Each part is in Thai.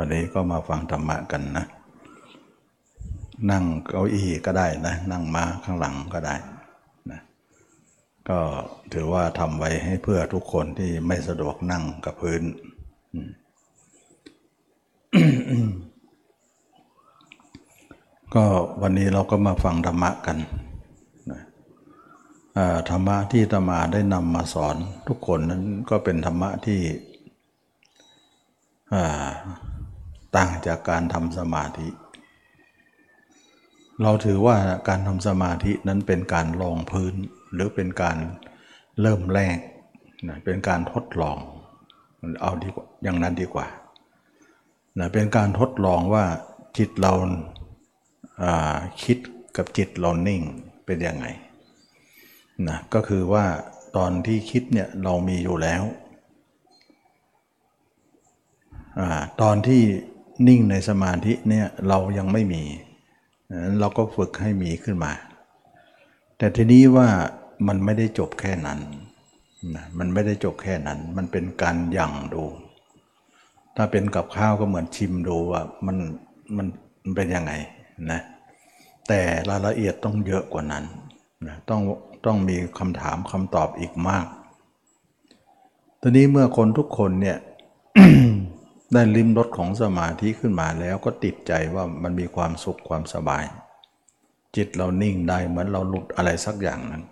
วันนี้ก็มาฟังธรรมะกันนะ นั่งเก้าอี้ก็ได้นะ นั่งมาข้างหลังก็ได้นะก็ถือว่าทำไว้ให้เพื่อทุกคนที่ไม่สะดวกนั่งกับพื้น ก็วันนี้เราก็มาฟังธรรมะกันนะธรรมะที่ตมาได้นำมาสอนทุกคนนั้นก็เป็นธรรมะที่อ่า ต่างจากการทำสมาธิ เราถือว่าการทำสมาธินั้นเป็นการลองพื้น หรือเป็นการเริ่มแรกนะเป็นการทดลอง เอาดีกว่าอย่างนั้นดีกว่านะเป็นการทดลองว่าจิตเราาคิดกับจิตเรานิ่งเป็นยังไงนะก็คือว่าตอนที่คิดเนี่ยเรามีอยู่แล้วอตอนที่ นิ่งในสมาธิเนี่ยเรายังไม่มีเราก็ฝึกให้มีขึ้นมา แต่ทีนี้ว่ามันไม่ได้จบแค่นั้นนะมันไม่ได้จบแค่นั้น มันเป็นการยั่งดู ถ้าเป็นกับข้าวก็เหมือนชิมดูว่ามันมันมันเป็นยังไงนะแต่รายละเอียดต้องเยอะกว่านั้นนะต้องต้องมีคำถามคำตอบอีกมากตอนนี้เมื่อคนทุกคนเนี่ย ได้ลิ้มรสของสมาธิขึ้นมาแล้วก็ติดใจว่ามันมีความสุขความสบาย จิตเรานิ่งได้เหมือนเราหลุดอะไรสักอย่างหนึง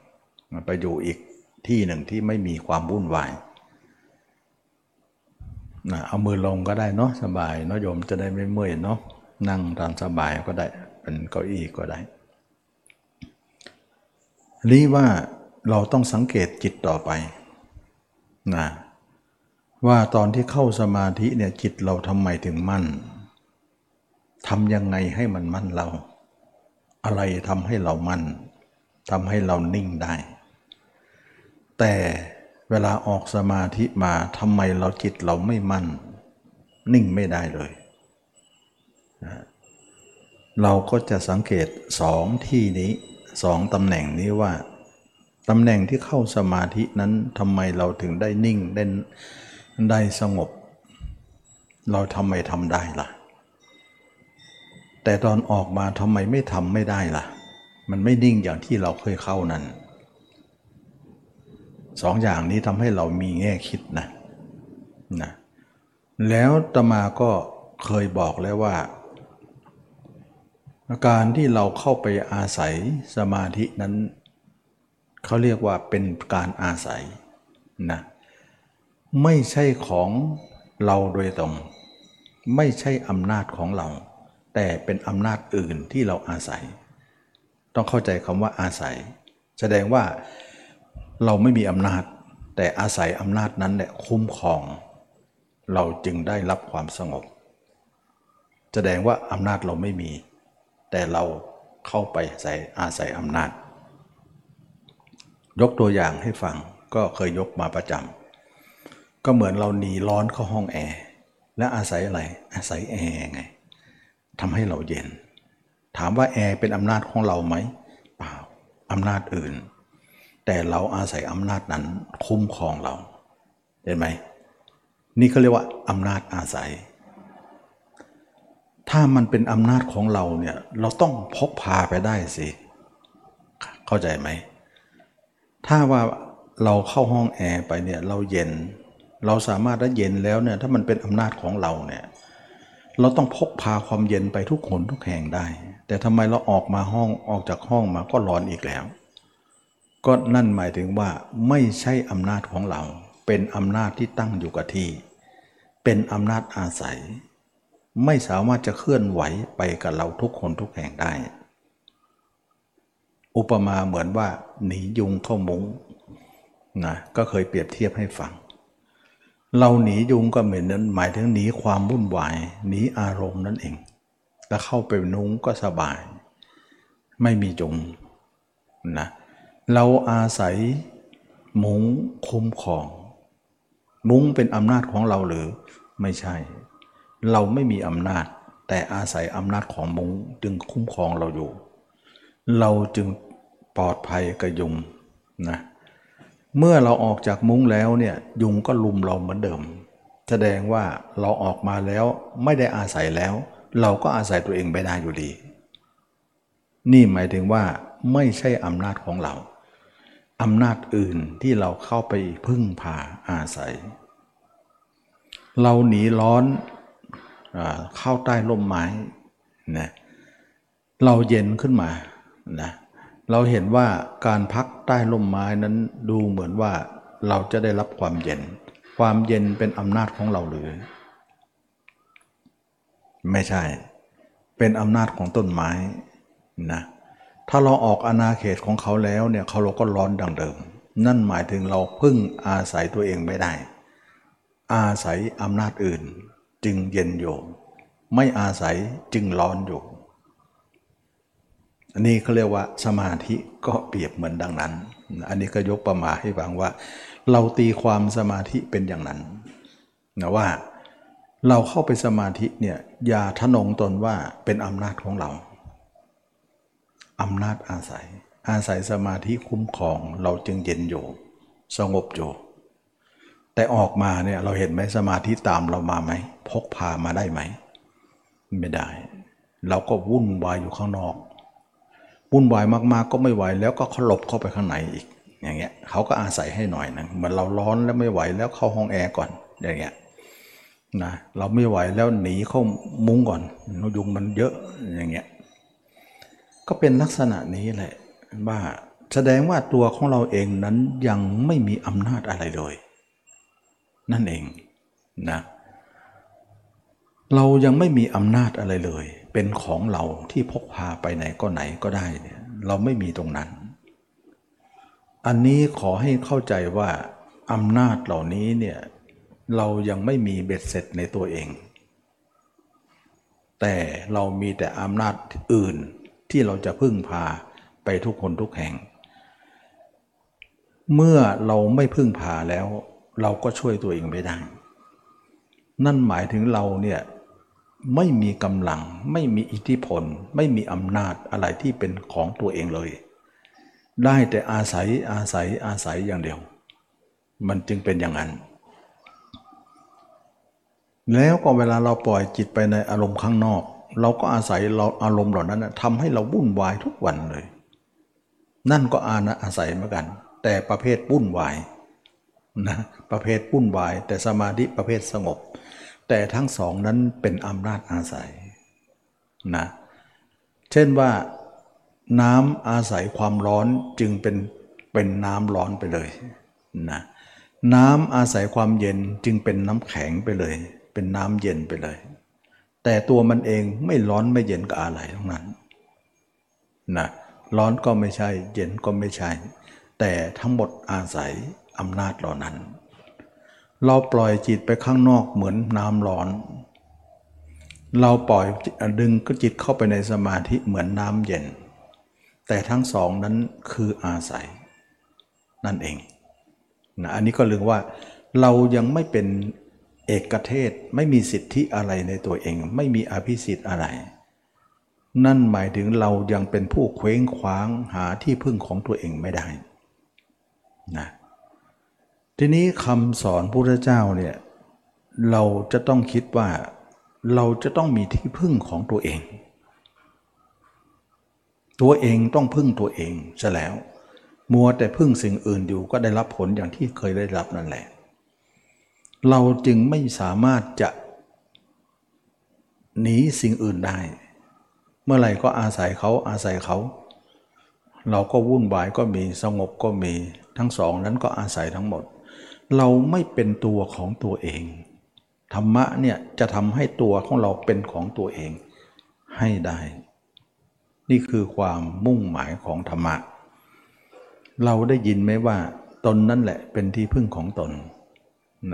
ไปอยู่อีกที่หนึ่งที่ไม่มีความวุ่นวายนะเอามือลงก็ได้เนาะสบายเนาะโยมจะได้ไม่เมื่อยเนาะนั่งตามสบายก็ได้เป็นเก้าอี้ก็ได้นี้ว่าเราต้องสังเกตจิตต่อไปนะ ว่าตอนที่เข้าสมาธิเนี่ยจิตเราทำไมถึงมั่นทำยังไงให้มันมั่นเรา อะไรทำให้เรามั่นทำให้เรานิ่งได้ แต่เวลาออกสมาธิมาทำไมเราจิตเราไม่มั่น นิ่งไม่ได้เลย เราก็จะสังเกตสองที่นี้สองตำแหน่งนี้ว่าตำแหน่งที่เข้าสมาธินั้นทำไมเราถึงได้นิ่งได้ ได้สงบ เราทำไมทำได้ล่ะ แต่ตอนออกมาทำไมไม่ทำไม่ได้ล่ะ มันไม่นิ่งอย่างที่เราเคยเข้านั้นสองอย่างนี้ทำให้เรามีแง่คิดนะนะแล้วตมาก็เคยบอกแล้วว่าการที่เราเข้าไปอาศัยสมาธินั้น เขาเรียกว่าเป็นการอาศัยนะ ไม่ใช่ของเราโดยตรง ไม่ใช่อำนาจของเรา แต่เป็นอำนาจอื่นที่เราอาศัย ต้องเข้าใจคำว่าอาศัย แสดงว่าเราไม่มีอำนาจ แต่อาศัยอำนาจนั้นแหละคุ้มครอง เราจึงได้รับความสงบ แสดงว่าอำนาจเราไม่มี แต่เราเข้าไปใส่อาศัยอำนาจ ยกตัวอย่างให้ฟังก็เคยยกมาประจำ ก็เหมือนเราหนีร้อนเข้าห้องแอร์และอาศัยอะไรอาศัยแอร์ไงทำให้เราเย็น ถามว่าแอร์เป็นอำนาจของเราไหมเปล่าอำนาจอื่น แต่เราอาศัยอำนาจนั้นคุ้มครองเราเห็นไหมนี่เขาเรียกว่าอำนาจอาศัย ถ้ามันเป็นอำนาจของเราเนี่ยเราต้องพกพาไปได้สิเข้าใจไหมถ้าว่าเราเข้าห้องแอร์ไปเนี่ยเราเย็น เราสามารถได้เย็นแล้วเนี่ยถ้ามันเป็นอำนาจของเราเนี่ยเราต้องพกพาความเย็นไปทุกหนทุกแห่งได้ แต่ทำไมเราออกมาห้องออกจากห้องมาก็ร้อนอีกแล้ว ก็นั่นหมายถึงว่าไม่ใช่อำนาจของเรา เป็นอำนาจที่ตั้งอยู่กับที่ เป็นอำนาจอาศัย ไม่สามารถจะเคลื่อนไหวไปกับเราทุกคนทุกแห่งได้ อุปมาเหมือนว่าหนียุงเข้ามุง้งนะก็เคยเปรียบเทียบให้ฟัง เราหนียุงก็เหมือนนั้นหมายถึงหนีความวุ่นวายหนีอารมณ์นั่นเองแล้วเข้าไปนุ้งก็สบาย ไม่มียุงนะเราอาศัยมุ้งคุ้มครอง มุ้งเป็นอำนาจของเราหรือไม่ใช่ เราไม่มีอำนาจ แต่อาศัยอำนาจของมุ้งจึงคุ้มครองเราอยู่ เราจึงปลอดภัยกับยุงนะ เมื่อเราออกจากมุ้งแล้วเนี่ยยุงก็ลุมเราเหมือนเดิม แสดงว่าเราออกมาแล้วไม่ได้อาศัยแล้ว เราก็อาศัยตัวเองไม่ได้อยู่ดี นี่หมายถึงว่าไม่ใช่อำนาจของเราอำนาจอื่นที่เราเข้าไปพึ่งพาอาศัย เราหนีร้อนเข้าใต้ร่มไม้นะเราเย็นขึ้นมานะเเราเห็นว่าการพักใต้ร่มไม้นั้นดูเหมือนว่าเราจะได้รับความเย็น ความเย็นเป็นอำนาจของเราหรือ ไม่ใช่ เป็นอำนาจของต้นไม้นะถ้าเราออกอาณาเขตของเขาแล้วเนี่ยเขาเราก็ร้อนดังเดิม นั่นหมายถึงเราพึ่งอาศัยตัวเองไม่ได้ อาศัยอำนาจอื่นจึงเย็นอยู่ ไม่อาศัยจึงร้อนอยู่ อันนี้เขาเรียกว่าสมาธิก็เปรียบเหมือนดังนั้น อันนี้ก็ยกประมาให้ฟังว่า เราตีความสมาธิเป็นอย่างนั้นนะว่าเราเข้าไปสมาธิเนี่ยอย่าทะนงตนว่าเป็นอำนาจของเราอำนาจอาศัย อาศัยสมาธิคุ้มครองเราจึงเย็นอยู่สงบอยู่แต่ออกมาเนี่ยเราเห็นไหมสมาธิตามเรามาไหมพกพามาได้ไหม ไม่ได้ เราก็วุ่นวายอยู่ข้างนอก วุ่นวายมากๆก็ไม่ไหวแล้วก็ขลบเข้าไปข้างในอีก อย่างเงี้ยเขาก็อาศัยให้หน่อยนะเหมือนเราร้อนแล้วไม่ไหวแล้วเข้าห้องแอร์ก่อนอย่างเงี้ยนะเราไม่ไหวแล้วหนีเข้ามุ้งก่อนยุงมันเยอะอย่างเงี้ยก็เป็นลักษณะนี้แหละว่าแสดงว่าตัวของเราเองนั้นยังไม่มีอำนาจอะไรเลย นั่นเองนะเรายังไม่มีอำนาจอะไรเลย เป็นของเราที่พกพาไปไหนก็ไหนก็ได้เนี่ยเราไม่มีตรงนั้น อันนี้ขอให้เข้าใจว่าอำนาจเหล่านี้เนี่ยเรายังไม่มีเบ็ดเสร็จในตัวเอง แต่เรามีแต่อำนาจอื่นที่เราจะพึ่งพาไปทุกคนทุกแห่ง เมื่อเราไม่พึ่งพาแล้ว เราก็ช่วยตัวเองไม่ได้ นั่นหมายถึงเราเนี่ย ไม่มีกำลัง ไม่มีอิทธิพล ไม่มีอำนาจอะไรที่เป็นของตัวเองเลย ได้แต่อาศัยอาศัยอาศัยอย่างเดียว มันจึงเป็นอย่างนั้น แล้วก็เวลาเราปล่อยจิตไปในอารมณ์ข้างนอก เราก็อาศัยเราอารมณ์เหล่านั้นทำให้เราวุ่นวายทุกวันเลย นั่นก็อานะอาศัยเหมือนกัน แต่ประเภทวุ่นวายนะประเภทวุ่นวาย แต่สมาธิประเภทสงบ แต่ทั้งสองนั้นเป็นอำนาจอาศัยนะเช่นว่าน้ำอาศัยความร้อนจึงเป็นเป็นน้ำร้อนไปเลยนะน้ำอาศัยความเย็นจึงเป็นน้ำแข็งไปเลย เป็นน้ำเย็นไปเลย แต่ตัวมันเองไม่ร้อนไม่เย็นกับอะไรทั้งนั้นนะร้อนก็ไม่ใช่ เย็นก็ไม่ใช่ แต่ทั้งหมดอาศัยอำนาจเหล่านั้น เราปล่อยจิตไปข้างนอกเหมือนน้ำร้อน เราปล่อยดึงก็จิตเข้าไปในสมาธิเหมือนน้ำเย็น แต่ทั้งสองนั้นคืออาศัย นั่นเองนะอันนี้ก็เรื่องว่า เรายังไม่เป็นเอกเทศไม่มีสิทธิอะไรในตัวเอง ไม่มีอภิสิทธิ์อะไร นั่นหมายถึงเรายังเป็นผู้เคว้งคว้างหาที่พึ่งของตัวเองไม่ได้นะ ทีนี้คำสอนพระเจ้าเนี่ยเราจะต้องคิดว่าเราจะต้องมีที่พึ่งของตัวเอง ตัวเองต้องพึ่งตัวเองซะแล้ว มัวแต่พึ่งสิ่งอื่นอยู่ก็ได้รับผลอย่างที่เคยได้รับนั่นแหละ เราจึงไม่สามารถจะหนีสิ่งอื่นได้ เมื่อไหร่ก็อาศัยเขาอาศัยเขา เราก็วุ่นวายก็มีสงบก็มีทั้งสองนั้นก็อาศัยทั้งหมด เราไม่เป็นตัวของตัวเอง ธรรมะเนี่ยจะทำให้ตัวของเราเป็นของตัวเองให้ได้ นี่คือความมุ่งหมายของธรรมะ เราได้ยินไหมว่า ตนนั่นแหละเป็นที่พึ่งของตน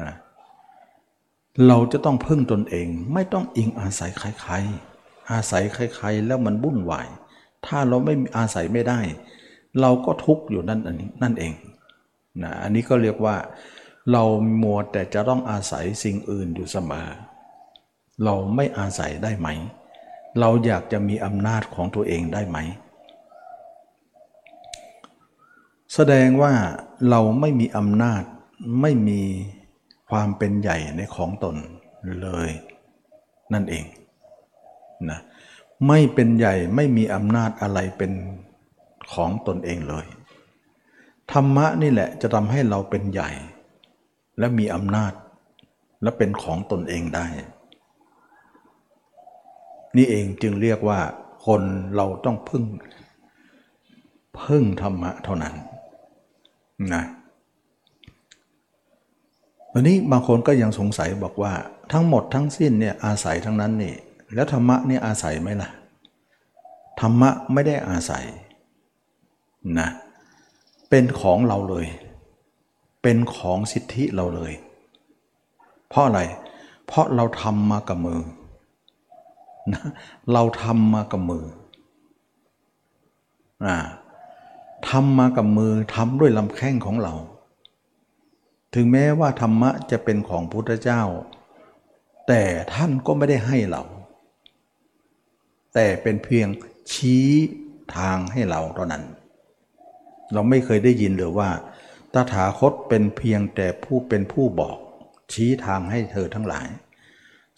นะเราจะต้องพึ่งตนเอง ไม่ต้องอิงอาศัยใครๆอาศัยใครๆแล้วมันวุ่นวาย ถ้าเราไม่อาศัยไม่ได้ เราก็ทุกข์อยู่นั่นนั่นเองนะอันนี้ก็เรียกว่า เรามัวแต่จะต้องอาศัยสิ่งอื่นอยู่เสมอ เราไม่อาศัยได้ไหม เราอยากจะมีอำนาจของตัวเองได้ไหม แสดงว่าเราไม่มีอำนาจไม่มีคความเป็นใหญ่ในของตนเลย นั่นเองนะไม่เป็นใหญ่ไม่มีอำนาจอะไรเป็นของตนเองเลย ธรรมะนี่แหละจะทำให้เราเป็นใหญ่ และมีอำนาจ และเป็นของตนเองได้ นี่เองจึงเรียกว่า คนเราต้องพึ่ง พึ่งธรรมะเท่านั้นนะวันนี้บางคนก็ยังสงสัยบอกว่า ทั้งหมดทั้งสิ้นเนี่ยอาศัยทั้งนั้นนี่แล้วธรรมะนี่อาศัยไหมล่ะธรรมะไม่ได้อาศัยนะเป็นของเราเลย เป็นของสิทธิเราเลย เพราะอะไร เพราะเราทำมากับมือนะเราทำมากับมืออ่าทำมากับมือทำด้วยลำแข้งของเรา ถึงแม้ว่าธรรมะจะเป็นของพุทธเจ้า แต่ท่านก็ไม่ได้ให้เรา แต่เป็นเพียงชี้ทางให้เราเท่านั้น เราไม่เคยได้ยินเลยว่า ตถาคตเป็นเพียงแต่ผู้เป็นผู้บอก ชี้ทางให้เธอทั้งหลาย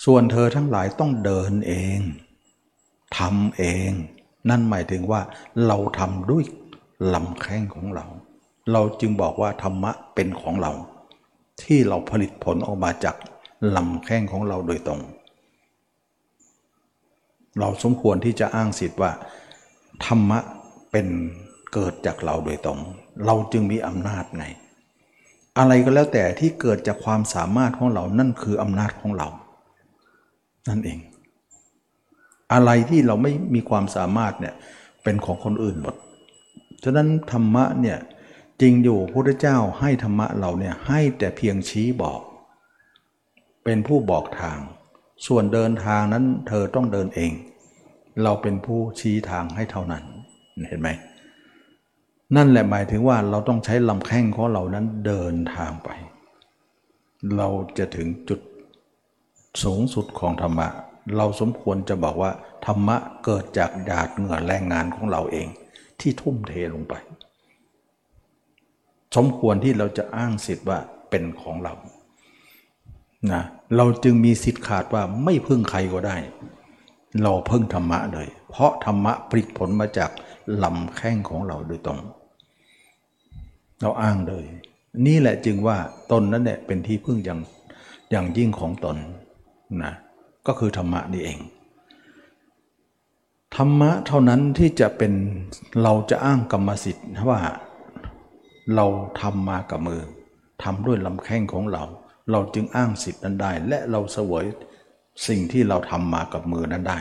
ส่วนเธอทั้งหลายต้องเดินเองทำเอง นั่นหมายถึงว่า เราทำด้วยลำแข้งของเรา เราจึงบอกว่าธรรมะเป็นของเรา ที่เราผลิตผลออกมาจากลำแข้งของเราโดยตรง เราสมควรที่จะอ้างสิทธิ์ว่า ธรรมะเป็นเกิดจากเราโดยตรง เราจึงมีอำนาจไง อะไรก็แล้วแต่ที่เกิดจากความสามารถของเรานั่นคืออำนาจของเรา นั่นเอง อะไรที่เราไม่มีความสามารถเนี่ยเป็นของคนอื่นหมด ฉะนั้นธรรมะเนี่ยจริงอยู่พระพุทธเจ้าให้ธรรมะเราเนี่ยให้แต่เพียงชี้บอก เป็นผู้บอกทาง ส่วนเดินทางนั้นเธอต้องเดินเอง เราเป็นผู้ชี้ทางให้เท่านั้น เห็นไหม นั่นแหละหมายถึงว่าเราต้องใช้ลำแข้งของเรานั้นเดินทางไป เราจะถึงจุดสูงสุดของธรรมะ เราสมควรจะบอกว่า ธรรมะเกิดจากหยาดเหงื่อแรงงานของเราเอง ที่ทุ่มเทลงไป สมควรที่เราจะอ้างสิทธิ์ว่าเป็นของเรานะเราจึงมีสิทธิ์ขาดว่าไม่พึ่งใครก็ได้ เราพึ่งธรรมะเลย เพราะธรรมะผลิตผลมาจากลำแข้งของเราโดยตรง เราอ้างเลย นี่แหละจึงว่าตนนั้นเนี่ยเป็นที่พึ่งอย่างอย่างยิ่งของตนนะก็คือธรรมะนี่เอง ธรรมะเท่านั้นที่จะเป็นเราจะอ้างกรรมสิทธิ์ว่าเราทำมากับมือทำด้วยลำแข้งของเรา เราจึงอ้างสิทธิ์นั้นได้ และเราเสวยสิ่งที่เราทำมากับมือนั้นได้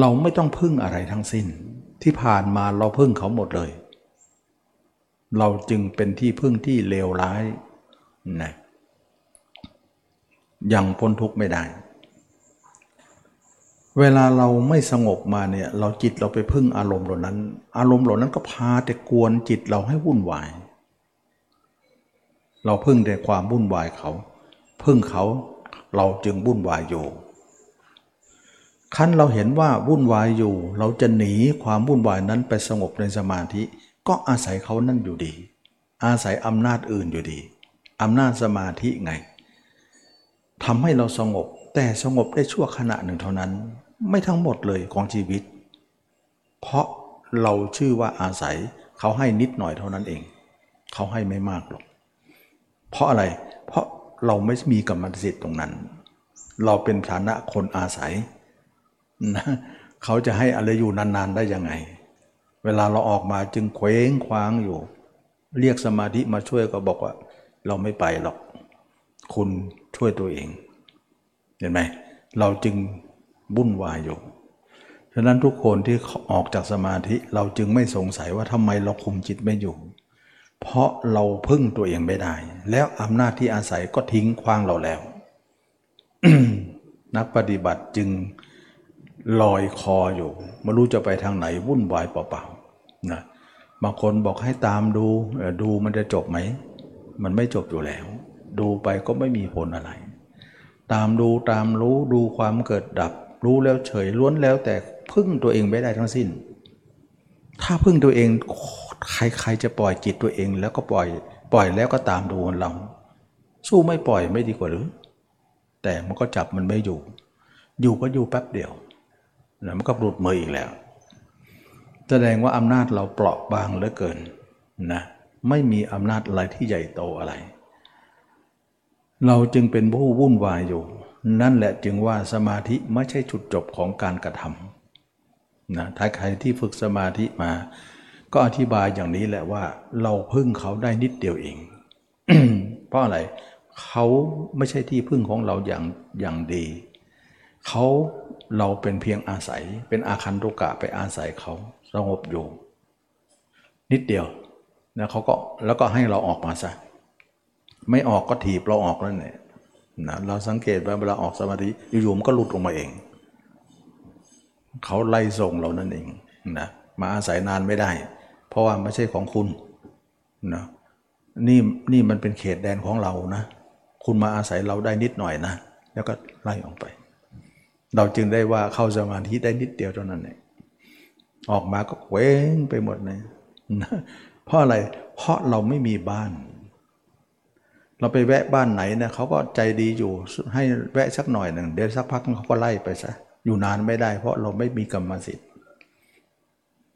เราไม่ต้องพึ่งอะไรทั้งสิ้น ที่ผ่านมาเราพึ่งเขาหมดเลย เราจึงเป็นที่พึ่งที่เลวร้ายนะยังพ้นทุกข์ไม่ได้ เวลาเราไม่สงบมาเนี่ยเราจิตเราไปพึ่งอารมณ์เหล่านั้น อารมณ์เหล่านั้นก็พาแต่กวนจิตเราให้วุ่นวาย เราพึ่งแต่ความวุ่นวายเขา พึ่งเขาเราจึงวุ่นวายอยู่ขั้นเราเห็นว่าวุ่นวายอยู่ เราจะหนีความวุ่นวายนั้นไปสงบในสมาธิ ก็อาศัยเขานั่นอยู่ดี อาศัยอำนาจอื่นอยู่ดีอำนาจสมาธิไงทำให้เราสงบ แต่สงบได้ชั่วขณะหนึ่งเท่านั้น ไม่ทั้งหมดเลยของชีวิต เพราะเราชื่อว่าอาศัยเขาให้นิดหน่อยเท่านั้นเอง เขาให้ไม่มากหรอก เพราะอะไร เพราะเราไม่มีกรรมสิทธิ์ตรงนั้น เราเป็นฐานะคนอาศัยนะเขาจะให้อะไรอยู่นานๆได้ยังไง เวลาเราออกมาจึงเคว้งคว้างอยู่ เรียกสมาธิมาช่วยก็บอกว่า เราไม่ไปหรอก คุณช่วยตัวเอง เห็นไหมเราจึงบุ่นวายอยู่ฉะนั้นทุกคนที่ออกจากสมาธิเราจึงไม่สงสัยว่าทำไมเราคุมจิตไม่อยู่ เพราะเราพึ่งตัวเองไม่ได้ แล้วอำนาจที่อาศัยก็ทิ้งคว้างเราแล้ว นักปฏิบัติจึง ลอยคออยู่ไม่รู้จะไปทางไหนวุ่นวายเปล่าๆนะบางคนบอกให้ตามดูดูมันจะจบไหม มันไม่จบอยู่แล้ว ดูไปก็ไม่มีผลอะไร ตามดูตามรู้ดูความเกิดดับ รู้แล้วเฉยล้วนแล้วแต่พึ่งตัวเองไม่ได้ทั้งสิ้น ถ้าพึ่งตัวเองใครๆจะปล่อยจิตตัวเองแล้วก็ปล่อย ปล่อยแล้วก็ตามดูเราสู้ไม่ปล่อยไม่ดีกว่าหรือ แต่มันก็จับมันไม่อยู่ อยู่ก็อยู่แป๊บเดียว นะมันก็หลุดมืออีกแล้ว แสดงว่าอำนาจเราเปราะบางเหลือเกินนะไม่มีอำนาจอะไรที่ใหญ่โตอะไร เราจึงเป็นผู้วุ่นวายอยู่ นั่นแหละจึงว่าสมาธิไม่ใช่จุดจบของการกระทำนะถ้าใครที่ฝึกสมาธิมา ก็อธิบายอย่างนี้แหละว่า เราพึ่งเขาได้นิดเดียวเอง เพราะอะไรเขาไม่ใช่ที่พึ่งของเราอย่างอย่างดี เขา เราเป็นเพียงอาศัย เป็นอาคันตุกะไปอาศัยเขาสงบอยู่ นิดเดียวนะเขาก็แล้วก็ให้เราออกมาซะไม่ออกก็ถีบเราออกแล้วเนี่ยนะเราสังเกตว่าเวลาออกสมาธิอยู่ๆมันก็หลุดออกมาเอง เขาไล่ส่งเรานั่นเองนะมาอาศัยนานไม่ได้ เพราะว่าไม่ใช่ของคุณนะนี่นี่มันเป็นเขตแดนของเรานะ คุณมาอาศัยเราได้นิดหน่อยนะ แล้วก็ไล่ออกไป เราจึงได้ว่าเข้าสมาธิได้นิดเดียวเท่านั้นเองออกมาก็เว้งไปหมดเลยเพราะอะไร เพราะเราไม่มีบ้าน เราไปแวะบ้านไหนเนี่ยเขาก็ใจดีอยู่ให้แวะสักหน่อยหนึ่งเดี๋ยวสักพักเขาก็ไล่ไปซะอยู่นานไม่ได้ เพราะเราไม่มีกรรมสิทธิ์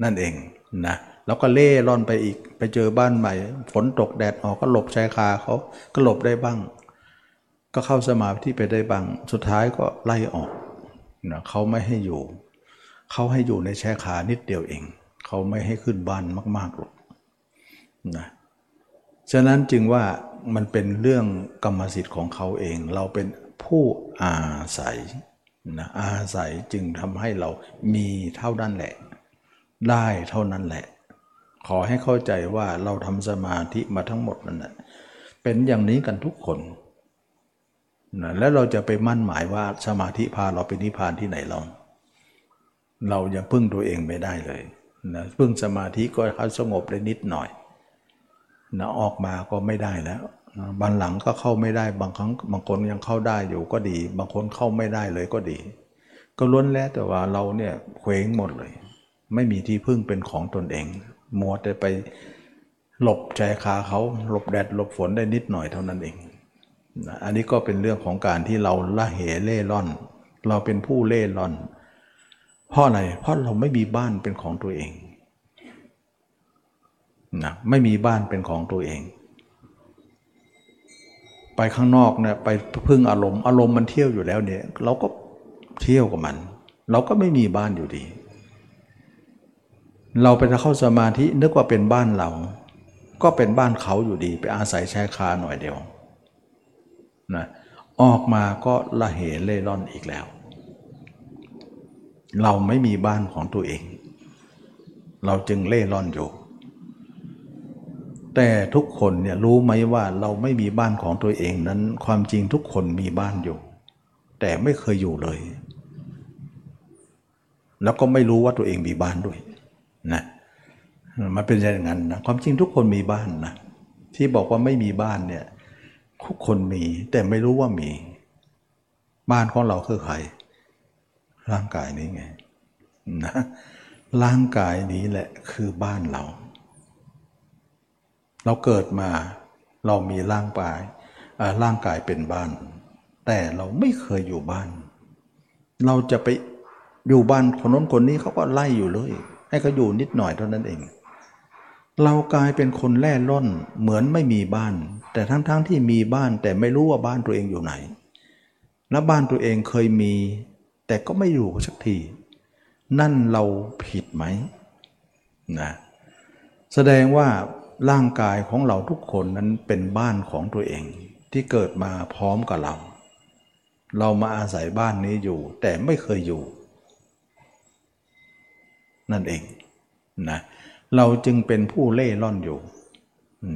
นั่นเองนะแล้วก็เล่ร่อนไปอีก ไปเจอบ้านใหม่ ฝนตกแดดออกก็หลบชายคาเขาก็หลบได้บ้าง ก็เข้าสมาธิไปได้บ้าง สุดท้ายก็ไล่ออก นะเขาไม่ให้อยู่ เขาให้อยู่ในแชายคานิดเดียวเอง เขาไม่ให้ขึ้นบ้านมากๆหรอกนะฉะนั้นจึงว่ามันเป็นเรื่องกรรมสิทธิ์ของเขาเอง เราเป็นผู้อาศัยนะอาศัยจึงทำให้เรามีเท่านั้นแหละ ได้เท่านั้นแหละ ขอให้เข้าใจว่าเราทำสมาธิมาทั้งหมดนั่นแหละเป็นอย่างนี้กันทุกคน นะแล้วเราจะไปมั่นหมายว่าสมาธิพาเราไปนิพพานที่ไหนเรา เรายังพึ่งตัวเองไม่ได้เลยนะพึ่งสมาธิก็เขาสงบได้นิดหน่อยนะออกมาก็ไม่ได้แล้วนะบางหลังก็เข้าไม่ได้บางครั้งบางคนยังเข้าได้อยู่ก็ดี บางคนเข้าไม่ได้เลยก็ดี ก็ล้วนแล้วแต่ว่าเราเนี่ยเคว้งหมดเลย ไม่มีที่พึ่งเป็นของตนเองมัวแต่ไปหลบใจคาเขาหลบแดดหลบฝนได้นิดหน่อยเท่านั้นเอง อันนี้ก็เป็นเรื่องของการที่เราละเหเล่ร่อน เราเป็นผู้เล่ร่อน เพราะอะไร เพราะเราไม่มีบ้านเป็นของตัวเองนะไม่มีบ้านเป็นของตัวเอง ไปข้างนอกเนี่ยไปพึ่งอารมณ์อารมณ์มันเที่ยวอยู่แล้วเนี่ย เราก็เที่ยวกับมัน เราก็ไม่มีบ้านอยู่ดี เราไปเข้าสมาธินึกว่าเป็นบ้านเรา ก็เป็นบ้านเขาอยู่ดี ไปอาศัยชายคาหน่อยเดียว นะออกมาก็ละเหเล่ร่อนอีกแล้ว เราไม่มีบ้านของตัวเอง เราจึงเล่ร่อนอยู่ แต่ทุกคนเนี่ยรู้ไหมว่าเราไม่มีบ้านของตัวเองนั้น ความจริงทุกคนมีบ้านอยู่ แต่ไม่เคยอยู่เลย แล้วก็ไม่รู้ว่าตัวเองมีบ้านด้วยนะมันเป็นอย่างนั้นนะความจริงทุกคนมีบ้านนะที่บอกว่าไม่มีบ้านเนี่ย ทุกคนมี แต่ไม่รู้ว่ามี บ้านของเราคือใคร ร่างกายนี้ไงนะร่างกายนี้แหละคือบ้านเรา เราเกิดมาเรามีร่างกายร่างกายเป็นบ้าน แต่เราไม่เคยอยู่บ้าน เราจะไปอยู่บ้านคนน้นคนนี้เขาก็ไล่อยู่เลย ให้เขาอยู่นิดหน่อยเท่านั้นเอง เรากลายเป็นคนแล่ร่อนเหมือนไม่มีบ้าน แต่ทั้งๆทที่มีบ้านแต่ไม่รู้ว่าบ้านตัวเองอยู่ไหน และบ้านตัวเองเคยมี แต่ก็ไม่อยู่สักที นั่นเราผิดไหมนะแสดงว่าร่างกายของเราทุกคนนั้นเป็นบ้านของตัวเองที่เกิดมาพร้อมกับเรา เรามาอาศัยบ้านนี้อยู่ แต่ไม่เคยอยู่ นั่นเองนะเราจึงเป็นผู้เล่ร่อนอยู่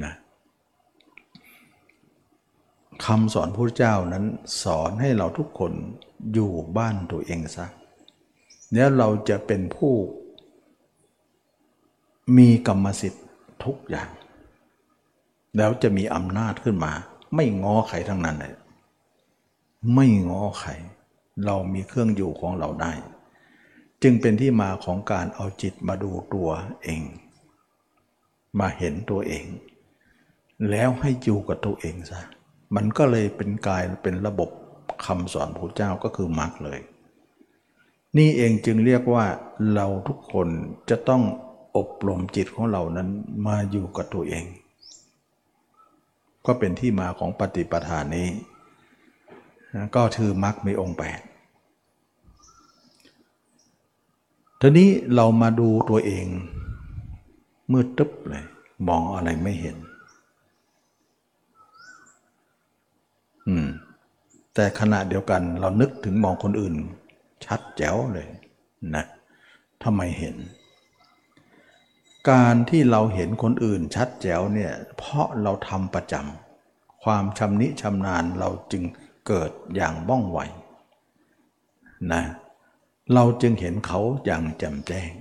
นะ คำสอนพระเจ้านั้นสอนให้เราทุกคนอยู่บ้านตัวเองซะแล้วเราจะเป็นผู้ มีกรรมสิทธิ์ทุกอย่าง แล้วจะมีอำนาจขึ้นมา ไม่ง้อใครทั้งนั้นเลยไม่ง้อใคร เรามีเครื่องอยู่ของเราได้ จึงเป็นที่มาของการเอาจิตมาดูตัวเอง มาเห็นตัวเอง แล้วให้อยู่กับตัวเองซะ มันก็เลยเป็นกายเป็นระบบคำสอนพระเจ้าก็คือมรรคเลย นี่เองจึงเรียกว่าเราทุกคนจะต้องอบรมจิตของเรานั้นมาอยู่กับตัวเอง ก็เป็นที่มาของปฏิปทานนี้ ก็ถือมรรคมีองค์แปดทีนี้เรามาดูตัวเองมืดตึ๊บเลย มองอะไรไม่เห็น อืม แต่ขณะเดียวกันเรานึกถึงมองคนอื่น ชัดแจ๋วเลยนะทำไมเห็น การที่เราเห็นคนอื่นชัดแจ๋วเนี่ยเพราะเราทำประจำความชำนิชำนาญเราจึงเกิดอย่างบ้องไวนะเราจึงเห็นเขาอย่างแจ่มแจ้ง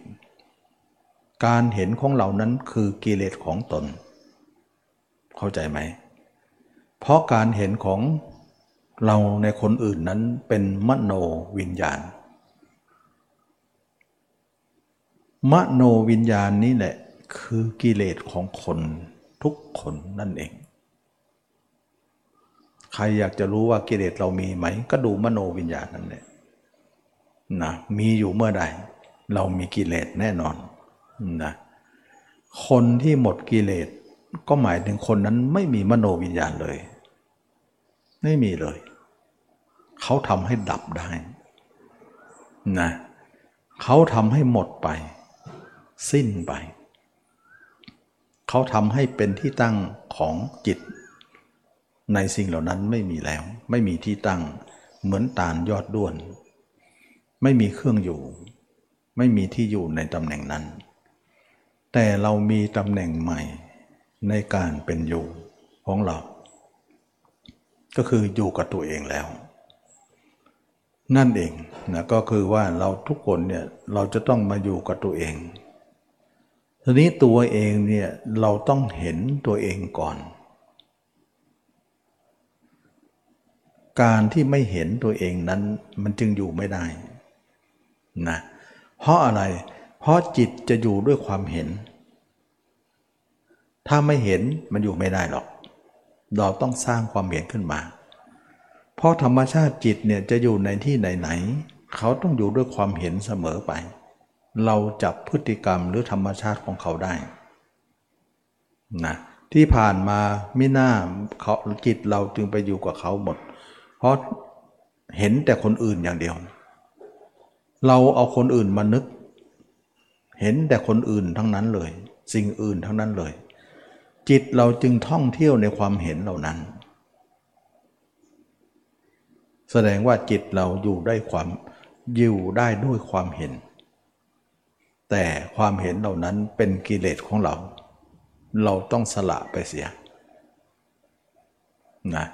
การเห็นของเรานั้นคือกิเลสของตน เข้าใจไหม เพราะการเห็นของเราในคนอื่นนั้นเป็นมโนวิญญาณ มโนวิญญาณนี้แหละคือกิเลสของคนทุกคนนั่นเอง ใครอยากจะรู้ว่ากิเลสเรามีไหม ก็ดูมโนวิญญาณนั่นแหละนะมีอยู่เมื่อใดเรามีกิเลสแน่นอนนะคนที่หมดกิเลสก็หมายถึงคนนั้นไม่มีมโนวิญญาณเลย ไม่มีเลย เขาทำให้ดับได้นะเขาทำให้หมดไป สิ้นไป เขาทำให้เป็นที่ตั้งของจิต ในสิ่งเหล่านั้นไม่มีแล้ว ไม่มีที่ตั้งเหมือนตาลยอดด้วน ไม่มีเครื่องอยู่ ไม่มีที่อยู่ในตำแหน่งนั้น แต่เรามีตำแหน่งใหม่ในการเป็นอยู่ของเรา ก็คืออยู่กับตัวเองแล้ว นั่นเองนะก็คือว่าเราทุกคนเนี่ยเราจะต้องมาอยู่กับตัวเองทีนี้ตัวเองเนี่ยเราต้องเห็นตัวเองก่อน การที่ไม่เห็นตัวเองนั้นมันจึงอยู่ไม่ได้นะเพราะอะไร เพราะจิตจะอยู่ด้วยความเห็น ถ้าไม่เห็นมันอยู่ไม่ได้หรอก เราต้องสร้างความเห็นขึ้นมา เพราะธรรมชาติจิตเนี่ยจะอยู่ในที่ไหนๆเขาต้องอยู่ด้วยความเห็นเสมอไป เราจับพฤติกรรมหรือธรรมชาติของเขาได้นะที่ผ่านมาไม่น่าเขาจิตเราจึงไปอยู่กับเขาหมด เพราะเห็นแต่คนอื่นอย่างเดียว เราเอาคนอื่นมานึก เห็นแต่คนอื่นทั้งนั้นเลย สิ่งอื่นทั้งนั้นเลย จิตเราจึงท่องเที่ยวในความเห็นเหล่านั้น แสดงว่าจิตเราอยู่ได้ความอยู่ได้ด้วยความเห็น แต่ความเห็นเหล่านั้นเป็นกิเลสของเรา เราต้องสละไปเสียนะ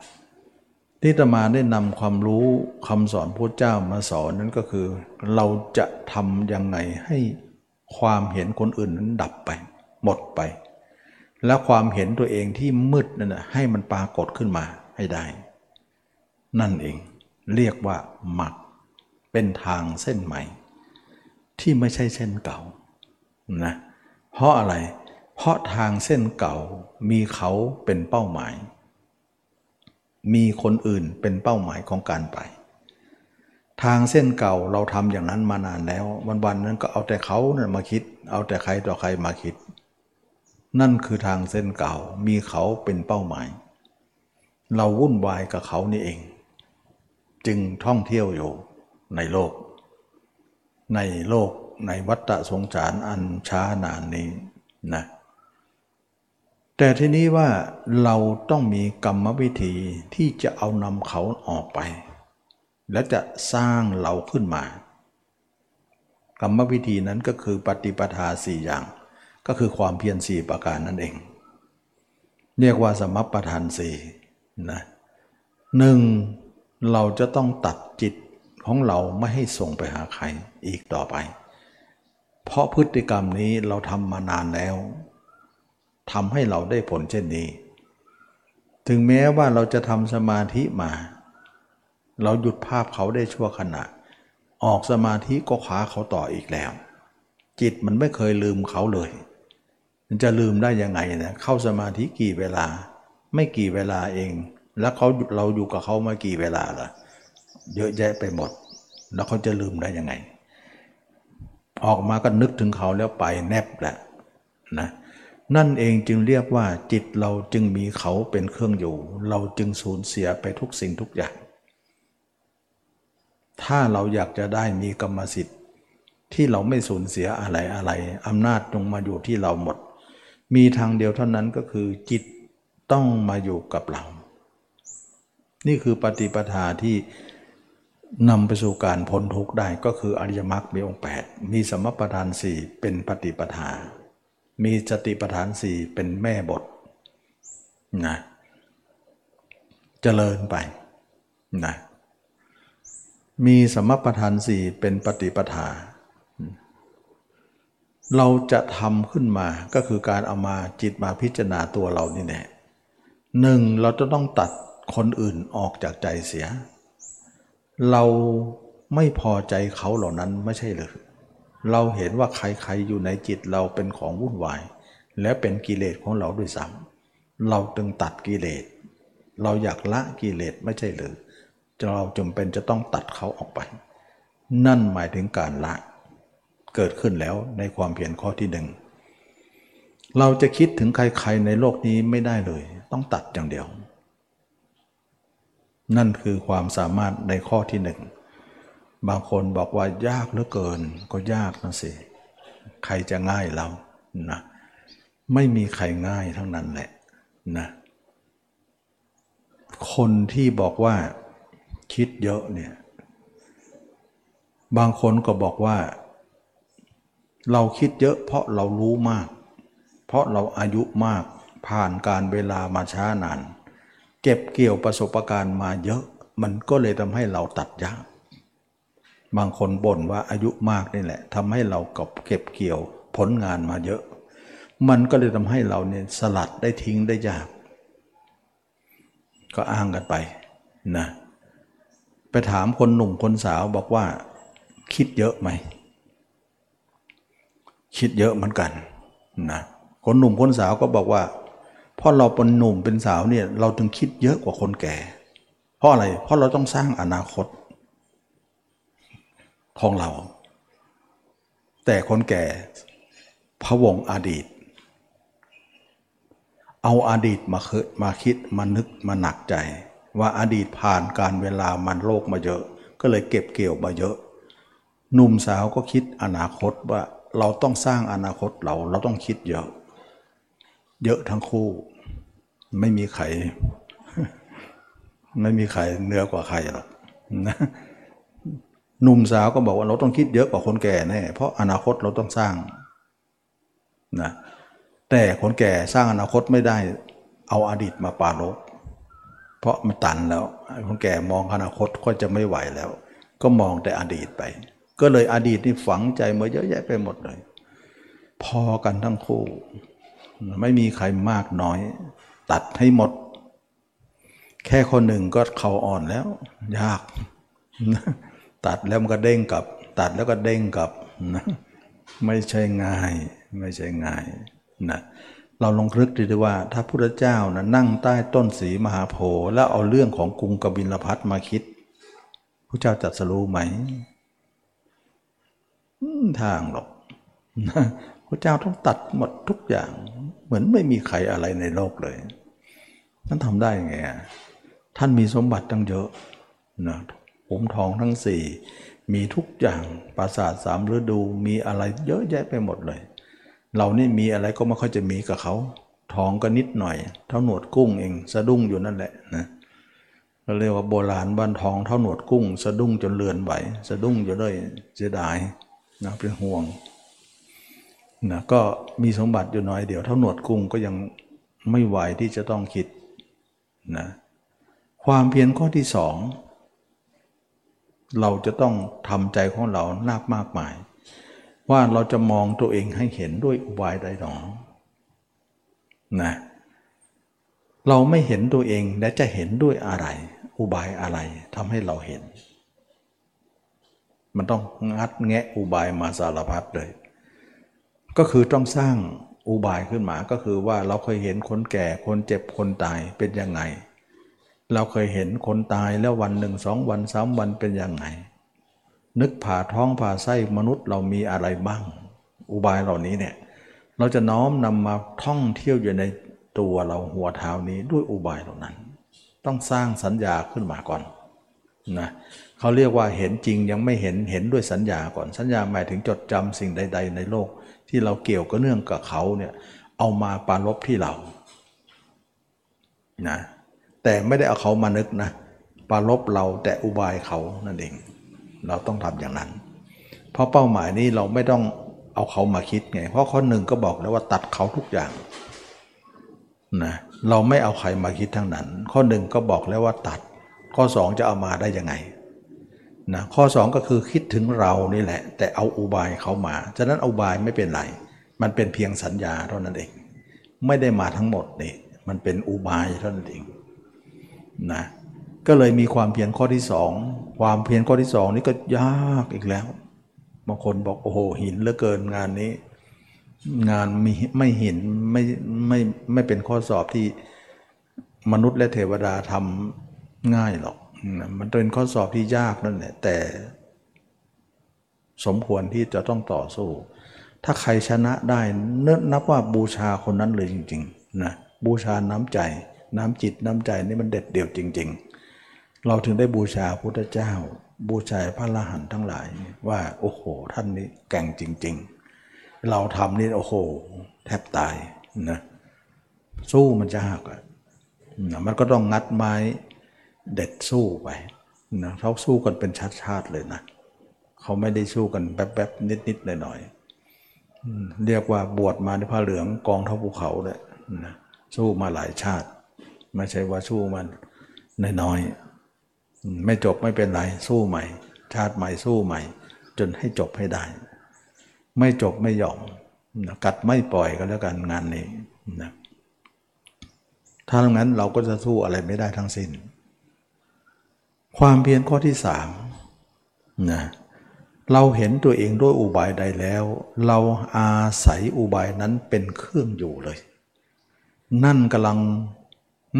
ที่ตมาได้นำความรู้คำสอนพระเจ้ามาสอนนั้นก็คือ เราจะทำยังไงให้ความเห็นคนอื่นนั้นดับไป หมดไป และความเห็นตัวเองที่มืดนั่นนะให้มันปรากฏขึ้นมาให้ได้ นั่นเองเรียกว่าหมักเป็นทางเส้นใหม่ ที่ไม่ใช่เส้นเก่านะเพราะอะไร เพราะทางเส้นเก่ามีเขาเป็นเป้าหมาย มีคนอื่นเป็นเป้าหมายของการไป ทางเส้นเก่าเราทำอย่างนั้นมานานแล้ว วันๆนั้นก็เอาแต่เขาเนี่ยมาคิด เอาแต่ใครต่อใครมาคิด นั่นคือทางเส้นเก่ามีเขาเป็นเป้าหมาย เราวุ่นวายกับเขานี่เอง จึงท่องเที่ยวอยู่ในโลก ในโลกในวัฏสงสารอันช้านานนี้นะแต่ทีนี้ว่าเราต้องมีกรรมวิธีที่จะเอานำเขาออกไป และจะสร้างเราขึ้นมา กรรมวิธีนั้นก็คือปฏิปทาสี่อย่าง ก็คือความเพียรสี่ประการนั่นเอง เรียกว่าสมัปปทานสี่นะหนึ่งเราจะต้องตัดจิตของเราไม่ให้ส่งไปหาใครอีกต่อไป เพราะพฤติกรรมนี้เราทำมานานแล้วทำให้เราได้ผลเช่นนี้ ถึงแม้ว่าเราจะทำสมาธิมา เราหยุดภาพเขาได้ชั่วขณะ ออกสมาธิก็คว้าเขาต่ออีกแล้ว จิตมันไม่เคยลืมเขาเลย จะลืมได้ยังไงนะเข้าสมาธิกี่เวลา ไม่กี่เวลาเอง แล้วเขาเราอยู่กับเขามากี่เวลาล่ะ เยอะแยะไปหมด แล้วเขาจะลืมได้ยังไง ออกมาก็นึกถึงเขาแล้วไปแนบแหละนะนั่นเองจึงเรียกว่าจิตเราจึงมีเขาเป็นเครื่องอยู่ เราจึงสูญเสียไปทุกสิ่งทุกอย่าง ถ้าเราอยากจะได้มีกรรมสิทธิ์ ที่เราไม่สูญเสียอะไรอะไรอำนาจจงมาอยู่ที่เราหมด มีทางเดียวเท่านั้นก็คือจิตต้องมาอยู่กับเรา นี่คือปฏิปทาที่นำไปสู่การพ้นทุกข์ได้ก็คืออริยมรรคมีองค์ 8 มีสมปทานสี่เป็นปฏิปทา มีสติปทานสี่เป็นแม่บทนะเจริญไปนะมีสมปทานสี่เป็นปฏิปทา เราจะทำขึ้นมาก็คือการเอามาจิตมาพิจารณาตัวเรานี่แน่หนึ่งเราจะต้องตัดคนอื่นออกจากใจเสีย เราไม่พอใจเขาเหล่านั้นไม่ใช่หรือเราเห็นว่าใครๆอยู่ในจิตเราเป็นของวุ่นวาย และเป็นกิเลสของเราด้วยซ้ำเราจึงตัดกิเลส เราอยากละกิเลสไม่ใช่หรือเราจำเป็นจะต้องตัดเขาออกไป นั่นหมายถึงการละ เกิดขึ้นแล้วในความเพียรข้อที่หนึ่งเราจะคิดถึงใครๆในโลกนี้ไม่ได้เลย ต้องตัดอย่างเดียว นั่นคือความสามารถในข้อที่หนึ่งบางคนบอกว่ายากเหลือเกินก็ยากนะสิ ใครจะง่ายเรานะไม่มีใครง่ายทั้งนั้นแหละนะคนที่บอกว่าคิดเยอะเนี่ย บางคนก็บอกว่า เราคิดเยอะเพราะเรารู้มาก เพราะเราอายุมากผ่านการเวลามาช้านาน เก็บเกี่ยวประสบการณ์มาเยอะ มันก็เลยทำให้เราตัดยากบางคนบ่นว่าอายุมากนี่แหละทำให้เรากับเก็บเกี่ยวผลงานมาเยอะ มันก็เลยทำให้เราเนี่ยสลัดได้ทิ้งได้ยาก ก็อ้างกันไปนะไปถามคนหนุ่มคนสาวบอกว่า คิดเยอะไหม คิดเยอะเหมือนกันนะคนหนุ่มคนสาวก็บอกว่าเพราะเราเป็นหนุ่มเป็นสาวเนี่ยเราถึงคิดเยอะกว่าคนแก่ เพราะอะไรเพราะเราต้องสร้างอนาคต ของเรา แต่คนแก่พะวงอดีต เอาอาดีตมาคิดมาคิดมานึกมาหนักใจ ว่าอดีตผ่านการเวลามันโลกมาเยอะ ก็เลยเก็บเกี่ยวมาเยอะหนุ่มสาวก็คิดอนาคตว่า เราต้องสร้างอนาคตเราเราต้องคิดเยอะ เยอะทั้งคู่ ไม่มีใครไม่มีใครเหนือกว่าใครหรอกนะหนุ่มสาวก็บอกว่าเราต้องคิดเยอะกว่าคนแก่แน่เพราะอนาคตเราต้องสร้างนะแต่คนแก่สร้างอนาคตไม่ได้ เอาอาดีตมาปาลบเพราะมันตันแล้วคนแก่มองอนาคตก็จะไม่ไหวแล้ว ก็มองแต่อดีตไป ก็เลยอดีตนี่ฝังใจมาเยอะแยะไปหมดเลย พอกันทั้งคู่ ไม่มีใครมากน้อย ตัดให้หมด แค่คนหนึ่งก็เขาอ่อนแล้ว ยาก ตัดแล้วมันก็เด้งกลับ ตัดแล้วก็เด้งกลับนะไม่ใช่ง่าย ไม่ใช่ง่ายนะเราลองรึกดูว่าถ้าพุทธเจ้านะนั่งใต้ต้นสีมหาโพธิ์แล้วเอาเรื่องของกรุงกบิลพัทมาคิดพระเจ้าจัดสรู้ไหม ทางหรอกพระเจ้าต้องตัดหมดทุกอย่าง เหมือนไม่มีใครอะไรในโลกเลยท่านทำได้ไงท่านมีสมบัติตั้งเยอะนะผมทองทั้งสี่มีทุกอย่างปราสาทสามฤดูมีอะไรเยอะแยะไปหมดเลย เรานี่มีอะไรก็ไม่ค่อยจะมีกับเขาทองก็นิดหน่อย เท่าหนวดกุ้งเองสะดุ้งอยู่นั่นแหละนะเราเรียกว่าโบราณบ้านทองเท่าหนวดกุ้ง สะดุ้งจนเลือนไหวสะดุ้งอยู่ด้วยเสียดาย นะเป็นห่วงนะก็มีสมบัติอยู่น้อยเดียว เท่าหนวดกุ้งก็ยังไม่ไหวที่จะต้องคิดนะความเพียรข้อที่สองเราจะต้องทำใจของเรานักมากมาย ว่าเราจะมองตัวเองให้เห็นด้วยอุบายใดหนอนะเราไม่เห็นตัวเองและจะเห็นด้วยอะไร อุบายอะไรทำให้เราเห็น มันต้องงัดแงะอุบายมาสารพัดเลย ก็คือต้องสร้างอุบายขึ้นมาก็คือว่าเราเคยเห็นคนแก่คนเจ็บคนตายเป็นยังไง เราเคยเห็นคนตายแล้ววันหนึ่งสองวันสามวันเป็นยังไง นึกผ่าท้องผ่าไส้มนุษย์เรามีอะไรบ้าง อุบายเหล่านี้เนี่ยเราจะน้อมนำมาท่องเที่ยวอยู่ในตัวเราหัวเท้านี้ด้วยอุบายเหล่านั้น ต้องสร้างสัญญาขึ้นมาก่อนนะเเขาเรียกว่าเห็นจริงยังไม่เห็นเห็นด้วยสัญญาก่อนสัญญาหมายถึงจดจำสิ่งใด ๆ ในโลก ที่เราเกี่ยวกับเนื่องกับเขาเนี่ยเอามาปารลบที่เรานะแต่ไม่ได้เอาเขามานึกนะปารลบเราแต่อุบายเขานั่นเอง เราต้องทำอย่างนั้น เพราะเป้าหมายนี้เราไม่ต้องเอาเขามาคิดไง เพราะข้อหนึ่งก็บอกแล้วว่าตัดเขาทุกอย่างนะเราไม่เอาใครมาคิดทั้งนั้น ข้อหนึ่งก็บอกแล้วว่าตัด ข้อสองจะเอามาได้ยังไง นะข้อสองก็คือคิดถึงเรานี่แหละ แต่เอาอุบายเขามา ฉะนั้นอุบายไม่เป็นไร มันเป็นเพียงสัญญาเท่านั้นเอง ไม่ได้มาทั้งหมดนี่มันเป็นอุบายเท่านั้นเองนะก็เลยมีความเพียรข้อที่สองความเพียรข้อที่สองนี่ก็ยากอีกแล้วบางคนบอกโอ้โหหินเหลือเกินงานนี้ งานมีไม่หินไม่ไม่ไม่เป็นข้อสอบที่มนุษย์และเทวดาทำง่ายหรอก มันเป็นข้อสอบที่ยากนั่นแหละแต่สมควรที่จะต้องต่อสู้ ถ้าใครชนะได้เนนับว่าบูชาคนนั้นเลยจริงๆนะบูชาน้ำใจ น้ำจิตน้ำใจนี่มันเด็ดเดี่ยวจริง ๆ เราถึงได้บูชาพุทธเจ้า บูชาพระลรหันทั้งหลาย ว่าโอ้โห ท่านนี้แก่งจริง ๆ เราทำนี่โอ้โห แทบตายนะสู้มันจะหักอะมันก็ต้องงัดไม้ เด็ดสู้ไปนะเขาสู้กันเป็นชาติๆเลยนะเขาไม่ได้สู้กันแป๊บๆนิดๆหน่อยๆเรียกว่าบวชมาในผ้าเหลืองกองเท่าภูเขาเลยนะสู้มาหลายชาติ ไม่ใช่ว่าสู้มันน้อยๆไม่จบไม่เป็นไรสู้ใหม่ ชาติใหม่สู้ใหม่ จนให้จบให้ได้ ไม่จบไม่ยอมกัดไม่ปล่อยก็แล้วกันงานนี้นะถ้าอย่างนั้นเราก็จะสู้อะไรไม่ได้ทั้งสิ้น ความเพียรข้อที่สามนะเราเห็นตัวเองด้วยอุบายใดแล้ว เราอาศัยอุบายนั้นเป็นเครื่องอยู่เลย นั่นกำลัง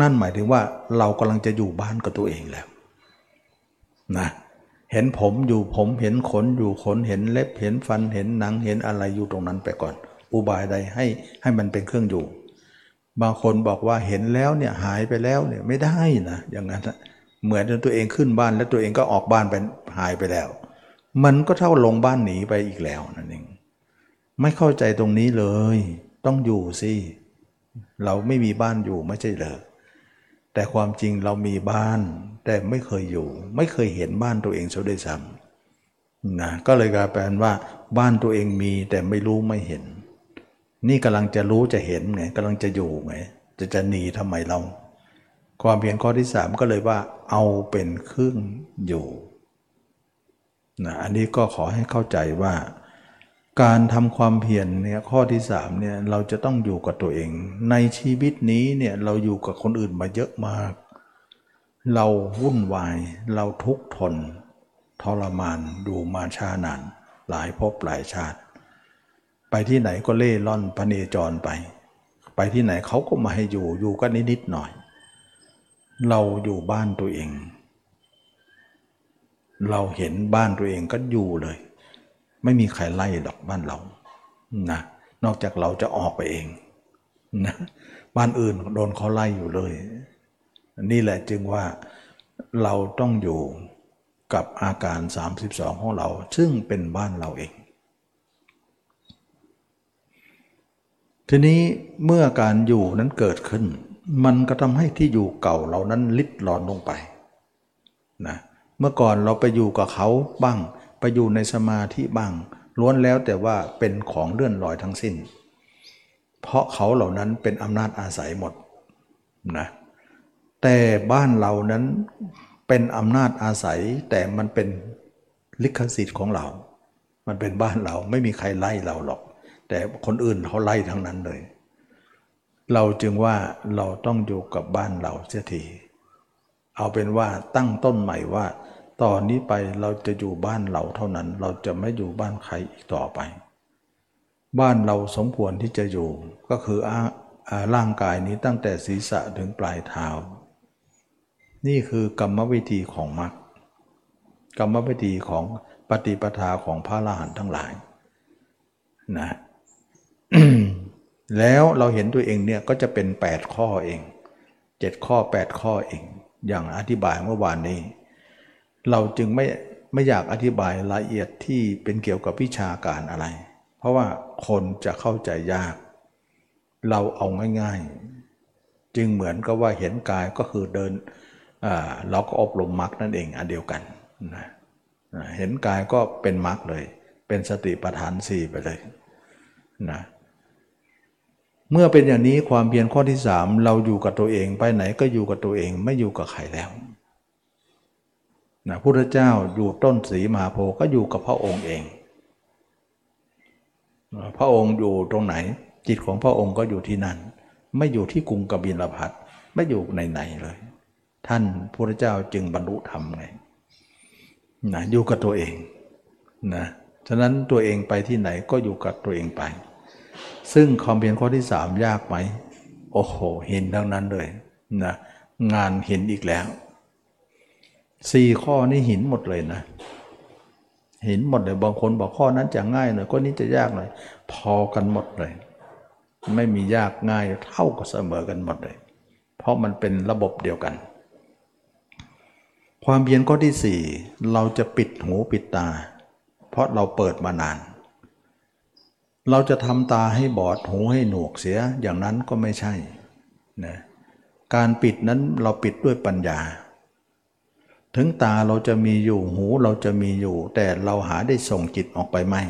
นั่นหมายถึงว่าเรากำลังจะอยู่บ้านกับตัวเองแล้วนะเห็นผมอยู่ผมเห็นขนอยู่ขนเห็นเล็บเห็นฟันเห็นหนังเห็นอะไรอยู่ตรงนั้นไปก่อน อุบายใดให้ให้มันเป็นเครื่องอยู่ บางคนบอกว่าเห็นแล้วเนี่ยหายไปแล้วเนี่ยไม่ได้นะอย่างนั้นนะ เหมือนตัวเองขึ้นบ้านแล้วตัวเองก็ออกบ้านไปหายไปแล้ว มันก็เท่าลงบ้านหนีไปอีกแล้วนั่นเองไม่เข้าใจตรงนี้เลย ต้องอยู่สิเราไม่มีบ้านอยู่ไม่ใช่เหรอแต่ความจริงเรามีบ้าน แต่ไม่เคยอยู่ ไม่เคยเห็นบ้านตัวเองเสียด้วยซ้ำนะก็เลยกลายเป็นว่า บ้านตัวเองมีแต่ไม่รู้ไม่เห็น นี่กำลังจะรู้จะเห็นไงกำลังจะอยู่ไงจะจะหนีทำไมเรา ความเพียรข้อที่สามก็เลยว่า เอาเป็นเครื่องอยู่นะอันนี้ก็ขอให้เข้าใจว่า การทำความเพียรเนี่ยข้อที่สามเนี่ยเราจะต้องอยู่กับตัวเอง ในชีวิตนี้เนี่ยเราอยู่กับคนอื่นมาเยอะมาก เราวุ่นวาย เราทุกข์ทน ทรมานดูมาชานาน หลายภพหลายชาติ ไปที่ไหนก็เล่ร่อนพเนจรไป ไปที่ไหนเขาก็มาให้อยู่อยู่ก็นิดๆหน่อย เราอยู่บ้านตัวเอง เราเห็นบ้านตัวเองก็อยู่เลย ไม่มีใครไล่ดอกบ้านเรานะนอกจากเราจะออกไปเองนะบ้านอื่นโดนเขาไล่อยู่เลย นี่แหละจึงว่าเราต้องอยู่กับอาการ 32 ของเรา ซึ่งเป็นบ้านเราเอง ทีนี้เมื่อการอยู่นั้นเกิดขึ้น มันก็ทำให้ที่อยู่เก่าเรานั้นลิดรอนลงไปนะเมื่อก่อนเราไปอยู่กับเขาบ้าง ไปอยู่ในสมาธิบ้าง ล้วนแล้วแต่ว่าเป็นของเลื่อนลอยทั้งสิ้น เพราะเขาเหล่านั้นเป็นอำนาจอาศัยหมดนะแต่บ้านเรานั้นเป็นอำนาจอาศัย แต่มันเป็นลิขสิทธิ์ของเรา มันเป็นบ้านเราไม่มีใครไล่เราหรอก แต่คนอื่นเขาไล่ทั้งนั้นเลย เราจึงว่าเราต้องอยู่กับบ้านเราเสียทีเอาเป็นว่าตั้งต้นใหม่ว่า ตอนนี้ไปเราจะอยู่บ้านเราเท่านั้น เราจะไม่อยู่บ้านใครอีกต่อไป บ้านเราสมควรที่จะอยู่ ก็คือร่างกายนี้ตั้งแต่ศีรษะถึงปลายเท้า นี่คือกรรมวิธีของมรรคกรรมวิธีของปฏิปทาของพระอรหันต์ทั้งหลายนะ แล้วเราเห็นตัวเองเนี่ยก็จะเป็น 8 ข้อเอง 7 ข้อ 8 ข้อเอง อย่างอธิบายเมื่อวานนี้ เราจึงไม่ไม่อยากอธิบายละเอียดที่เป็นเกี่ยวกับวิชาการอะไร เพราะว่าคนจะเข้าใจยาก เราเอาง่าย ๆ จึงเหมือนกับว่าเห็นกายก็คือเดินเราก็อบรมมรรคนั่นเองอันเดียวกันนะเห็นกายก็เป็นมรรคเลย เป็นสติปัฏฐานสี่ไปเลยนะเมื่อเป็นอย่างนี้ความเพียรข้อที่สามเราอยู่กับตัวเองไปไหนก็อยู่กับตัวเองไม่อยู่กับใครแล้วนะพุทธเจ้าอยู่ต้นสีมหาโพก็อยู่กับพระองค์เอง พระองค์อยู่ตรงไหน จิตของพระองค์ก็อยู่ที่นั่น ไม่อยู่ที่กรุงกบิลพัทไม่อยู่ไหนๆเลย ท่านพระเจ้าจึงบรรลุธรรมไงนะอยู่กับตัวเองนะฉะนั้นตัวเองไปที่ไหนก็อยู่กับตัวเองไป ซึ่งความเพียรข้อที่สามยากไหมโอ้โห เห็นทั้งนั้นเลยนะงานเห็นอีกแล้วสี่ข้อนี้หินหมดเลยนะ เห็นหมดเลยบางคนบอกข้อนั้นจะง่ายหน่อยข้อนี้จะยากหน่อยพอกันหมดเลย ไม่มียากง่ายเท่ากับเสมอกันหมดเลย เพราะมันเป็นระบบเดียวกัน ความเพียรข้อที่สี่เราจะปิดหูปิดตา เพราะเราเปิดมานาน เราจะทำตาให้บอดหูให้หนวกเสียอย่างนั้นก็ไม่ใช่นะการปิดนั้นเราปิดด้วยปัญญา ถึงตาเราจะมีอยู่หูเราจะมีอยู่ แต่เราหาได้ส่งจิตออกไปไม่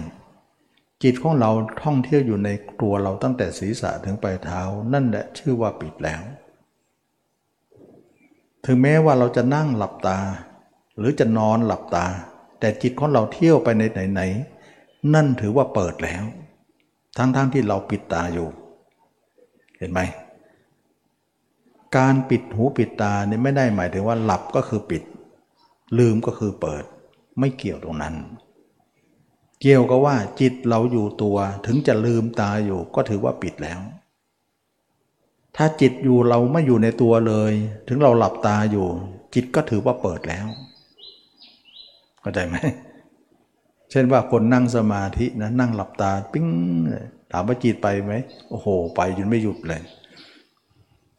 จิตของเราท่องเที่ยวอยู่ในตัวเราตั้งแต่ศีรษะถึงปลายเท้า นั่นแหละชื่อว่าปิดแล้ว ถึงแม้ว่าเราจะนั่งหลับตา หรือจะนอนหลับตา แต่จิตของเราเที่ยวไปในไหนๆนั่นถือว่าเปิดแล้ว ทั้งๆทที่เราปิดตาอยู่ เห็นไหม การปิดหูปิดตาเนี่ยไม่ได้หมายถึงว่าหลับก็คือปิด ลืมก็คือเปิด ไม่เกี่ยวตรงนั้น เกี่ยวกับว่าจิตเราอยู่ตัวถึงจะลืมตาอยู่ก็ถือว่าปิดแล้ว ถ้าจิตอยู่เราไม่อยู่ในตัวเลย ถึงเราหลับตาอยู่ จิตก็ถือว่าเปิดแล้วเข้าใจไหม ช่นว่าคนนั่งสมาธินะนั่งหลับตาปิ้งถามว่าจิตไปไหมโอ้โห ไปจนไม่หยุดเลย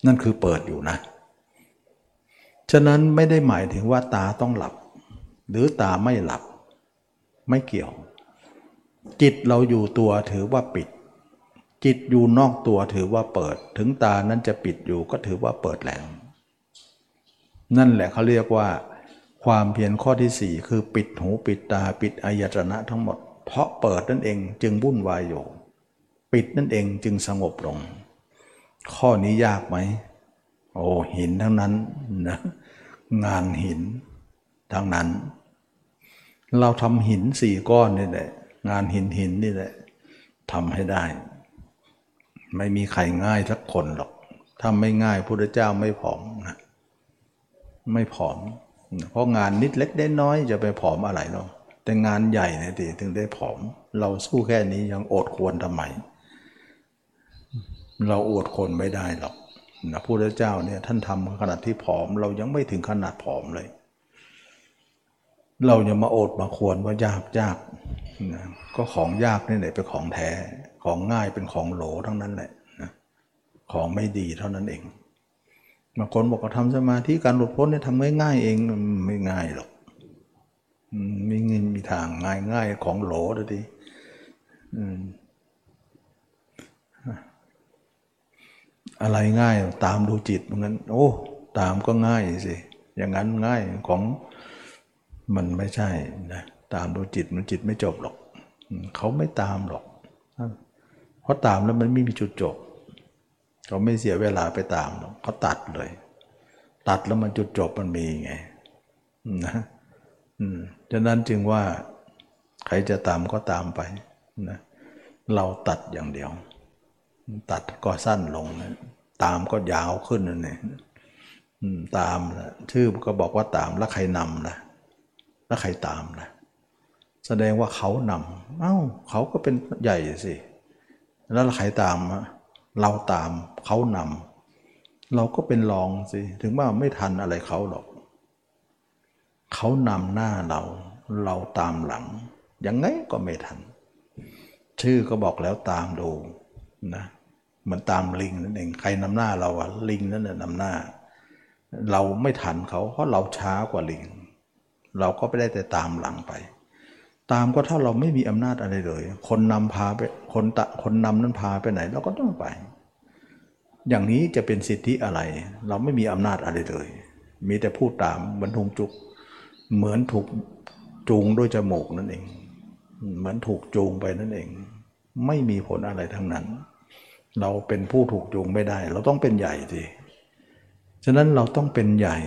นั่นคือเปิดอยู่นะ ฉะนั้นไม่ได้หมายถึงว่าตาต้องหลับ หรือตาไม่หลับ ไม่เกี่ยว จิตเราอยู่ตัวถือว่าปิด จิตอยู่นอกตัวถือว่าเปิด ถึงตานั้นจะปิดอยู่ก็ถือว่าเปิดแล้ว นั่นแหละเขาเรียกว่า ความเพียรข้อที่สี่คือปิดหูปิดตาปิดอายตนะทั้งหมด เพราะเปิดนั่นเองจึงวุ่นวายอยู่ ปิดนั่นเองจึงสงบลง ข้อนี้ยากไหม โอ้หินทั้งนั้นนะงานหินทั้งนั้น เราทำหินสี่ก้อนนี่แหละ งานหินหินนี่แหละทำให้ได้ ไม่มีใครง่ายสักคนหรอกถ้าไม่ง่ายพระเจ้าไม่ผอมนะไม่ผอม เพราะงานนิดเล็กได้น้อยจะไปผอมอะไรหรอกแต่งานใหญ่เนี่ยถึงได้ผอม เราสู้แค่นี้ยังอดควรทำไม เราอดคนไม่ได้หรอกนะพระเจ้าเนี่ยท่านทำขนาดที่ผอม เรายังไม่ถึงขนาดผอมเลย เราอย่ามาอดมาควรว่ายากยากนะก็ของยากนี่แหละเป็นของแท้ ของง่ายเป็นของโหลทั้งนั้นแหละนะของไม่ดีเท่านั้นเอง บางคนบอกว่าทำสมาธิการหลุดพ้นเนี่ยทำง่ายๆเองไม่ง่ายหรอกม่เงินมีทางง่ายง่ายของโหลเลยทีอืมอะไรง่ายตามดูจิตเหมือนกันโอ้ ตามก็ง่ายสิอย่างนั้นง่ายของมันไม่ใช่นะตามดูจิตมันจิตไม่จบหรอกเขาไม่ตามหรอกเพราะตามแล้วมันไม่มีจุดจบ เขาไม่เสียเวลาไปตามหรอกเขาตัดเลย ตัดแล้วมันจุดจบมันมีไงนะอืมฉะนั้นจึงว่า ใครจะตามก็ตามไปนะเราตัดอย่างเดียว ตัดก็สั้นลงนะตามก็ยาวขึ้นนั่นเองตามนะชื่อก็บอกว่าตามแล้วใครนำนะแล้วใครตามนะแสดงว่าเขานำเอ้าเขาก็เป็นใหญ่สิ แล้วใครตาม เราตามเขานเราก็เป็นรองสิ ถึงว่าไม่ทันอะไรเขาหรอก เขานำหน้าเรา เราตามหลัง ยังไงก็ไม่ทัน ชื่อก็บอกแล้วตามดูนะเหมือนตามลิงนั่นเอง ใครนำหน้าเราอะลิงนั่นแหละนำหน้า เราไม่ทันเขา เพราะเราช้ากว่าลิง เราก็ไม่ได้แต่ตามหลังไป ตามก็ถ้าเราไม่มีอำนาจอะไรเลย คนนำพาไปคนตะคนนำนั้นพาไปไหน เราก็ต้องไป อย่างนี้จะเป็นสิทธิอะไร เราไม่มีอำนาจอะไรเลย มีแต่พูดตามเหมือนทุงจุก เหมือนถูกจูงด้วยจมูกนั่นเอง เหมือนถูกจูงไปนั่นเอง ไม่มีผลอะไรทั้งนั้น เราเป็นผู้ถูกจูงไม่ได้ เราต้องเป็นใหญ่สิฉะนั้นเราต้องเป็นใหญ่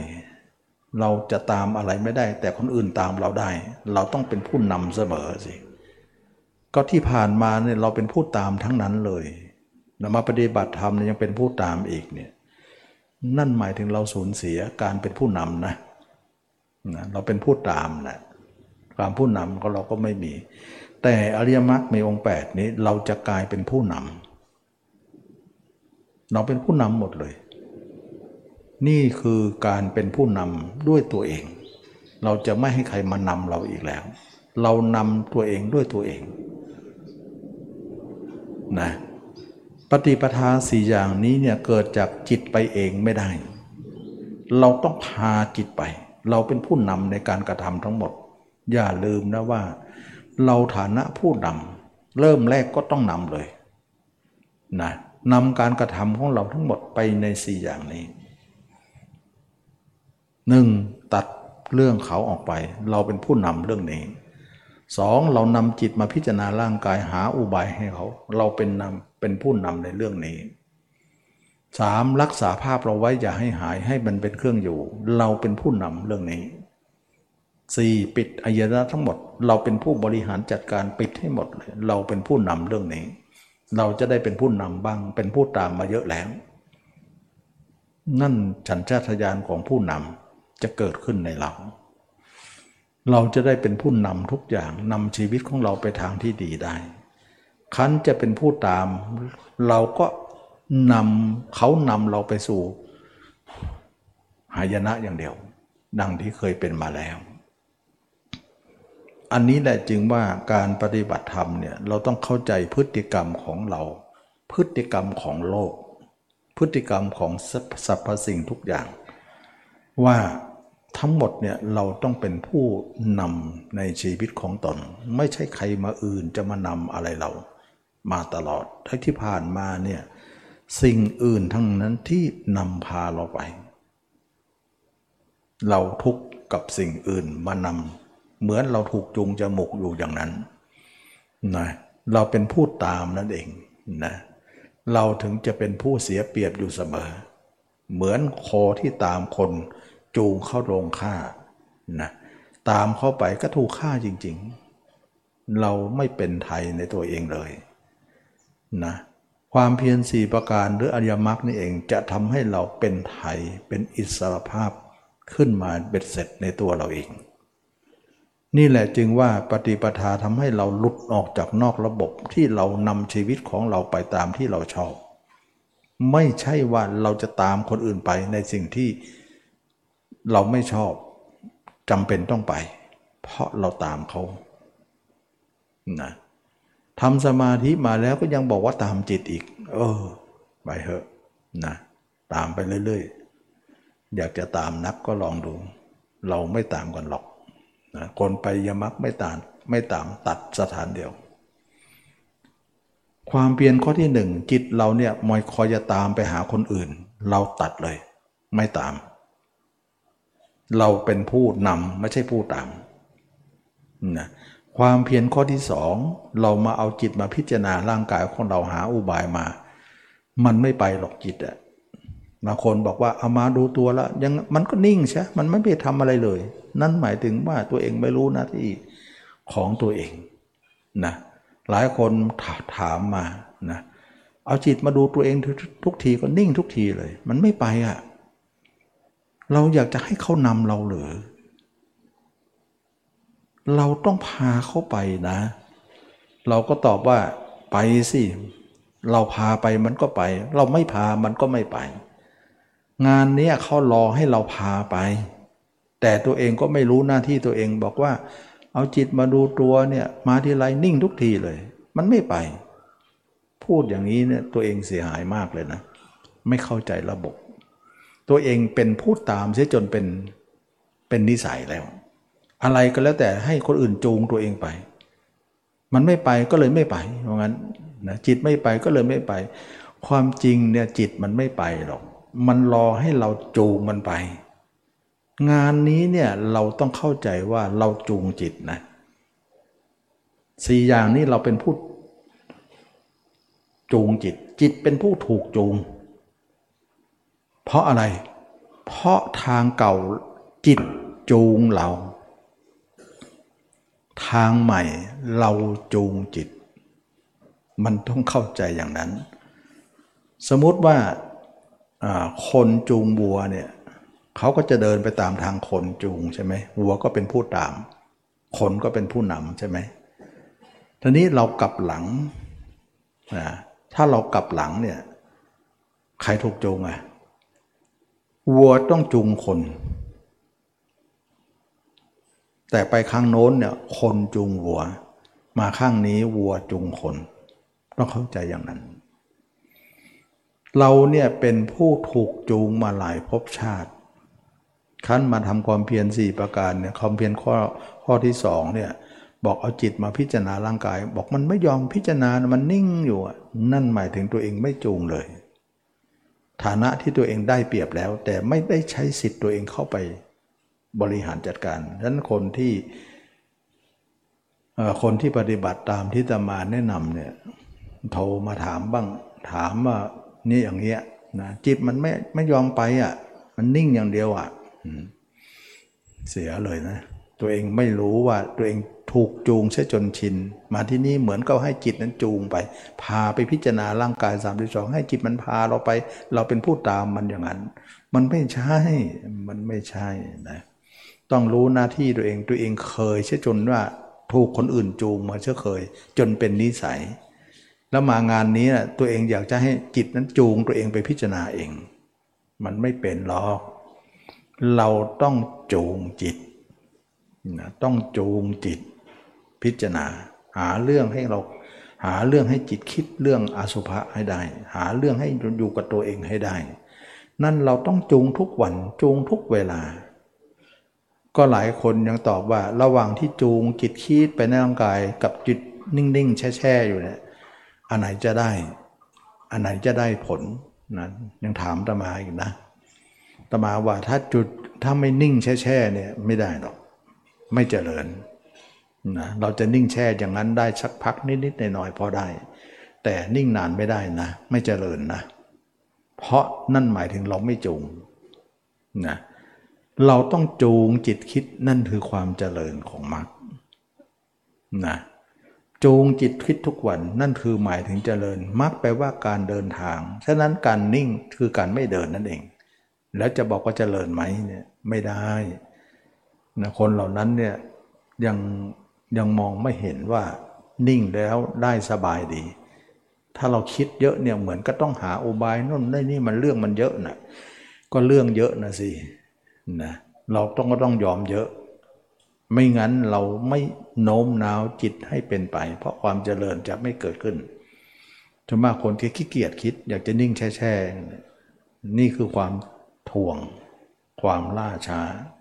เราจะตามอะไรไม่ได้ แต่คนอื่นตามเราได้ เราต้องเป็นผู้นำเสมอสิก็ที่ผ่านมาเนี่ยเราเป็นผู้ตามทั้งนั้นเลยเรามาปฏิบัติธรรมเนี่ยยังเป็นผู้ตามอีกเนี่ยนั่นหมายถึงเราสูญเสียการเป็นผู้นำนะนะเราเป็นผู้ตามนะความผู้นำก็เราก็ไม่มี แต่อริยมรรคในองค์ 8 นี้เราจะกลายเป็นผู้นำเราเป็นผู้นำหมดเลย นี่คือการเป็นผู้นำด้วยตัวเอง เราจะไม่ให้ใครมานำเราอีกแล้ว เรานำตัวเองด้วยตัวเองนะปฏิปทาสี่อย่างนี้เนี่ยเกิดจากจิตไปเองไม่ได้ เราต้องพาจิตไป เราเป็นผู้นำในการกระทำทั้งหมด อย่าลืมนะว่า เราฐานะผู้นำเริ่มแรกก็ต้องนำเลยนะนำการกระทำของเราทั้งหมดไปในสี่อย่างนี้ หนึ่งตัดเรื่องเขาออกไป เราเป็นผู้นำเรื่องนี้สองเรานำจิตมาพิจารณาร่างกายหาอุบายให้เขา เราเป็นนำเป็นผู้นำในเรื่องนี้สามรักษาภาพเราไว้อย่าให้หายให้มันเป็นเครื่องอยู่ เราเป็นผู้นำเรื่องนี้สี่ปิดอายนะทั้งหมด เราเป็นผู้บริหารจัดการปิดให้หมดเลยเราเป็นผู้นำเรื่องนี้ เราจะได้เป็นผู้นำบ้าง เป็นผู้ตามมาเยอะแล้ว นั่นฉันชาตญาณของผู้นำ จะเกิดขึ้นในเรา เราจะได้เป็นผู้นำทุกอย่างนำชีวิตของเราไปทางที่ดีได้ คันจะเป็นผู้ตาม เราก็นำเขานำเราไปสู่หายนะอย่างเดียว ดังที่เคยเป็นมาแล้ว อันนี้แหละจึงว่าการปฏิบัติธรรมเนี่ยเราต้องเข้าใจพฤติกรรมของเรา พฤติกรรมของโลก พฤติกรรมของสรรพสิ่งทุกอย่าง ว่า ทั้งหมดเนี่ยเราต้องเป็นผู้นำในชีวิตของตน ไม่ใช่ใครมาอื่นจะมานำอะไรเรา มาตลอดทั้งที่ผ่านมาเนี่ยสิ่งอื่นทั้งนั้นที่นำพาเราไป เราทุกข์กับสิ่งอื่นมานำเหมือนเราถูกจูงจมูกอยู่อย่างนั้นนะเราเป็นผู้ตามนั่นเองนะเราถึงจะเป็นผู้เสียเปรียบอยู่เสมอ เหมือนโคที่ตามคน จูงเข้าโรงฆ่านะตามเข้าไปก็ถูกฆ่าจริง ๆ เราไม่เป็นไทยในตัวเองเลยนะความเพียรสี่ประการหรืออริยมรรคนี่เองจะทำให้เราเป็นไทยเป็นอิสรภาพขึ้นมาเบ็ดเสร็จในตัวเราเอง นี่แหละจึงว่าปฏิปทาทำให้เราหลุดออกจากนอกระบบที่เรานำชีวิตของเราไปตามที่เราชอบ ไม่ใช่ว่าเราจะตามคนอื่นไปในสิ่งที่ เราไม่ชอบจำเป็นต้องไป เพราะเราตามเขานะทำสมาธิมาแล้วก็ยังบอกว่าตามจิตอีก เออ ไปเถอะนะตามไปเรื่อยๆ อยากจะตามนักก็ลองดู เราไม่ตามกันหรอกนะคนไปยมักไม่ตามไม่ตามตัดสถานเดียว ความเปลี่ยนข้อที่หนึ่งจิตเราเนี่ยมอยคอยจะตามไปหาคนอื่น เราตัดเลย ไม่ตาม เราเป็นผู้นำไม่ใช่ผู้ตามนะความเพียรข้อที่สองเรามาเอาจิตมาพิจารณาร่างกายของเราหาอุบายมา มันไม่ไปหรอกจิตอะบางคนบอกว่าเอามาดูตัวแล้วยังมันก็นิ่งใช่มันไม่ไปทำอะไรเลย นั่นหมายถึงว่าตัวเองไม่รู้หน้าที่ของตัวเองนะหลายคนถามมานะเอาจิตมาดูตัวเองทุกทีก็นิ่งทุกทีเลย มันไม่ไปอะ่ะ เราอยากจะให้เขานำเราหรือ เราต้องพาเขาไปนะ เราก็ตอบว่าไปสิ เราพาไปมันก็ไป เราไม่พามันก็ไม่ไป งานนี้เขารอให้เราพาไป แต่ตัวเองก็ไม่รู้หน้าที่ตัวเองบอกว่า เอาจิตมาดูตัวเนี่ยมาทีไรนิ่งทุกทีเลย มันไม่ไป พูดอย่างนี้เนี่ยตัวเองเสียหายมากเลยนะ ไม่เข้าใจระบบ ตัวเองเป็นพูดตามเสียจนเป็นเป็นนิสัยแล้ว อะไรก็แล้วแต่ให้คนอื่นจูงตัวเองไป มันไม่ไปก็เลยไม่ไป เพราะงั้นนะจิตไม่ไปก็เลยไม่ไป ความจริงเนี่ยจิตมันไม่ไปหรอก มันรอให้เราจูงมันไป งานนี้เนี่ยเราต้องเข้าใจว่าเราจูงจิตนะสี่อย่างนี้เราเป็นผู้จูงจิต จิตเป็นผู้ถูกจูง เพราะอะไร เพราะทางเก่าจิตจูงเรา ทางใหม่เราจูงจิต มันต้องเข้าใจอย่างนั้น สมมติว่าคนจูงวัวเนี่ยเขาก็จะเดินไปตามทางคนจูงใช่ไหมวัวก็เป็นผู้ตาม คนก็เป็นผู้นำใช่ไหมทีนี้เรากลับหลังนะถ้าเรากลับหลังเนี่ยใครถูกจูงอะ วัวต้องจูงคน แต่ไปข้างโน้นเนี่ยคนจูงวัว มาข้างนี้วัวจูงคน ต้องเข้าใจอย่างนั้น เราเนี่ยเป็นผู้ถูกจูงมาหลายภพชาติขั้นมาทำความเพียรสี่ประการเนี่ยความเพียรข้อข้อที่สองเนี่ยบอกเอาจิตมาพิจารณาร่างกาย บอกมันไม่ยอมพิจารณา มันนิ่งอยู่นั่นหมายถึงตัวเองไม่จูงเลย ฐานะที่ตัวเองได้เปรียบแล้ว แต่ไม่ได้ใช้สิทธิ์ตัวเองเข้าไปบริหารจัดการดังนั้นคนที่คนที่ปฏิบัติตามที่ตมาแนะนำเนี่ยโทรมาถามบ้างถามว่านี่อย่างเงี้ยนะจิตมันไม่ไม่ยอมไปอะมันนิ่งอย่างเดียวอะเสียเลยนะ ตัวเองไม่รู้ว่าตัวเอง ถูกจูงเสียจนชิน มาที่นี่เหมือนก็ให้จิตนั้นจูงไป พาไปพิจารณาร่างกายสามสองให้จิตมันพาเราไป เราเป็นผู้ตามมันอย่างนั้น มันไม่ใช่ มันไม่ใช่นะต้องรู้หน้าที่ตัวเองตัวเองเคยเช่จนว่าถูกคนอื่นจูงมาเชื่อเคย จนเป็นนิสัย แล้วมางานนี้นะตัวเองอยากจะให้จิตนั้นจูงตัวเองไปพิจารณาเอง มันไม่เป็นหรอกเราต้องจูงจิตนะต้องจูงจิต พิจารณา หาเรื่องให้เรา หาเรื่องให้จิตคิดเรื่องอสุภะให้ได้ หาเรื่องให้อยู่กับตัวเองให้ได้ นั่นเราต้องจูงทุกวันจูงทุกเวลา ก็หลายคนยังตอบว่าระหว่างที่จูงจิตคิดไปในร่างกายกับจิตนิ่งๆ แช่ๆอยู่เนี่ยอันไหนจะได้ อันไหนจะได้ผลนะยังถามตมาอีกนะตมาว่าถ้าจุดถ้าไม่นิ่งแช่ๆเนี่ยไม่ได้หรอก ไม่เจริญ นะเราจะนิ่งแช่อย่างนั้นได้สักพักนิดๆหน่อยๆพอได้ แต่นิ่งนานไม่ได้นะ ไม่เจริญนะ เพราะนั่นหมายถึงเราไม่จูงนะเราต้องจูงจิตคิดนั่นคือความเจริญของมรรคนะจูงจิตคิดทุกวันนั่นคือหมายถึงเจริญมรรคแปลว่าการเดินทาง ฉะนั้นการนิ่งคือการไม่เดินนั่นเอง แล้วจะบอกว่าเจริญไหมเนี่ยไม่ได้นะคนเหล่านั้นเนี่ยยัง ยังมองไม่เห็นว่านิ่งแล้วได้สบายดี ถ้าเราคิดเยอะเนี่ยเหมือนก็ต้องหาอุบายนู่นได้นี่มันเรื่องมันเยอะนะก็เรื่องเยอะนะสินะเราต้องก็ต้องยอมเยอะ ไม่งั้นเราไม่โน้มน้าวจิตให้เป็นไป เพราะความเจริญจะไม่เกิดขึ้นถ้ามากคนที่ขี้เกียจคิด อยากจะนิ่งแช่ๆนี่คือความถ่วง ความล่าช้า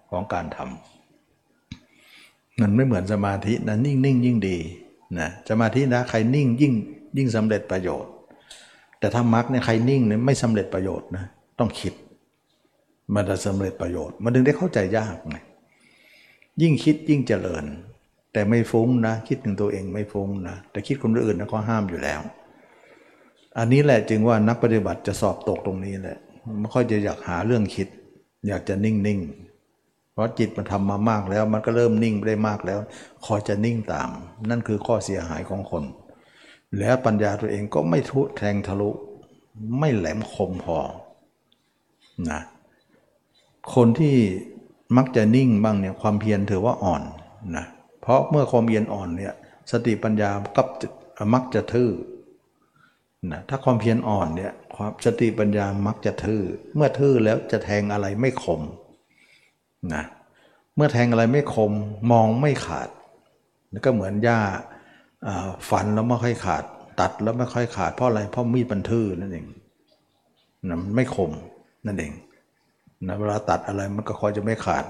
ของการทำ มันไม่เหมือนสมาธินะนิ่งนิ่งยิ่งดีนะสมาธินะใครนิ่งยิ่งยิ่งสำเร็จประโยชน์ แต่ถ้ามรรคเนี่ยใครนิ่งเนี่ยไม่สำเร็จประโยชน์นะต้องคิด มันจะสำเร็จประโยชน์ มันถึงได้เข้าใจยากไงยิ่งคิดยิ่งเจริญ แต่ไม่ฟุ้งนะ คิดถึงตัวเองไม่ฟุ้งนะแต่คิดคนอื่นนะก็ห้ามอยู่แล้ว อันนี้แหละจึงว่านักปฏิบัติจะสอบตกตรงนี้แหละไม่ค่อยจะอยากหาเรื่องคิด อยากจะนิ่งๆ เพราะจิตมันทำมามากแล้ว มันก็เริ่มนิ่งได้มากแล้ว คอยจะนิ่งตาม นั่นคือข้อเสียหายของคน แล้วปัญญาตัวเองก็ไม่ทุแทงทะลุ ไม่แหลมคมพอนะคนที่มักจะนิ่งบ้างเนี่ยความเพียรถือว่าอ่อนนะเพราะเมื่อความเพียรอ่อนเนี่ยสติปัญญากับมักจะทื่อนะถ้าความเพียรอ่อนเนี่ยความสติปัญญามักจะทื่อเมื่อทื่อแล้วจะแทงอะไรไม่คม นะเมื่อแทงอะไรไม่คมมองไม่ขาดแล้วก็เหมือนหญ้าฟันแล้วไม่ค่อยขาด ตัดแล้วไม่ค่อยขาดเพราะอะไรเพราะมีดมันทื่อนั่นเองนะมันไม่คมนั่นเองนะเวลาตัดอะไรมันก็คอยจะไม่ขาด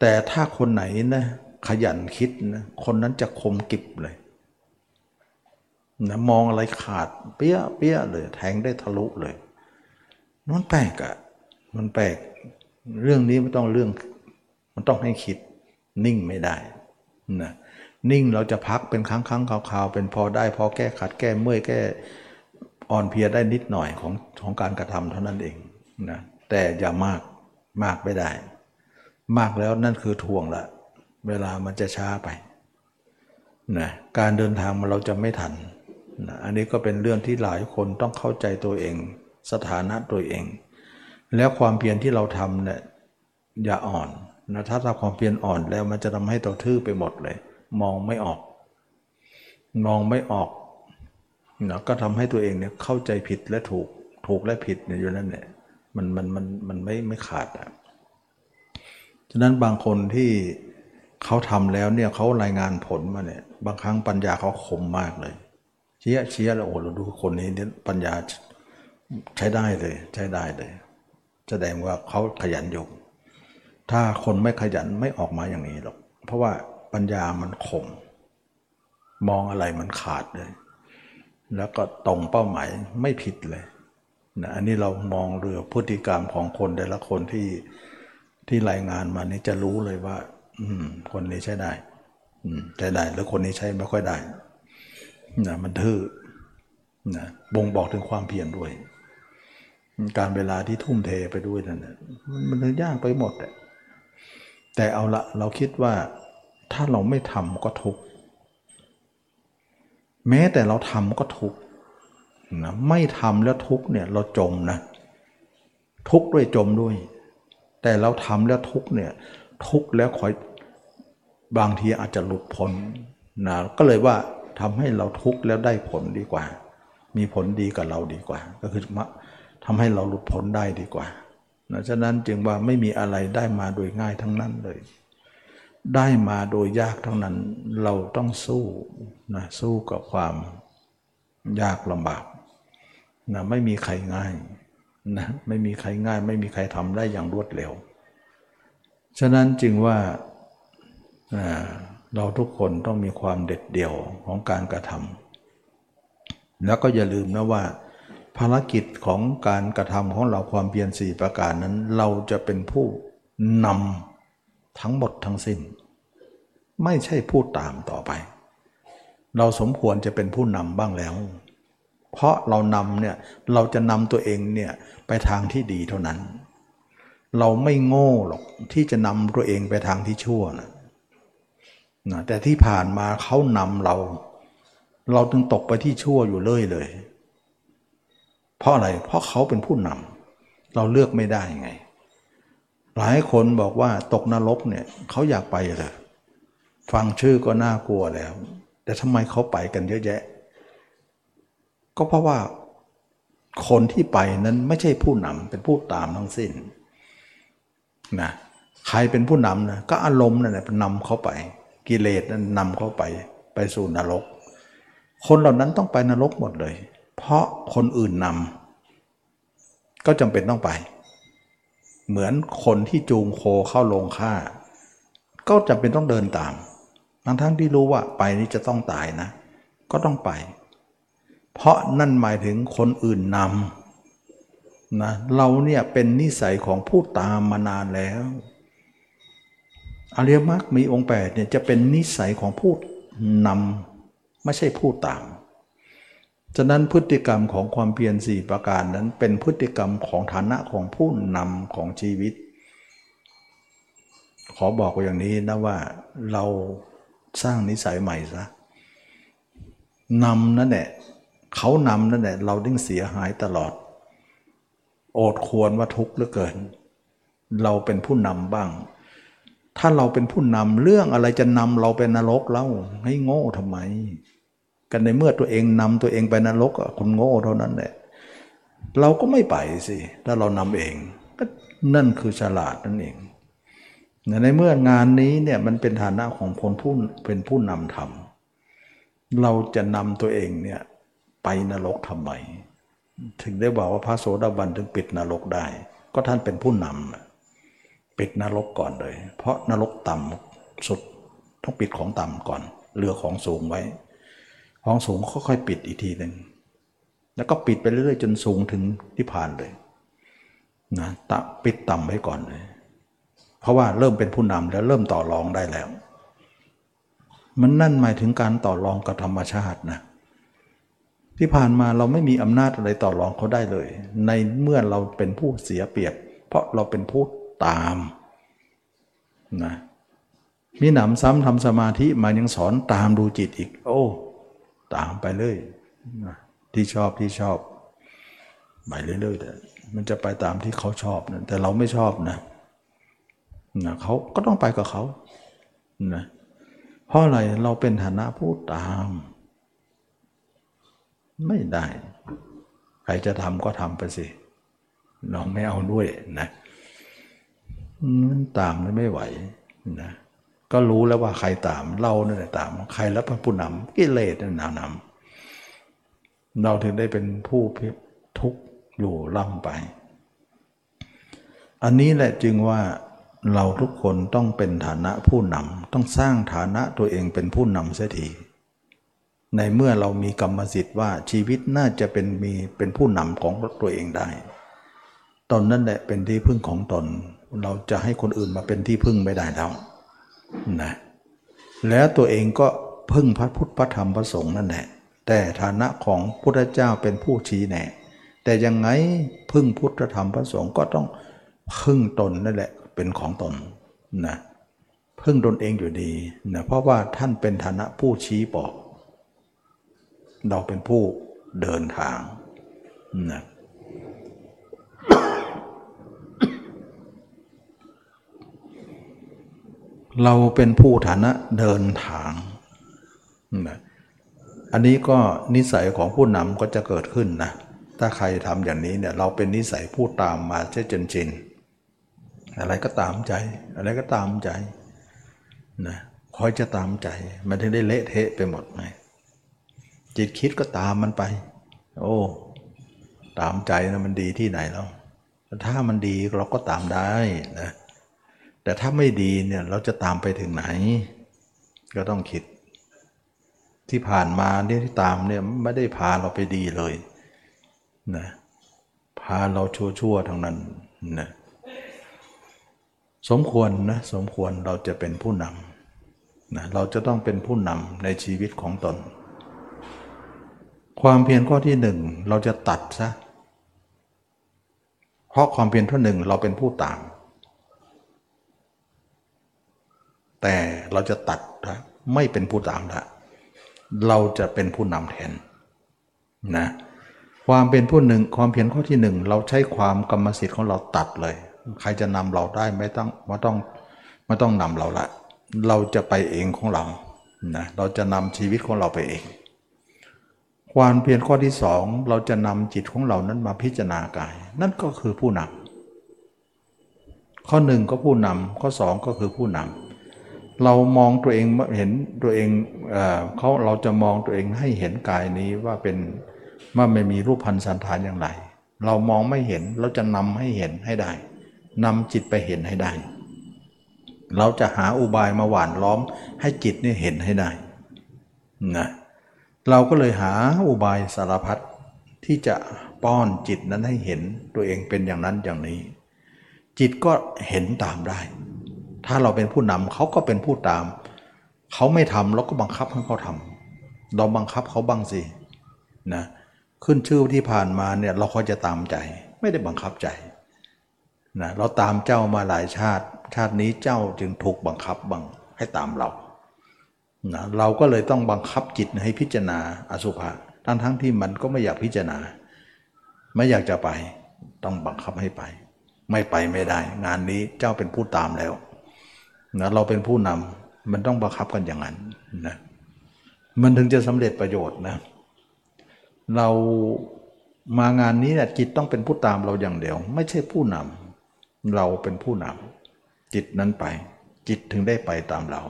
แต่ถ้าคนไหนนะขยันคิดนะคนนั้นจะคมกิบเลยนะมองอะไรขาด เปี้ยเปี้ยเลย แทงได้ทะลุเลย มันแปลกอะ่ะมันแปลก เรื่องนี้ไม่ต้องเรื่อง มันต้องให้คิด นิ่งไม่ได้นะนิ่งเราจะพักเป็นครั้งครั้งคราวๆเป็นพอได้พอแก้ขัดแก้เมื่อยแก้อ่อนเพลียได้นิดหน่อยของของการกระทำเท่านั้นเองนะแต่อย่ามากมากไม่ได้ มากแล้วนั่นคือทวงละเวลามันจะช้าไปนะการเดินทางมันเราจะไม่ทันนะอันนี้ก็เป็นเรื่องที่หลายคนต้องเข้าใจตัวเอง สถานะตัวเอง แล้วความเพียรที่เราทำเนี่ยอย่าอ่อนนะถ้าถ้าความเพียรอ่อนแล้วมันจะทำให้ตัวทื่อไปหมดเลย มองไม่ออก มองไม่ออกนะก็ทำให้ตัวเองเนี่ยเข้าใจผิดและถูกถูกและผิดเนี่ยอยู่นั่นเนี่ยมันมันมันมันไม่ไม่ขาดอะฉะนั้นบางคนที่เขาทำแล้วเนี่ยเขารายงานผลมาเนี่ยบางครั้งปัญญาเขาคมมากเลยเชี้ยเชี้ยแล้วโอ้เราดูคนนี้เนี่ยปัญญาใช้ได้เลย ใช้ได้เลย แสดงว่าเขาขยันอยู่ ถ้าคนไม่ขยันไม่ออกมาอย่างนี้หรอก เพราะว่าปัญญามันคม มองอะไรมันขาดเลย แล้วก็ตรงเป้าหมายไม่ผิดเลยนะอันนี้เรามองเรือพฤติกรรมของคนแต่ละคนที่ที่รายงานมานี่จะรู้เลยว่า อืม คนนี้ใช้ได้ อืมใช้ได้ แล้วคนนี้ใช้ไม่ค่อยได้นะมันทื่อนะบ่งบอกถึงความเพียรด้วย การเวลาที่ทุ่มเทไปด้วยนั่นนะมันมันยากไปหมดแหละแต่เอาละเราคิดว่าถ้าเราไม่ทำก็ทุกแม้แต่เราทำก็ทุกนะไม่ทำแล้วทุกเนี่ยเราจมนะทุกด้วยจมด้วย แต่เราทำแล้วทุกเนี่ยทุกแล้วคอยบางทีอาจจะหลุดพ้นนะก็เลยว่าทำให้เราทุกข์แล้วได้ผลดีกว่า มีผลดีกับเราดีกว่า ก็คือ ทำให้เราหลุดพ้นได้ดีกว่านะฉะนั้นจึงว่าไม่มีอะไรได้มาโดยง่ายทั้งนั้นเลย ได้มาโดยยากทั้งนั้น เราต้องสู้นะสู้กับความยากลำบากนะไม่มีใครง่ายนะไม่มีใครง่าย ไม่มีใครทำได้อย่างรวดเร็ว ฉะนั้นจึงว่าเราทุกคนต้องมีความเด็ดเดี่ยวของการกระทำแล้วก็อย่าลืมนะว่า ภารกิจของการกระทำของเราความเพียรสี่ประการนั้น เราจะเป็นผู้นำทั้งหมดทั้งสิ้น ไม่ใช่ผู้ตามต่อไป เราสมควรจะเป็นผู้นำบ้างแล้ว เพราะเรานำเนี่ยเราจะนำตัวเองเนี่ยไปทางที่ดีเท่านั้น เราไม่โง่หรอกที่จะนำตัวเองไปทางที่ชั่วนะนะแต่ที่ผ่านมาเขานำเรา เราจึงตกไปที่ชั่วอยู่เรื่อยเลย เพราะอะไร เพราะเขาเป็นผู้นำเราเลือกไม่ได้ไง หลายคนบอกว่าตกนรกเนี่ยเขาอยากไปเลยฟังชื่อก็น่ากลัวแล้ว แต่ทำไมเขาไปกันเยอะแยะ ก็เพราะว่าคนที่ไปนั้นไม่ใช่ผู้นำเป็นผู้ตามทั้งสิ้นนะใครเป็นผู้นำนะก็อารมณ์นั่นแหละนำเขาไป กิเลสนั้นนำเขาไปไปสู่นรก คนเหล่านั้นต้องไปนรกหมดเลย เพราะคนอื่นนำก็จำเป็นต้องไป เหมือนคนที่จูงโคเข้าโรงฆ่า ก็จำเป็นต้องเดินตามทั้งทั้งที่รู้ว่าไปนี้จะต้องตายนะ ก็ต้องไป เพราะนั่นหมายถึงคนอื่นนำนะเราเนี่ยเป็นนิสัยของผู้ตามมานานแล้วอริยมรรคมีองค์แปดเนี่ยจะเป็นนิสัยของผู้นำไม่ใช่ผู้ตาม ฉะนั้นพฤติกรรมของความเพียรสี่ประการนั้นเป็นพฤติกรรมของฐานะของผู้นำของชีวิต ขอบอกอย่างนี้นะว่าเราสร้างนิสัยใหม่ซะนำนั่นแหละเขานำนั่นแหละเราดิ้งเสียหายตลอด โอดควรว่าทุกข์เหลือเกิน เราเป็นผู้นำบ้าง ถ้าเราเป็นผู้นำเรื่องอะไรจะนำเราไปนรกเล่าให้โง่ทำไม กันในเมื่อตัวเองนำตัวเองไปนรกคุณโง่เท่านั้นแหละเราก็ไม่ไปสิถ้าเรานำเองก็นั่นคือฉลาดนั่นเองในเมื่องานนี้เนี่ยมันเป็นฐานะของคนผู้เป็นผู้นำทำเราจะนำตัวเองเนี่ยไปนรกทำไม ถึงได้บอกว่าพระโสดาบันถึงปิดนรกได้ ก็ท่านเป็นผู้นำปิดนรกก่อนเลย เพราะนรกต่ำสุดต้องปิดของต่ำก่อนเหลือของสูงไว้ ของสูงค่อยๆปิดอีกทีหนึ่งแล้วก็ปิดไปเรื่อยๆจนสูงถึงที่ผ่านเลยนะตะปิดต่ำไว้ก่อนเลย เพราะว่าเริ่มเป็นผู้นำแล้วเริ่มต่อรองได้แล้ว มันนั่นหมายถึงการต่อรองกับธรรมชาตินะที่ผ่านมาเราไม่มีอำนาจอะไรต่อรองเขาได้เลย ในเมื่อเราเป็นผู้เสียเปรียบ เพราะเราเป็นผู้ตามนะมีหนำซ้ำทำสมาธิมายังสอนตามดูจิตอีก โอ้ ตามไปเลยที่ชอบที่ชอบไปเรื่อยๆแต่มันจะไปตามที่เขาชอบนะแต่เราไม่ชอบนะนะเขาก็ต้องไปกับเขานะเพราะอะไรเราเป็นฐานะผู้ตาม ไม่ได้ ใครจะทำก็ทำไปสิเราไม่เอาด้วยนะมันตามไม่ไหวนะ ก็รู้แล้วว่าใครตาม เราเนี่ยตาม ใครแล้วพระผู้นำกิเลสนั่นนำเราถึงได้เป็นผู้ทุกข์อยู่ล่ำไป อันนี้แหละจึงว่าเราทุกคนต้องเป็นฐานะผู้นำต้องสร้างฐานะตัวเองเป็นผู้นำเสียทีในเมื่อเรามีกรรมสิทธิ์ว่าชีวิตน่าจะเป็นมีเป็นผู้นำของตัวเองได้ ตอนนั่นแหละเป็นที่พึ่งของตน เราจะให้คนอื่นมาเป็นที่พึ่งไม่ได้แล้ว นะแล้วตัวเองก็พึ่งพระพุทธพระธรรมพระสงฆ์นั่นแหละแต่ฐานะของพุทธเจ้าเป็นผู้ชี้แนะแต่ยังไงพึ่งพุทธธรรมพระสงฆ์ก็ต้องพึ่งตนนั่นแหละเป็นของตนนะพึ่งตนเองอยู่ดีนะเพราะว่าท่านเป็นฐานะผู้ชี้บอก เราเป็นผู้เดินทางนะ เราเป็นผู้ฐานะเดินทางนะอันนี้ก็นิสัยของผู้นำก็จะเกิดขึ้นนะ ถ้าใครทำอย่างนี้เนี่ยเราเป็นนิสัยผู้ตามมาเช่จนชินอะไรก็ตามใจ อะไรก็ตามใจนะคอยจะตามใจ มันถึงได้เละเทะไปหมดไหมจิตคิดก็ตามมันไป โอ้ ตามใจนะมันดีที่ไหนแล้ว ถ้ามันดีเราก็ตามได้นะ แต่ถ้าไม่ดีเนี่ยเราจะตามไปถึงไหน ก็ต้องคิด ที่ผ่านมาเนี่ยที่ตามเนี่ยไม่ได้พาเราไปดีเลยนะพาเราชั่วๆทั้งนั้นนะสมควรนะสมควรเราจะเป็นผู้นำนะเราจะต้องเป็นผู้นำในชีวิตของตน ความเพียรข้อที่หนึ่งเราจะตัดซะเพราะความเพียรข้อหนึ่งเราเป็นผู้ตาม แต่เราจะตัดนะไม่เป็นผู้ตามละเราจะเป็นผู้นำแทนนะความเป็นผู้หนึ่งความเพียรข้อที่หนึ่งเราใช้ความกรรมสิทธิ์ของเราตัดเลย ใครจะนำเราได้ไม่ต้องไม่ต้องไม่ต้องนำเราละเราจะไปเองของเรานะเราจะนำชีวิตของเราไปเอง ความเพียรข้อที่สองเราจะนำจิตของเรานั้นมาพิจารณากาย นั่นก็คือผู้นำข้อหนึ่งก็ผู้นำข้อสองก็คือผู้นำ เรามองตัวเองเห็นตัวเองเขาเราจะมองตัวเองให้เห็นกายนี้ว่าเป็นว่าไม่มีรูปพันธ์สันฐานอย่างไร เรามองไม่เห็นเราจะนำให้เห็นให้ได้นำจิตไปเห็นให้ได้ เราจะหาอุบายมาหวานล้อมให้จิตนี่เห็นให้ได้นะเราก็เลยหาอุบายสารพัดที่จะป้อนจิตนั้นให้เห็นตัวเองเป็นอย่างนั้นอย่างนี้ จิตก็เห็นตามได้ ถ้าเราเป็นผู้นำเขาก็เป็นผู้ตาม เขาไม่ทำเราก็บังคับให้เขาทำเราบังคับเขาบ้างสินะขึ้นชื่อที่ผ่านมาเนี่ยเราเขาจะตามใจ ไม่ได้บังคับใจนะเราตามเจ้ามาหลายชาติ ชาตินี้เจ้าจึงถูกบังคับบังให้ตามเรานะเราก็เลยต้องบังคับจิตให้พิจารณาอสุภะทั้งทั้งที่มันก็ไม่อยากพิจารณา ไม่อยากจะไป ต้องบังคับให้ไป ไม่ไปไม่ได้ งานนี้เจ้าเป็นผู้ตามแล้ว นะเราเป็นผู้นำมันต้องบังคับกันอย่างนั้นนะมันถึงจะสำเร็จประโยชน์นะเรามางานนี้เนี่ยจิตต้องเป็นผู้ตามเราอย่างเดียว ไม่ใช่ผู้นำเราเป็นผู้นำจิตนั้นไป จิตถึงได้ไปตามเรา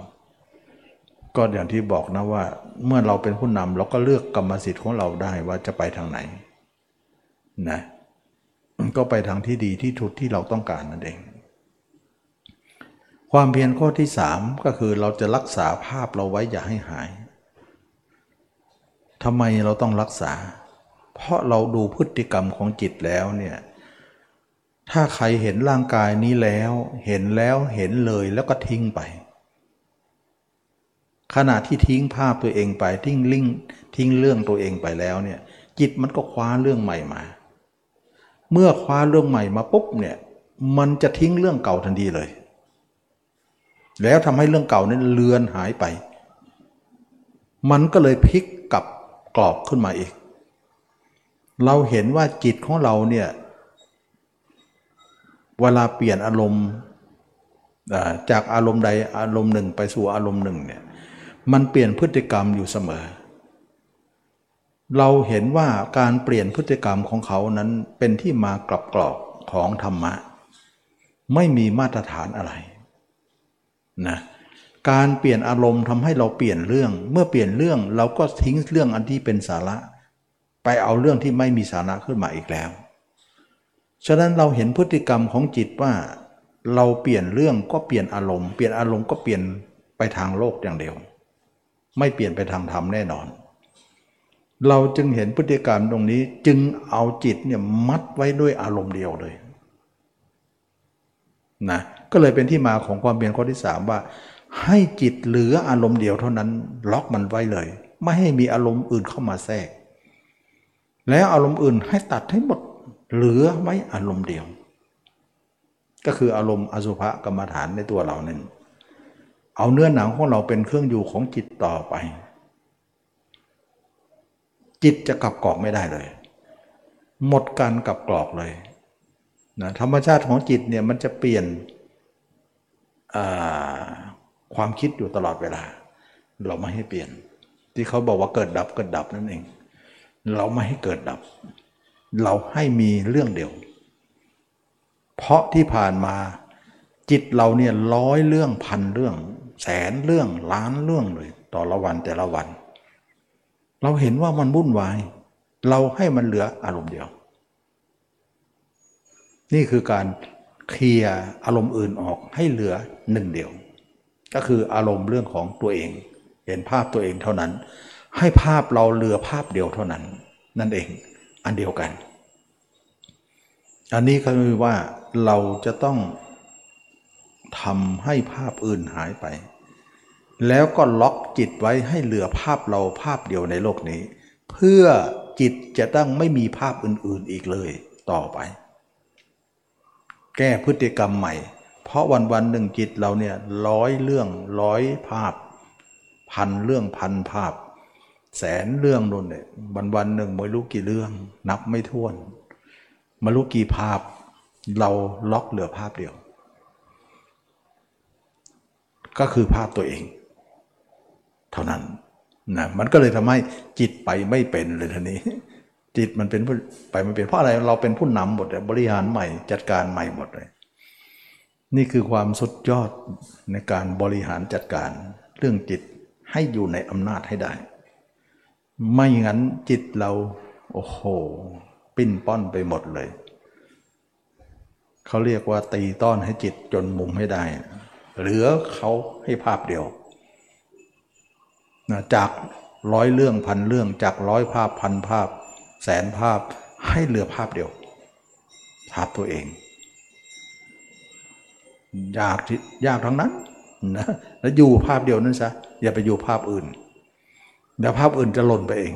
ก็อย่างที่บอกนะว่า เมื่อเราเป็นผู้นำเราก็เลือกกรรมสิทธิ์ของเราได้ว่าจะไปทางไหนนะก็ไปทางที่ดีที่ทุดที่เราต้องการนั่นเอง ความเพียรข้อที่สามก็คือเราจะรักษาภาพเราไว้อย่าให้หายทำไมเราต้องรักษา เพราะเราดูพฤติกรรมของจิตแล้วเนี่ยถ้าใครเห็นร่างกายนี้แล้ว เห็นแล้วเห็นเลยแล้วก็ทิ้งไป ขณะที่ทิ้งภาพตัวเองไปทิ้งลิงทิ้งเรื่องตัวเองไปแล้วเนี่ยจิตมันก็คว้าเรื่องใหม่มา เมื่อคว้าเรื่องใหม่มาปุ๊บเนี่ยมันจะทิ้งเรื่องเก่าทันทีเลย แล้วทำให้เรื่องเก่านั้นเลือนหายไป มันก็เลยพลิกกลับกรอบขึ้นมาอีก เราเห็นว่าจิตของเราเนี่ย เวลาเปลี่ยนอารมณ์จากอารมณ์ใดอารมณ์หนึ่งไปสู่อารมณ์หนึ่งเนี่ย มันเปลี่ยนพฤติกรรมอยู่เสมอ เราเห็นว่าการเปลี่ยนพฤติกรรมของเขานั้นเป็นที่มากรอบกรอบของธรรมะ ไม่มีมาตรฐานอะไร นะการเปลี่ยนอารมณ์ทำให้เราเปลี่ยนเรื่อง เมื่อเปลี่ยนเรื่องเราก็ทิ้งเรื่องอันที่เป็นสาระ ไปเอาเรื่องที่ไม่มีสาระขึ้นมาอีกแล้ว ฉะนั้นเราเห็นพฤติกรรมของจิตว่า เราเปลี่ยนเรื่องก็เปลี่ยนอารมณ์เปลี่ยนอารมณ์ก็เปลี่ยนไปทางโลกอย่างเดียว ไม่เปลี่ยนไปทางธรรมแน่นอน เราจึงเห็นพฤติกรรมตรงนี้จึงเอาจิตเนี่ยมัดไว้ด้วยอารมณ์เดียวเลยนะ ก็เลยเป็นที่มาของความเปลี่ยนข้อที่สามว่า ให้จิตเหลืออารมณ์เดียวเท่านั้น ล็อกมันไว้เลย ไม่ให้มีอารมณ์อื่นเข้ามาแทรก แล้วอารมณ์อื่นให้ตัดให้หมดเหลือไว้อารมณ์เดียว ก็คืออารมณ์อสุภกรรมฐานในตัวเรานั่นเอาเนื้อหนังของเราเป็นเครื่องอยู่ของจิตต่อไป จิตจะกลับกรอกไม่ได้เลย หมดการกลับกรอกเลยนะธรรมชาติของจิตเนี่ยมันจะเปลี่ยน ความคิดอยู่ตลอดเวลา เราไม่ให้เปลี่ยน ที่เขาบอกว่าเกิดดับเกิดดับนั่นเอง เราไม่ให้เกิดดับ เราให้มีเรื่องเดียว เพราะที่ผ่านมาจิตเราเนี่ยร้อยเรื่องพันเรื่อง แสนเรื่องล้านเรื่องเลยต่อละวันแต่ละวัน เราเห็นว่ามันวุ่นวาย เราให้มันเหลืออารมณ์เดียว นี่คือการ เคลียร์อารมณ์อื่นออกให้เหลือหนึ่งเดียว ก็คืออารมณ์เรื่องของตัวเอง เห็นภาพตัวเองเท่านั้น ให้ภาพเราเหลือภาพเดียวเท่านั้น นั่นเองอันเดียวกัน อันนี้คือว่าเราจะต้องทำให้ภาพอื่นหายไป แล้วก็ล็อกจิตไว้ให้เหลือภาพเราภาพเดียวในโลกนี้ เพื่อจิตจะต้องไม่มีภาพอื่นๆอีกเลยต่อไป แก้พฤติกรรมใหม่ เพราะวันวันหนึ่งจิตเราเนี่ยร้อยเรื่องร้อยภาพ พันเรื่องพันภาพ แสนเรื่องนู่นเนี่ยวันวันหนึ่งไม่รู้กี่เรื่อง นับไม่ถ้วนมารู้กี่ภาพ เราล็อกเหลือภาพเดียว ก็คือภาพตัวเอง เท่านั้นนะมันก็เลยทำให้จิตไปไม่เป็นเลยทีนี้ จิตมันเป็นไปไม่เป็นเพราะอะไรเราเป็นผู้นำหมดบริหารใหม่จัดการใหม่หมดเลย นี่คือความสุดยอดในการบริหารจัดการ เรื่องจิตให้อยู่ในอำนาจให้ได้ ไม่งั้นจิตเราโอ้โห ปิ้นป้อนไปหมดเลย เขาเรียกว่าตีต้อนให้จิตจนมุมให้ได้ เหลือเขาให้ภาพเดียวนะจากร้อยเรื่องพันเรื่องจากร้อยภาพพันภาพ แสนภาพให้เหลือภาพเดียว ภาพตัวเอง ยากยากทั้งนั้นนะแล้วอยู่ภาพเดียวนั้นซะอย่าไปอยู่ภาพอื่นเดี๋ยวภาพอื่นจะหล่นไปเอง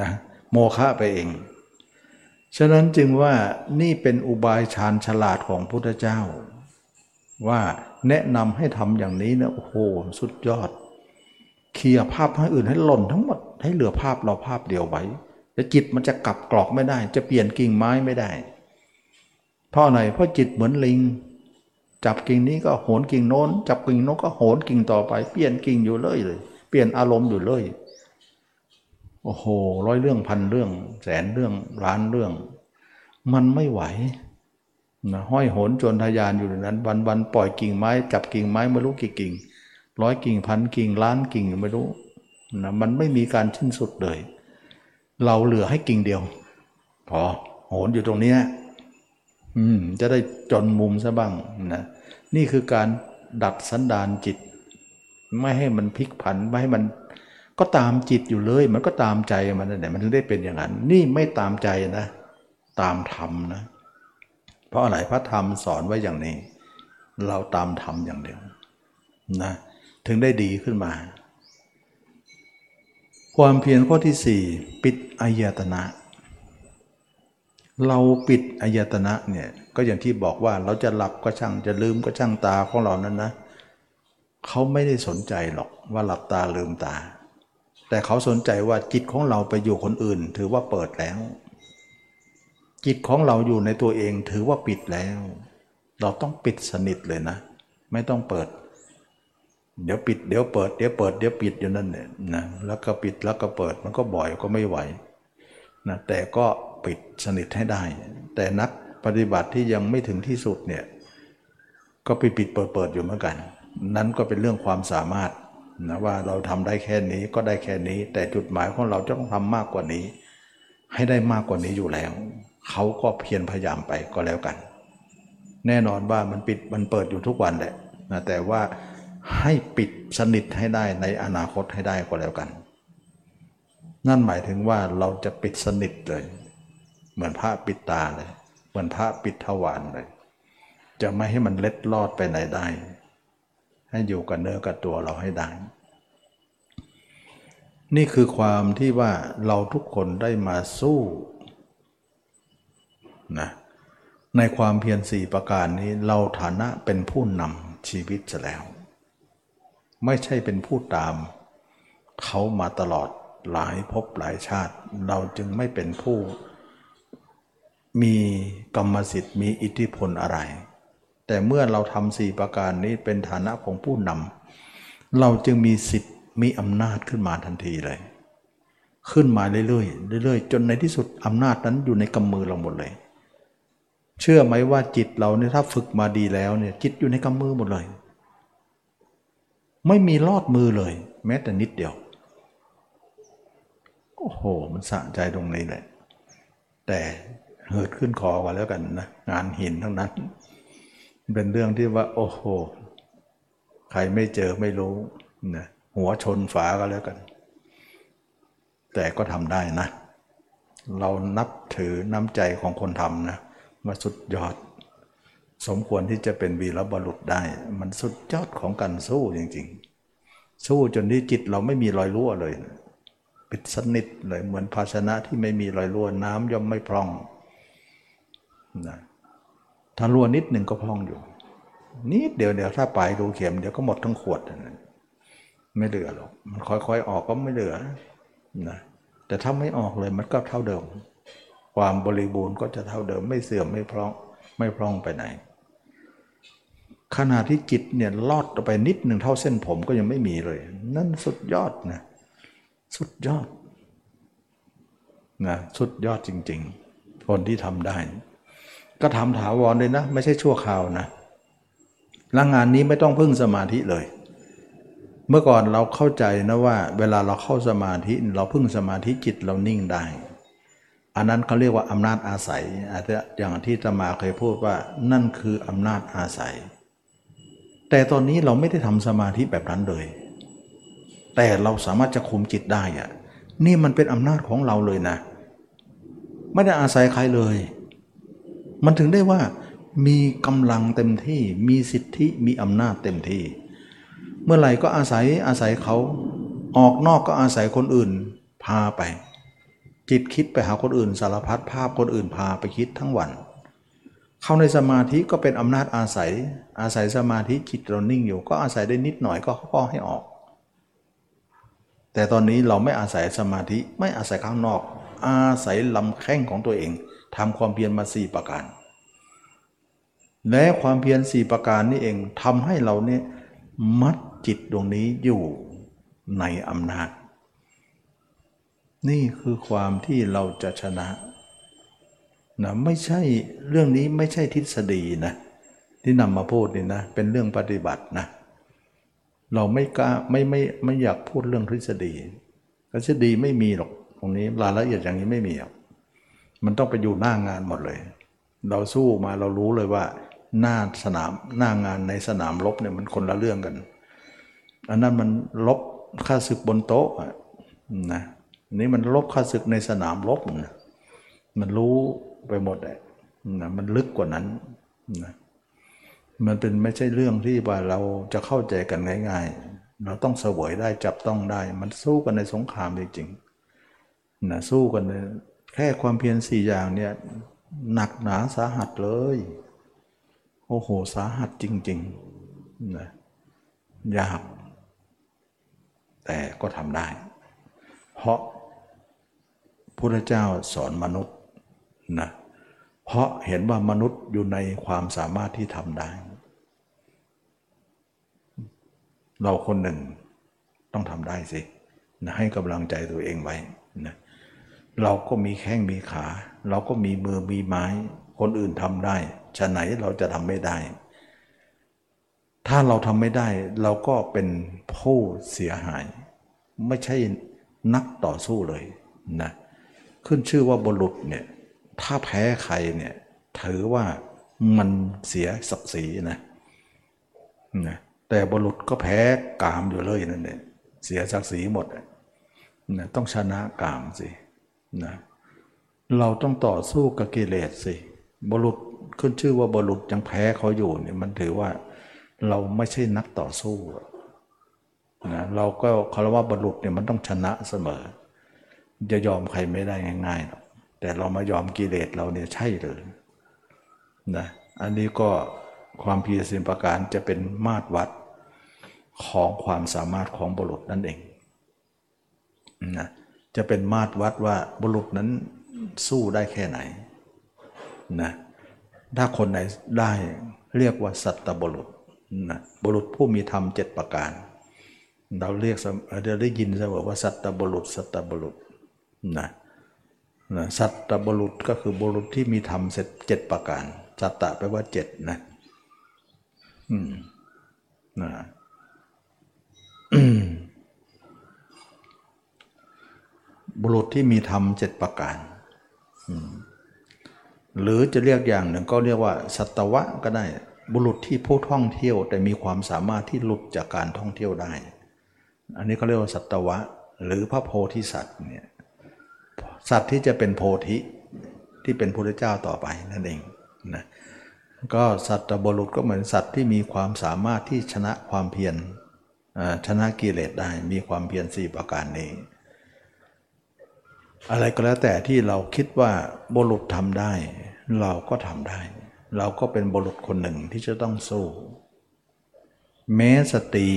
นะโมฆะไปเอง ฉะนั้นจึงว่านี่เป็นอุบายชาญฉลาดของพุทธเจ้า ว่าแนะนำให้ทำอย่างนี้นะโอ้โหสุดยอดเคลียร์ภาพทั้งอื่นให้หล่นทั้งหมด ให้เหลือภาพเราภาพเดียวไว้ แต่จิตมันจะกลับกรอกไม่ได้ จะเปลี่ยนกิ่งไม้ไม่ได้ เพราะอะไรเพราะจิตเหมือนลิง จับกิ่งนี้ก็โหนกิ่งโน้น จับกิ่งโน้นก็โหนกิ่งต่อไป เปลี่ยนกิ่งอยู่เลยเลย เปลี่ยนอารมณ์อยู่เลยโอ้โหร้อยเรื่องพันเรื่อง แสนเรื่องล้านเรื่อง มันไม่ไหวนะห้อยโหนจนทยานอยู่ในนั้น วันวันปล่อยกิ่งไม้ จับกิ่งไม้ไม่รู้กี่กิ่งร้อยกิ่งพันกิ่งล้านกิ่งไม่รู้นะมันไม่มีการสิ้นสุดเลย เราเหลือให้กิ่งเดียวพอโหนอยู่ตรงนี้อืม จะได้จนมุมซะบ้างนะนี่คือการดัดสันดานจิต ไม่ให้มันพลิกผันไม่ให้มันก็ตามจิตอยู่เลย มันก็ตามใจมันนั่นแหละมันถึงได้เป็นอย่างนั้น นี่ไม่ตามใจนะ ตามธรรมนะ เพราะอะไรพระธรรมสอนไว้อย่างนี้ เราตามธรรมอย่างเดียวนะถึงได้ดีขึ้นมา ความเพียรข้อที่สี่ปิดอายตนะ เราปิดอายตนะเนี่ยก็อย่างที่บอกว่าเราจะหลับก็ช่างจะลืมก็ช่างตาของเรานั้นนะเขาไม่ได้สนใจหรอกว่าหลับตาลืมตา แต่เขาสนใจว่าจิตของเราไปอยู่คนอื่น ถือว่าเปิดแล้ว จิตของเราอยู่ในตัวเองถือว่าปิดแล้ว เราต้องปิดสนิทเลยนะ ไม่ต้องเปิด เดี๋ยวปิดเดี๋ยวเปิดเดี๋ยวเปิดเดี๋ยวปิดอยู่นั่นเนี่ยนะแล้วก็ปิดแล้วก็เปิดมันก็บ่อยก็ไม่ไหวนะแต่ก็ปิดสนิทให้ได้ แต่นักปฏิบัติที่ยังไม่ถึงที่สุดเนี่ยก็ปิดปิดเปิดเปิดอยู่เหมือนกัน นั้นก็เป็นเรื่องความสามารถนะว่าเราทำได้แค่นี้ก็ได้แค่นี้ แต่จุดหมายของเราจะต้องทำมากกว่านี้ ให้ได้มากกว่านี้อยู่แล้ว เขาก็เพียรพยายามไปก็แล้วกัน แน่นอนว่ามันปิดมันเปิดอยู่ทุกวันแหละนะแต่ว่า ให้ปิดสนิทให้ได้ในอนาคตให้ได้ก็แล้วกัน นั่นหมายถึงว่าเราจะปิดสนิทเลย เหมือนพระปิดตาเลย เหมือนพระปิดทวารเลย จะไม่ให้มันเล็ดลอดไปไหนได้ ให้อยู่กับเนื้อกับตัวเราให้ได้ นี่คือความที่ว่าเราทุกคนได้มาสู้นะในความเพียรสี่ประการนี้เราฐานะเป็นผู้นำชีวิตจะแล้ว ไม่ใช่เป็นผู้ตาม เขามาตลอดหลายภพหลายชาติ เราจึงไม่เป็นผู้ มีกรรมสิทธิ์มีอิทธิพลอะไร แต่เมื่อเราทำสี่ประการนี้เป็นฐานะของผู้นำเราจึงมีสิทธิ์มีอำนาจขึ้นมาทันทีเลย ขึ้นมาเรื่อยๆเรื่อยๆ จนในที่สุดอำนาจนั้นอยู่ในกำมือเราหมดเลย เชื่อไหมว่าจิตเราเนี่ยถ้าฝึกมาดีแล้วเนี่ยจิตอยู่ในกำมือหมดเลย ไม่มีลอดมือเลย แม้แต่นิดเดียว โอ้โห มันสะใจตรงนี้แหละแต่เหิดขึ้นคอกันแล้วกันนะงานหินทั้งนั้น เป็นเรื่องที่ว่า โอ้โห ใครไม่เจอไม่รู้นะหัวชนฝาก็แล้วกัน แต่ก็ทำได้นะ เรานับถือน้ำใจของคนทำนะมาสุดยอด สมควรที่จะเป็นวีรบุรุษได้ มันสุดยอดของการสู้จริงๆ สู้จนที่จิตเราไม่มีรอยรั่วเลยปิดสนิทเลยเหมือนภาชนะที่ไม่มีรอยรั่วน้ำย่อมไม่พร่องนะถ้ารั่วนิดหนึ่งก็พร่องอยู่ นิดเดียวเดี๋ยวถ้าปลายดูเข็มเดี๋ยวก็หมดทั้งขวดไม่เหลือหรอกมันค่อยๆออกก็ไม่เหลือนะแต่ถ้าไม่ออกเลยมันก็เท่าเดิม ความบริบูรณ์ก็จะเท่าเดิมไม่เสื่อมไม่พร่องไม่พร่องไปไหน ขณะที่จิตเนี่ยลอดไปนิดหนึ่งเท่าเส้นผมก็ยังไม่มีเลย นั่นสุดยอดนะสุดยอดนะสุดยอดจริง ๆ คนที่ทำได้ ก็ทำถาวรเลยนะ ไม่ใช่ชั่วคราวนะแล้วงานนี้ไม่ต้องพึ่งสมาธิเลย เมื่อก่อนเราเข้าใจนะว่า เวลาเราเข้าสมาธิเราพึ่งสมาธิจิตเรานิ่งได้อันนั้นเขาเรียกว่าอำนาจอาศัยอาจจะอย่างที่ตมาเคยพูดว่านั่นคืออำนาจอาศัย แต่ตอนนี้เราไม่ได้ทำสมาธิแบบนั้นเลย แต่เราสามารถจะคุมจิตได้อะนี่มันเป็นอำนาจของเราเลยนะ ไม่ได้อาศัยใครเลย มันถึงได้ว่ามีกำลังเต็มที่มีสิทธิมีอำนาจเต็มที่ เมื่อไหร่ก็อาศัยอาศัยเขาออกนอกก็อาศัยคนอื่นพาไป จิตคิดไปหาคนอื่นสารพัดภาพคนอื่นพาไปคิดทั้งวัน เข้าในสมาธิก็เป็นอำนาจอาศัย อาศัยสมาธิจิตเรานิ่งอยู่ ก็อาศัยได้นิดหน่อยก็ก็ให้ออก แต่ตอนนี้เราไม่อาศัยสมาธิไม่อาศัยข้างนอก อาศัยลำแข้งของตัวเองทำความเพียรมาสี่ประการ และความเพียรสี่ประการนี่เองทำให้เราเนี่ยมัดจิตดวงนี้อยู่ในอำนาจ นี่คือความที่เราจะชนะ นะไม่ใช่เรื่องนี้ไม่ใช่ทฤษฎีนะที่นำมาพูดนี่นะ เป็นเรื่องปฏิบัตินะเราไม่กล้าไม่ไม่ไม่อยากพูดเรื่องทฤษฎีทฤษฎีไม่มีหรอกตรงนี้รายละเอียดอย่างนี้ไม่มีหรอกมันต้องไปอยู่หน้างานหมดเลย เราสู้มาเรารู้เลยว่า หน้าสนามหน้างานในสนามรบเนี่ยมันคนละเรื่องกันอันนั้นมันลบค่าศึกบนโต๊ะนะนี่มันลบค่าศึกในสนามรบนะมันรู้ ไปหมดเลยนะมันลึกกว่านั้นนะมันเป็นไม่ใช่เรื่องที่ว่าเราจะเข้าใจกันง่ายๆ เราต้องเสวยได้จับต้องได้ มันสู้กันในสงครามจริงๆนะสู้กันในแค่ความเพียรสี่อย่างเนี่ยหนักหนาสาหัสเลยโอ้โหสาหัสจริงๆนะยากแต่ก็ทำได้ เพราะพระเจ้าสอนมนุษย์ นะเพราะเห็นว่ามนุษย์อยู่ในความสามารถที่ทำได้ เราคนหนึ่งต้องทำได้สินะให้กำลังใจตัวเองไว้นะเราก็มีแข้งมีขา เราก็มีมือมีไม้ คนอื่นทำได้ฉะไหนเราจะทำไม่ได้ ถ้าเราทำไม่ได้ เราก็เป็นผู้เสียหาย ไม่ใช่นักต่อสู้เลยนะขึ้นชื่อว่าบุรุษเนี่ย ถ้าแพ้ใครเนี่ยถือว่ามันเสียศักดิ์ศรีนะนะแต่บุรุษก็แพ้กามอยู่เลยนั่นเองเสียศักดิ์ศรีหมดนะต้องชนะกามสินะเราต้องต่อสู้กับกิเลสสิบุรุษขึ้นชื่อว่าบุรุษยังแพ้เขาอยู่เนี่ยมันถือว่าเราไม่ใช่นักต่อสู้นะเราก็คารวะบุรุษเนี่ยมันต้องชนะเสมอ จะยอมใครไม่ได้ง่ายๆหรอก แต่เรามายอมกิเลสเราเนี่ยใช่เลยนะอันนี้ก็ความเพียรสิบประการจะเป็นมาตรวัดของความสามารถของบุรุษนั่นเองนะจะเป็นมาตรวัดว่าบุรุษนั้นสู้ได้แค่ไหนนะถ้าคนไหนได้เรียกว่าสัตตบุรุษนะบุรุษผู้มีธรรมเจ็ดประการ เราเรียกเราได้ยินเสมอว่าสัตตบุรุษสัตตบุรุษนะ นะสัตตบุรุษก็คือบุรุษที่มีธรรมเสร็จเจ็ดประการ สัตตะแปลว่าเจ็ดนะอืมนะบุรุษที่มีธรรมเจ็ดประการหรือจะเรียกอย่างหนึ่งก็เรียกว่าสัตวะก็ได้บุรุษที่ผู้ท่องเที่ยว แต่มีความสามารถที่หลุดจากการท่องเที่ยวได้ อันนี้เขาเรียกว่าสัตวะ หรือพระโพธิสัตว์เนี่ย สัตว์ที่จะเป็นโพธิที่เป็นพระเจ้าต่อไปนั่นเองนะก็สัตว์บรุษก็เหมือนสัตว์ที่มีความสามารถที่ชนะความเพียรชนะกิเลสได้มีความเพียรสี่ประการนี้ อะไรก็แล้วแต่ที่เราคิดว่าบุรุษทำได้ เราก็ทำได้ เราก็เป็นบุรุษคนหนึ่งที่จะต้องสู้ แม้สตรี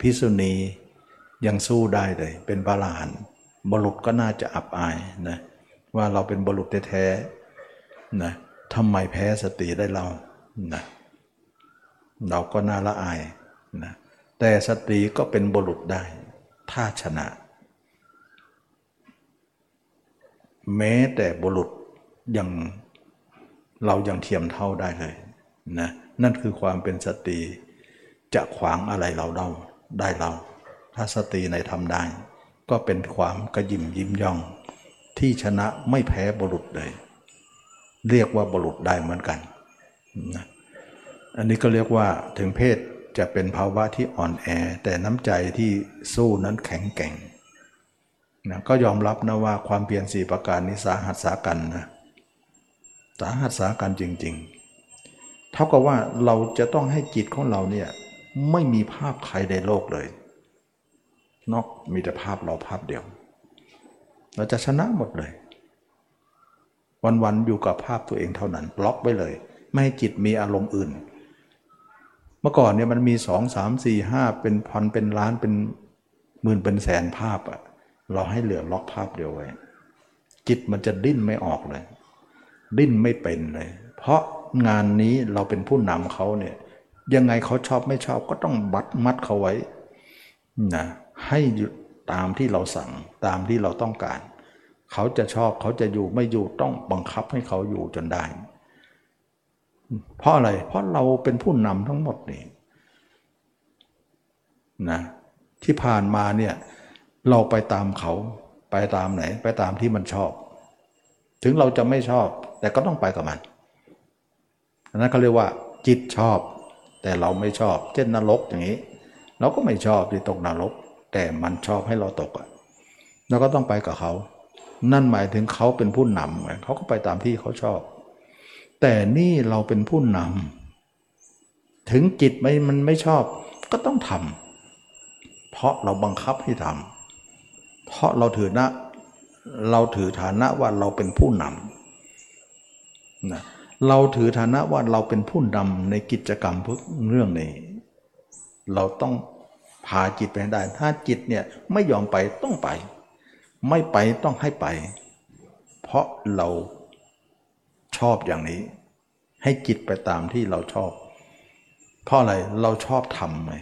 ภิกษุณียังสู้ได้เลยเป็นพระอรหันต์ บุรุษก็น่าจะอับอายนะว่าเราเป็นบุรุษแท้ๆนะทำไมแพ้สตรีได้เรานะเราก็น่าละอายนะแต่สตรีก็เป็นบุรุษได้ ถ้าชนะ แม้แต่บุรุษยังเรายังเทียมเท่าได้เลยนะนั่นคือความเป็นสตรีจะขวางอะไรเราได้ได้เรา ถ้าสตรีในทำได้ ก็เป็นความกระยิมยิ้มย่อง ที่ชนะไม่แพ้บุรุษเลย เรียกว่าบุรุษได้เหมือนกันนะอันนี้ก็เรียกว่าถึงเพศจะเป็นภาวะที่อ่อนแอ แต่น้ำใจที่สู้นั้นแข็งแกร่งนะก็ยอมรับนะว่าความเพียรสี่ประการนี้สาหัสสากันนะสาหัสสากันจริง ๆ เท่ากับว่าเราจะต้องให้จิตของเราเนี่ยไม่มีภาพใครในโลกเลย นอกมีแต่ภาพเราภาพเดียว เราจะชนะหมดเลย วันๆอยู่กับภาพตัวเองเท่านั้นบล็อกไว้เลย ไม่ให้จิตมีอารมณ์อื่น เมื่อก่อนเนี่ยมันมีสองสามสี่ห้าเป็นพันเป็นล้านเป็นหมื่นเป็นแสนภาพอะเราให้เหลือล็อกภาพเดียวไว้ จิตมันจะดิ้นไม่ออกเลย ดิ้นไม่เป็นเลย เพราะงานนี้เราเป็นผู้นำเขาเนี่ยยังไงเขาชอบไม่ชอบก็ต้องบัดมัดเขาไว้นะ ให้ตามที่เราสั่งตามที่เราต้องการ เขาจะชอบเขาจะอยู่ไม่อยู่ต้องบังคับให้เขาอยู่จนได้ เพราะอะไร เพราะเราเป็นผู้นำทั้งหมดนี่นะที่ผ่านมาเนี่ยเราไปตามเขาไปตามไหน ไปตามที่มันชอบ ถึงเราจะไม่ชอบ แต่ก็ต้องไปกับมันนั้นเขาเรียกว่า จิตชอบ แต่เราไม่ชอบ เช่นนรกอย่างนี้ เราก็ไม่ชอบที่ตกนรก แต่มันชอบให้เราตกอะเราก็ต้องไปกับเขา นั่นหมายถึงเขาเป็นผู้นำเขาก็ไปตามที่เขาชอบ แต่นี่เราเป็นผู้นำถึงจิตไม่มันไม่ชอบก็ต้องทำเพราะเราบังคับให้ทำเพราะเราถือนะเราถือฐานะว่าเราเป็นผู้นำนะเราถือฐานะว่าเราเป็นผู้นำในกิจกรรมเรื่องนี้ เราต้อง พาจิตไปได้ ถ้าจิตเนี่ยไม่ยอมไปต้องไป ไม่ไปต้องให้ไป เพราะเราชอบอย่างนี้ ให้จิตไปตามที่เราชอบ เพราะอะไรเราชอบทำไง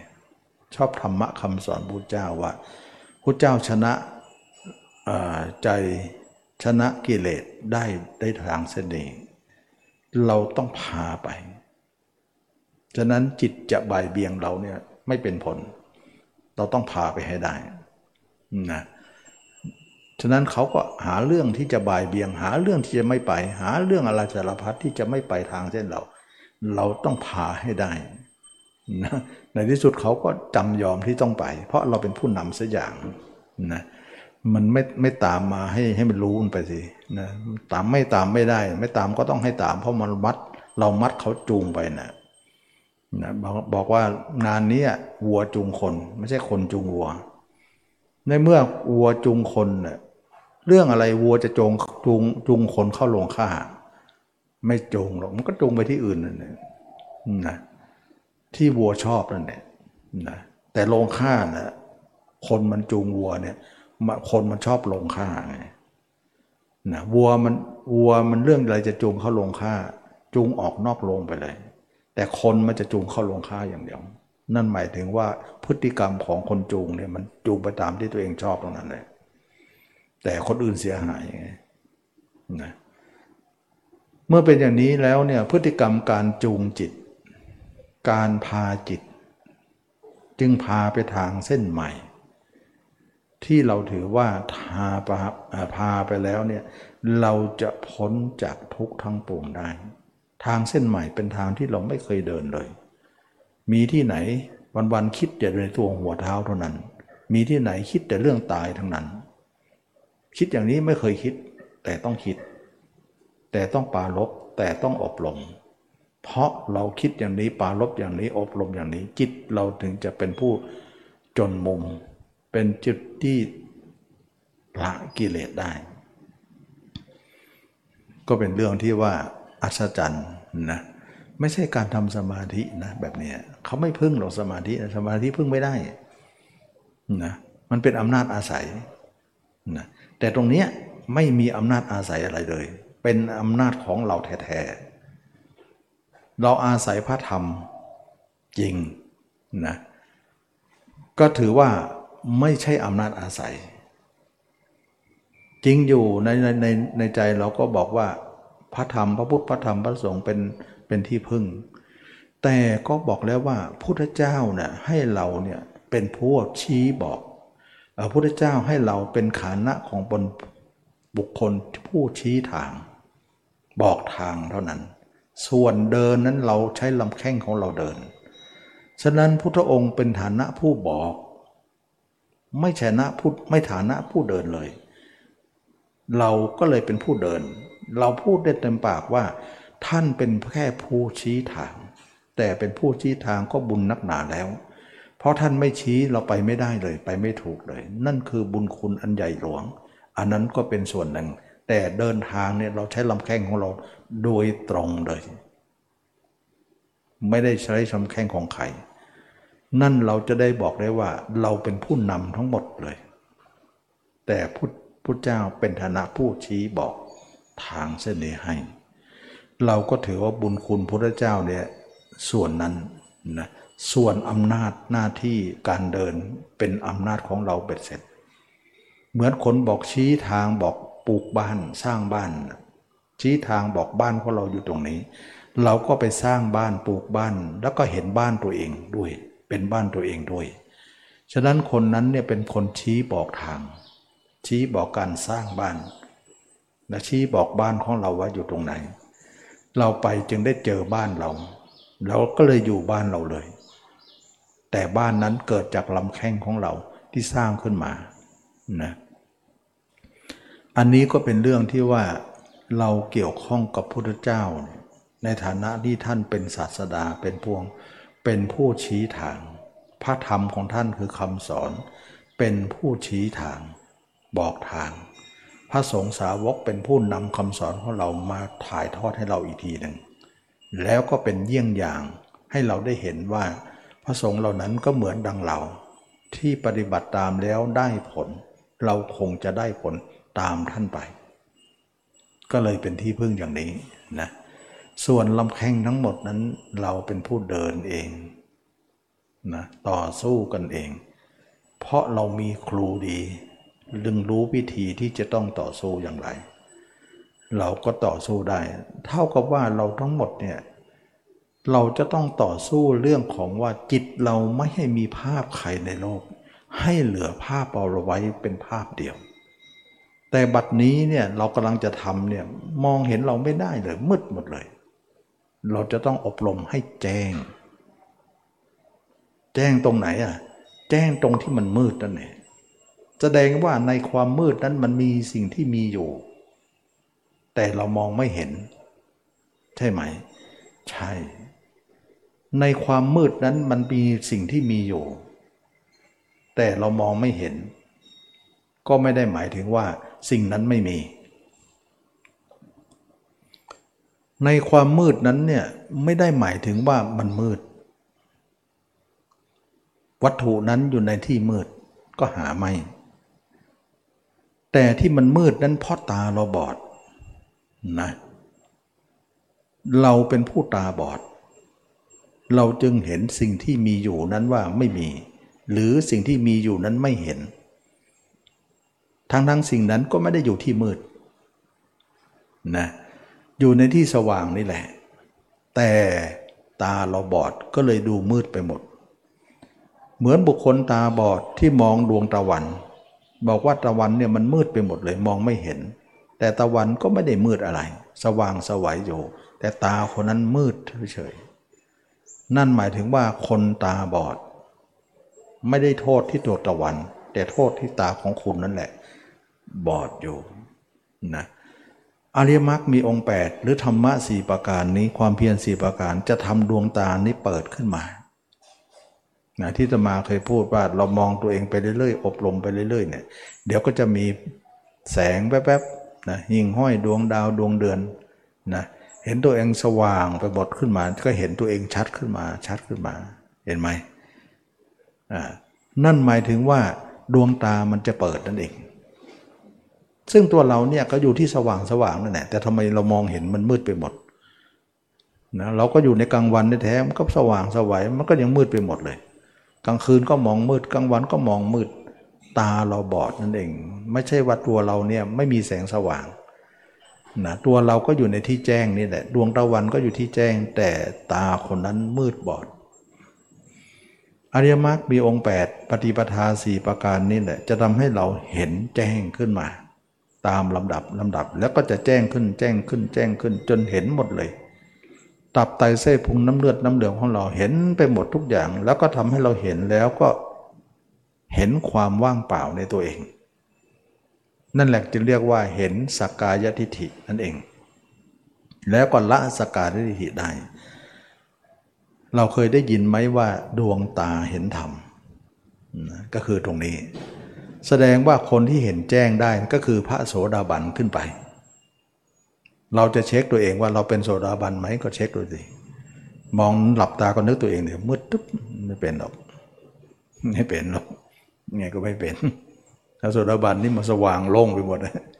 ชอบธรรมะคำสอนพุทธเจ้าว่าพุทธเจ้าชนะใจชนะกิเลสได้ได้ทางเสน่ห์เราต้องพาไป ฉะนั้นจิตจะบ่ายเบียงเราเนี่ยไม่เป็นผล เราต้องพาไปให้ได้นะฉะนั้นเขาก็หาเรื่องที่จะบ่ายเบียง หาเรื่องที่จะไม่ไป หาเรื่องอะไรสารพัดที่จะไม่ไปทางเส้นเรา เราต้องพาให้ได้นะในที่สุดเขาก็จำยอมที่ต้องไป เพราะเราเป็นผู้นำสักอย่างนะมันไม่ไม่ตามมาให้ให้มันรู้มันไปสินะตามไม่ตามไม่ได้ ไม่ตามก็ต้องให้ตาม เพราะมันมัด เรามัดเขาจูงไปนะ นะบอกว่างานนี้วัวจูงคน ไม่ใช่คนจูงวัว ในเมื่อวัวจูงคนเน่ยเรื่องอะไรวัวจะจงจูงจูงคนเข้าลงฆ่า ไม่จูงหรอกมันก็จูงไปที่อื่นนั่นแหละนะที่วัวชอบนั่นแหละนะแต่ลงฆ่านะคนมันจูงวัวเนี่ยคนมันชอบลงฆ่าไงนะวัวมันวัวมันเรื่องอะไรจะจูงเข้าลงฆ่า จูงออกนอกโรงไปเลย แต่คนมันจะจูงเข้าลงฆ่าอย่างเดียว นั่นหมายถึงว่าพฤติกรรมของคนจูงเนี่ยมันจูงไปตามที่ตัวเองชอบตรงนั้นเลยแต่คนอื่นเสียหายไงนะเมื่อเป็นอย่างนี้แล้วเนี่ยพฤติกรรมการจูงจิต การพาจิต จึงพาไปทางเส้นใหม่ ที่เราถือว่าทาพาพาไปแล้วเนี่ยเราจะพ้นจากทุกข์ทั้งปวงได้ ทางเส้นใหม่เป็นทางที่เราไม่เคยเดินเลย มีที่ไหนวันๆคิดแต่ในตัวหัวเท้าเท่านั้น มีที่ไหนคิดแต่เรื่องตายทั้งนั้น คิดอย่างนี้ไม่เคยคิด แต่ต้องคิด แต่ต้องปาลบแต่ต้องอบรม เพราะเราคิดอย่างนี้ปาลบอย่างนี้อบรมอย่างนี้ จิตเราถึงจะเป็นผู้จนมุม เป็นจุดที่ละกิเลสได้ ก็เป็นเรื่องที่ว่า อัศจรรย์นะไม่ใช่การทำสมาธินะแบบนี้เขาไม่พึ่งหรอกสมาธิสมาธิพึ่งไม่ได้นะมันเป็นอำนาจอาศัยนะแต่ตรงนี้ไม่มีอำนาจอาศัยอะไรเลย เป็นอำนาจของเราแท้ๆเราอาศัยพระธรรมจริงนะก็ถือว่าไม่ใช่อำนาจอาศัย จริงอยู่ในในในในใจเราก็บอกว่า พระธรรมพระพุทธพระธรรมพระสงฆ์เป็นเป็นที่พึ่ง แต่ก็บอกแล้วว่าพุทธเจ้าเนี่ยให้เราเนี่ยเป็นผู้ชี้บอกพระพุทธเจ้าให้เราเป็นขานะของบนบุคคลผู้ชี้ทาง บอกทางเท่านั้น ส่วนเดินนั้นเราใช้ลำแข้งของเราเดิน ฉะนั้นพุทธองค์เป็นฐานะผู้บอก ไม่ชนะผู้ไม่ฐานะผู้เดินเลย เราก็เลยเป็นผู้เดิน เราพูดได้เต็มปากว่า ท่านเป็นแค่ผู้ชี้ทาง แต่เป็นผู้ชี้ทางก็บุญนักหนาแล้ว เพราะท่านไม่ชี้เราไปไม่ได้เลย ไปไม่ถูกเลย นั่นคือบุญคุณอันใหญ่หลวง อันนั้นก็เป็นส่วนหนึ่ง แต่เดินทางเนี่ยเราใช้ลำแข้งของเราโดยตรงเลย ไม่ได้ใช้ลำแข้งของใครนั่นเราจะได้บอกได้ว่าเราเป็นผู้นำทั้งหมดเลย แต่พุทธเจ้าเป็นฐานะผู้ชี้บอก ทางเส้นนี้ให้ เราก็ถือว่าบุญคุณพระเจ้าเนี่ยส่วนนั้นนะส่วนอำนาจหน้าที่การเดินเป็นอำนาจของเราเบ็ดเสร็จ เหมือนคนบอกชี้ทางบอกปลูกบ้านสร้างบ้าน ชี้ทางบอกบ้านของเราอยู่ตรงนี้ เราก็ไปสร้างบ้านปลูกบ้าน แล้วก็เห็นบ้านตัวเองด้วย เป็นบ้านตัวเองด้วย ฉะนั้นคนนั้นเนี่ยเป็นคนชี้บอกทาง ชี้บอกการสร้างบ้าน และชี้บอกบ้านของเราว่าอยู่ตรงไหน เราไปจึงได้เจอบ้านเรา เราก็เลยอยู่บ้านเราเลย แต่บ้านนั้นเกิดจากลำแข้งของเราที่สร้างขึ้นมานะอันนี้ก็เป็นเรื่องที่ว่าเราเกี่ยวข้องกับพุทธเจ้า ในฐานะที่ท่านเป็นศาสดาเป็นพวง เป็นผู้ชี้ทาง พระธรรมของท่านคือคำสอน เป็นผู้ชี้ทาง บอกทาง พระสงฆ์สาวกเป็นผู้นำคำสอนของเรามาถ่ายทอดให้เราอีกทีหนึ่งแล้วก็เป็นเยี่ยงอย่างให้เราได้เห็นว่า พระสงฆ์เหล่านั้นก็เหมือนดังเรา ที่ปฏิบัติตามแล้วได้ผล เราคงจะได้ผลตามท่านไป ก็เลยเป็นที่พึ่งอย่างนี้นะส่วนลำแข้งทั้งหมดนั้นเราเป็นผู้เดินเองนะต่อสู้กันเอง เพราะเรามีครูดี ดึงรู้วิธีที่จะต้องต่อสู้อย่างไร เราก็ต่อสู้ได้ เท่ากับว่าเราทั้งหมดเนี่ยเราจะต้องต่อสู้เรื่องของว่าจิตเราไม่ให้มีภาพใครในโลก ให้เหลือภาพเอาไว้เป็นภาพเดียว แต่บัดนี้เนี่ยเรากำลังจะทำเนี่ยมองเห็นเราไม่ได้เลยมืดหมดเลย เราจะต้องอบรมให้แจ้ง แจ้งตรงไหนอะแจ้งตรงที่มันมืดนั่นเอง แสดงว่าในความมืดนั้นมันมีสิ่งที่มีอยู่ แต่เรามองไม่เห็น ใช่ไหม ใช่ ในความมืดนั้นมันมีสิ่งที่มีอยู่ แต่เรามองไม่เห็น ก็ไม่ได้หมายถึงว่า สิ่งนั้นไม่มี ในความมืดนั้นเนี่ยไม่ได้หมายถึงว่ามันมืด วัตถุนั้นอยู่ในที่มืดก็หาไม่ แต่ที่มันมืดนั้นเพราะตาเราบอดนะเราเป็นผู้ตาบอด เราจึงเห็นสิ่งที่มีอยู่นั้นว่าไม่มี หรือสิ่งที่มีอยู่นั้นไม่เห็น ทั้งทั้งสิ่งนั้นก็ไม่ได้อยู่ที่มืดนะอยู่ในที่สว่างนี่แหละ แต่ตาเราบอดก็เลยดูมืดไปหมด เหมือนบุคคลตาบอดที่มองดวงตะวัน บอกว่าตะวันเนี่ยมันมืดไปหมดเลยมองไม่เห็น แต่ตะวันก็ไม่ได้มืดอะไร สว่างสวัยอยู่ แต่ตาคนนั้นมืดเฉยๆนั่นหมายถึงว่าคนตาบอด ไม่ได้โทษที่ตัวตะวัน แต่โทษที่ตาของคุณนั่นแหละ บอดอยู่นะอริยมรรคมีองค์ 8 หรือธรรมะสี่ประการนี้ความเพียรสี่ประการจะทำดวงตานี้เปิดขึ้นมา นะที่ตมาเคยพูดว่าเรามองตัวเองไปเรื่อยๆ อบรมไปเรื่อยๆเนี่ยเดี๋ยวก็จะมีแสงแป๊บๆนะหิ่งห้อยดวงดาวดวงเดือนนะเห็นตัวเองสว่างไปหมดขึ้นมา ก็เห็นตัวเองชัดขึ้นมาชัดขึ้นมา เห็นไหมอ่านั่นหมายถึงว่าดวงตามันจะเปิดนั่นเอง ซึ่งตัวเราเนี่ยก็อยู่ที่สว่างสว่างนั่นแหละแต่ทำไมเรามองเห็นมันมืดไปหมดนะเราก็อยู่ในกลางวันแท้ๆมันก็สว่างสวัยมันก็ยังมืดไปหมดเลย กลางคืนก็มองมืดกลางวันก็มองมืด ตาเราบอดนั่นเอง ไม่ใช่ว่าตัวเราเนี่ยไม่มีแสงสว่างนะตัวเราก็อยู่ในที่แจ้งนี่แหละดวงตะวันก็อยู่ที่แจ้ง แต่ตาคนนั้นมืดบอด อริยมรรคมีองค์ 8 ปฏิปทาสี่ประการนี่แหละจะทำให้เราเห็นแจ้งขึ้นมา ตามลำดับลำดับแล้วก็จะแจ้งขึ้นแจ้งขึ้นแจ้งขึ้นจนเห็นหมดเลย ตับไตเส้พุงน้ำเลือดน้ำเหลืองของเราเห็นไปหมดทุกอย่าง แล้วก็ทำให้เราเห็นแล้วก็เห็นความว่างเปล่าในตัวเอง นั่นแหละจึงเรียกว่าเห็นสกกายทิฏฐินั่นเอง แล้วก็ละสกกายทิฏฐิได้ เราเคยได้ยินไหมว่าดวงตาเห็นธรรมก็คือตรงนี้ แสดงว่าคนที่เห็นแจ้งได้ก็คือพระโสดาบันขึ้นไป เราจะเช็คตัวเองว่าเราเป็นโสดาบันไหมก็เช็คดูสิมองหลับตาก็นึกตัวเองเดี๋ยวมืดตุ๊บไม่เป็นหรอกไม่เป็นหรอกไงก็ไม่เป็นถ้าโสดาบันนี่มันสว่างโล่งไปหมด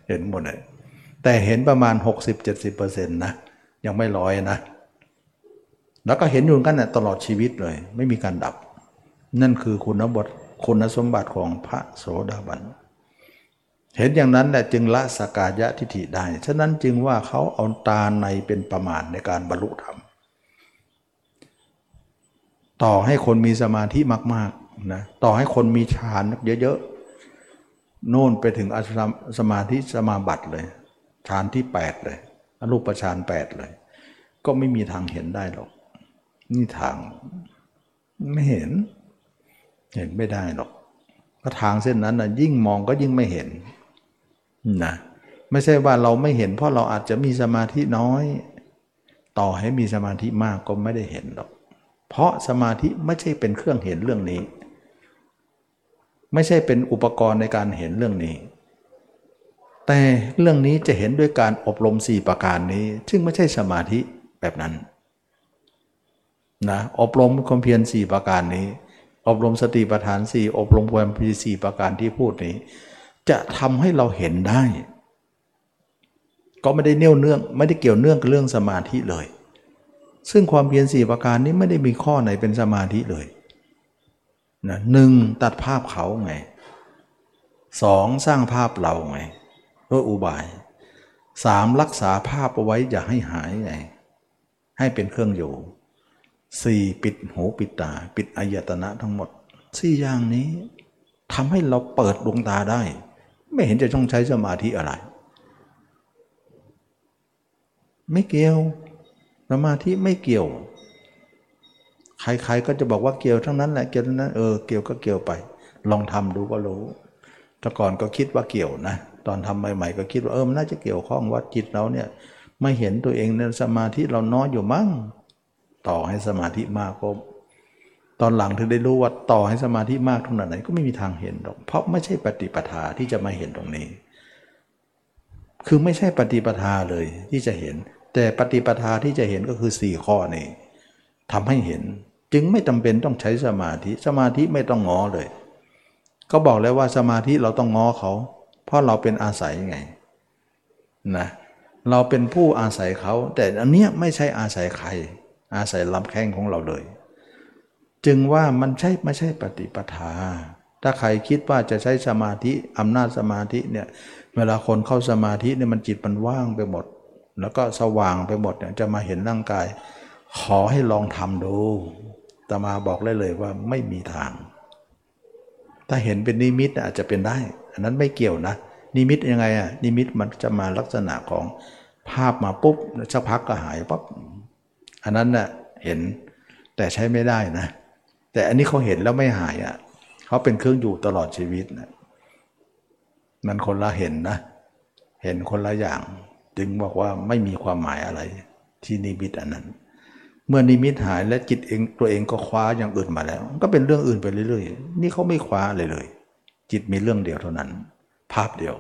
เห็นหมดเลยแต่เห็นประมาณ 60-70%นะยังไม่ร้อยนะ แล้วก็เห็นอยู่กันนะตลอดชีวิตเลย ไม่มีการดับ นั่นคือคุณบทคุณสมบัติของพระโสดาบัน เห็นอย่างนั้นแหละจึงละสกายะทิฏฐิได้ ฉะนั้นจึงว่าเขาเอาตาในเป็นประมาณในการบรรลุธรรม ต่อให้คนมีสมาธิมากๆนะต่อให้คนมีฌานเยอะๆโน่นไปถึงอสมาธิสมาบัติเลยฌานที่ 8 เลยอรูปฌาน8เลย ก็ไม่มีทางเห็นได้หรอก นี่ทางไม่เห็น เห็นไม่ได้หรอกเพราทางเส้นนั้นนะยิ่งมองก็ยิ่งไม่เห็น นะไม่ใช่ว่าเราไม่เห็นเพราะเราอาจจะมีสมาธิน้อย ต่อให้มีสมาธิมากก็ไม่ได้เห็นหรอก เพราะสมาธิไม่ใช่เป็นเครื่องเห็นเรื่องนี้ ไม่ใช่เป็นอุปกรณ์ในการเห็นเรื่องนี้ แต่เรื่องนี้จะเห็นด้วยการอบรมสี่ประการนี้ ซึ่งไม่ใช่สมาธิแบบนั้นนะอบรมความเพียรสี่ประการนี้ อบรมสติปัฏฐานสี่อบรมความเพียรสี่ประการที่พูดนี้ จะทำให้เราเห็นได้ ก็ไม่ได้เนื่องเนื่องไม่ได้เกี่ยวเนื่องกับเรื่องสมาธิเลย ซึ่งความเพียรสี่ประการนี้ไม่ได้มีข้อไหนเป็นสมาธิเลยนะหนึ่งตัดภาพเขาไงสองสร้างภาพเราไงด้วยอุบายสามรักษาภาพเอาไว้อย่าให้หายไง ให้เป็นเครื่องอยู่สี่ปิดหูปิดตา ปิดอายตนะทั้งหมดสี่อย่างนี้ทำให้เราเปิดดวงตาได้ ไม่เห็นจะต้องใช้สมาธิอะไร ไม่เกี่ยว สมาธิไม่เกี่ยว ใครๆก็จะบอกว่าเกี่ยวทั้งนั้นแหละเกี่ยวทั้งนั้นเออเกี่ยวก็เกี่ยวไป ลองทำดูก็รู้แต่ก่อนก็คิดว่าเกี่ยวนะ ตอนทำใหม่ ๆ ก็คิดว่าเออมันน่าจะเกี่ยวข้องว่าจิตเราเนี่ยไม่เห็นตัวเองในสมาธิเราน้อยอยู่มั้งต่อให้สมาธิมากก็ ตอนหลังถึงได้รู้ว่าต่อให้สมาธิมากขนาไหนก็ไม่มีทางเห็นหรอก เพราะไม่ใช่ปฏิปทาที่จะมาเห็นตรงนี้ คือไม่ใช่ปฏิปทาเลยที่จะเห็น แต่ปฏิปทาที่จะเห็นก็คือสี่ข้อนี้ทำให้เห็น จึงไม่จาเป็นต้องใช้สมาธิ สมาธิไม่ต้องง้อเลย ก็บอกแล้วว่าสมาธิเราต้องง้อเขา เพราะเราเป็นอาศัยไงนะเราเป็นผู้อาศัยเขา แต่อันเนี้ยไม่ใช่อาศัยใคร อาศัยลำแข้งของเราเลย จึงว่ามันใช่ไม่ใช่ปฏิปทา ถ้าใครคิดว่าจะใช้สมาธิอำนาจสมาธิเนี่ยเวลาคนเข้าสมาธิเนี่ยมันจิตมันว่างไปหมด แล้วก็สว่างไปหมดเนี่ยจะมาเห็นร่างกาย ขอให้ลองทำดูตมาบอกเลยเลยว่าไม่มีทาง ถ้าเห็นเป็นนิมิตอาจจะเป็นได้ อันนั้นไม่เกี่ยวนะ นิมิตยังไงอะนิมิตมันจะมาลักษณะของภาพมาปุ๊บสักพักก็หายปั๊บอันนั้นน่ะเห็นแต่ใช้ไม่ได้นะ แต่อันนี้เขาเห็นแล้วไม่หายอะเขาเป็นเครื่องอยู่ตลอดชีวิตนะมันคนละเห็นนะ เห็นคนละอย่าง จึงบอกว่าไม่มีความหมายอะไร ที่นิมิตอันนั้น เมื่อนิมิตหายและจิตเองตัวเองก็คว้าอย่างอื่นมาแล้ว ก็เป็นเรื่องอื่นไปเรื่อยๆ นี่เขาไม่คว้าเลยเลย จิตมีเรื่องเดียวเท่านั้น ภาพเดียว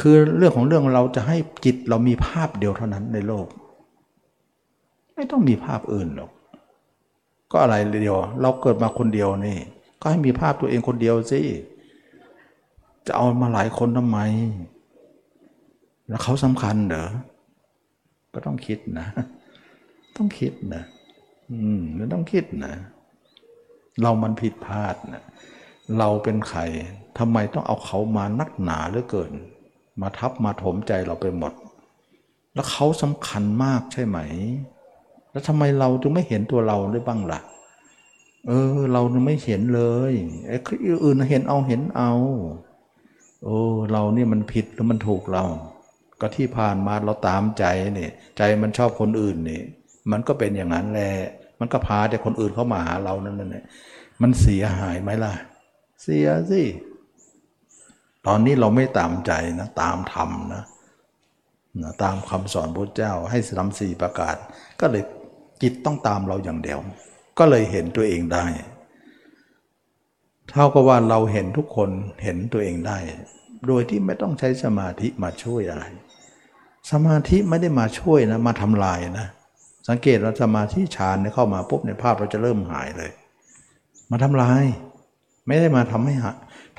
คือเรื่องของเรื่องเราจะให้จิตเรามีภาพเดียวเท่านั้นในโลก ไม่ต้องมีภาพอื่นหรอก ก็อะไรเดียว เราเกิดมาคนเดียวนี่ ก็ให้มีภาพตัวเองคนเดียวสิจะเอามาหลายคนทำไม แล้วเขาสำคัญเหรอก็ต้องคิดนะ ต้องคิดนะอืมต้องคิดนะ เรามันผิดพลาดนะเราเป็นใครทำไมต้องเอาเขามานักหนาเหลือเกิน มาทับมาถมใจเราไปหมด แล้วเขาสำคัญมากใช่ไหม แล้วทำไมเราจึงไม่เห็นตัวเราได้บ้างล่ะ เออ เราไม่เห็นเลยไอ้คนอื่นเห็นเอาเห็นเอาโอ้เราเนี่ยมันผิดหรือมันถูกเรา ก็ที่ผ่านมาเราตามใจเนี่ยใจมันชอบคนอื่นเนี่ยมันก็เป็นอย่างนั้นแหละมันก็พาแต่คนอื่นเข้ามาหาเรานั่นแหละมันเสียหายไหมล่ะ เสียสิตอนนี้เราไม่ตามใจนะตามธรรมนะนะตามคำสอนพระเจ้าให้สำสี่ประกาศ ก็เลย จิตต้องตามเราอย่างเดียว ก็เลยเห็นตัวเองได้ เท่ากับว่าเราเห็นทุกคนเห็นตัวเองได้ โดยที่ไม่ต้องใช้สมาธิมาช่วยอะไร สมาธิไม่ได้มาช่วยนะมาทำลายนะ สังเกตว่าสมาธิฌานเข้ามาปุ๊บในภาพเราจะเริ่มหายเลย มาทำลาย ไม่ได้มาทำให้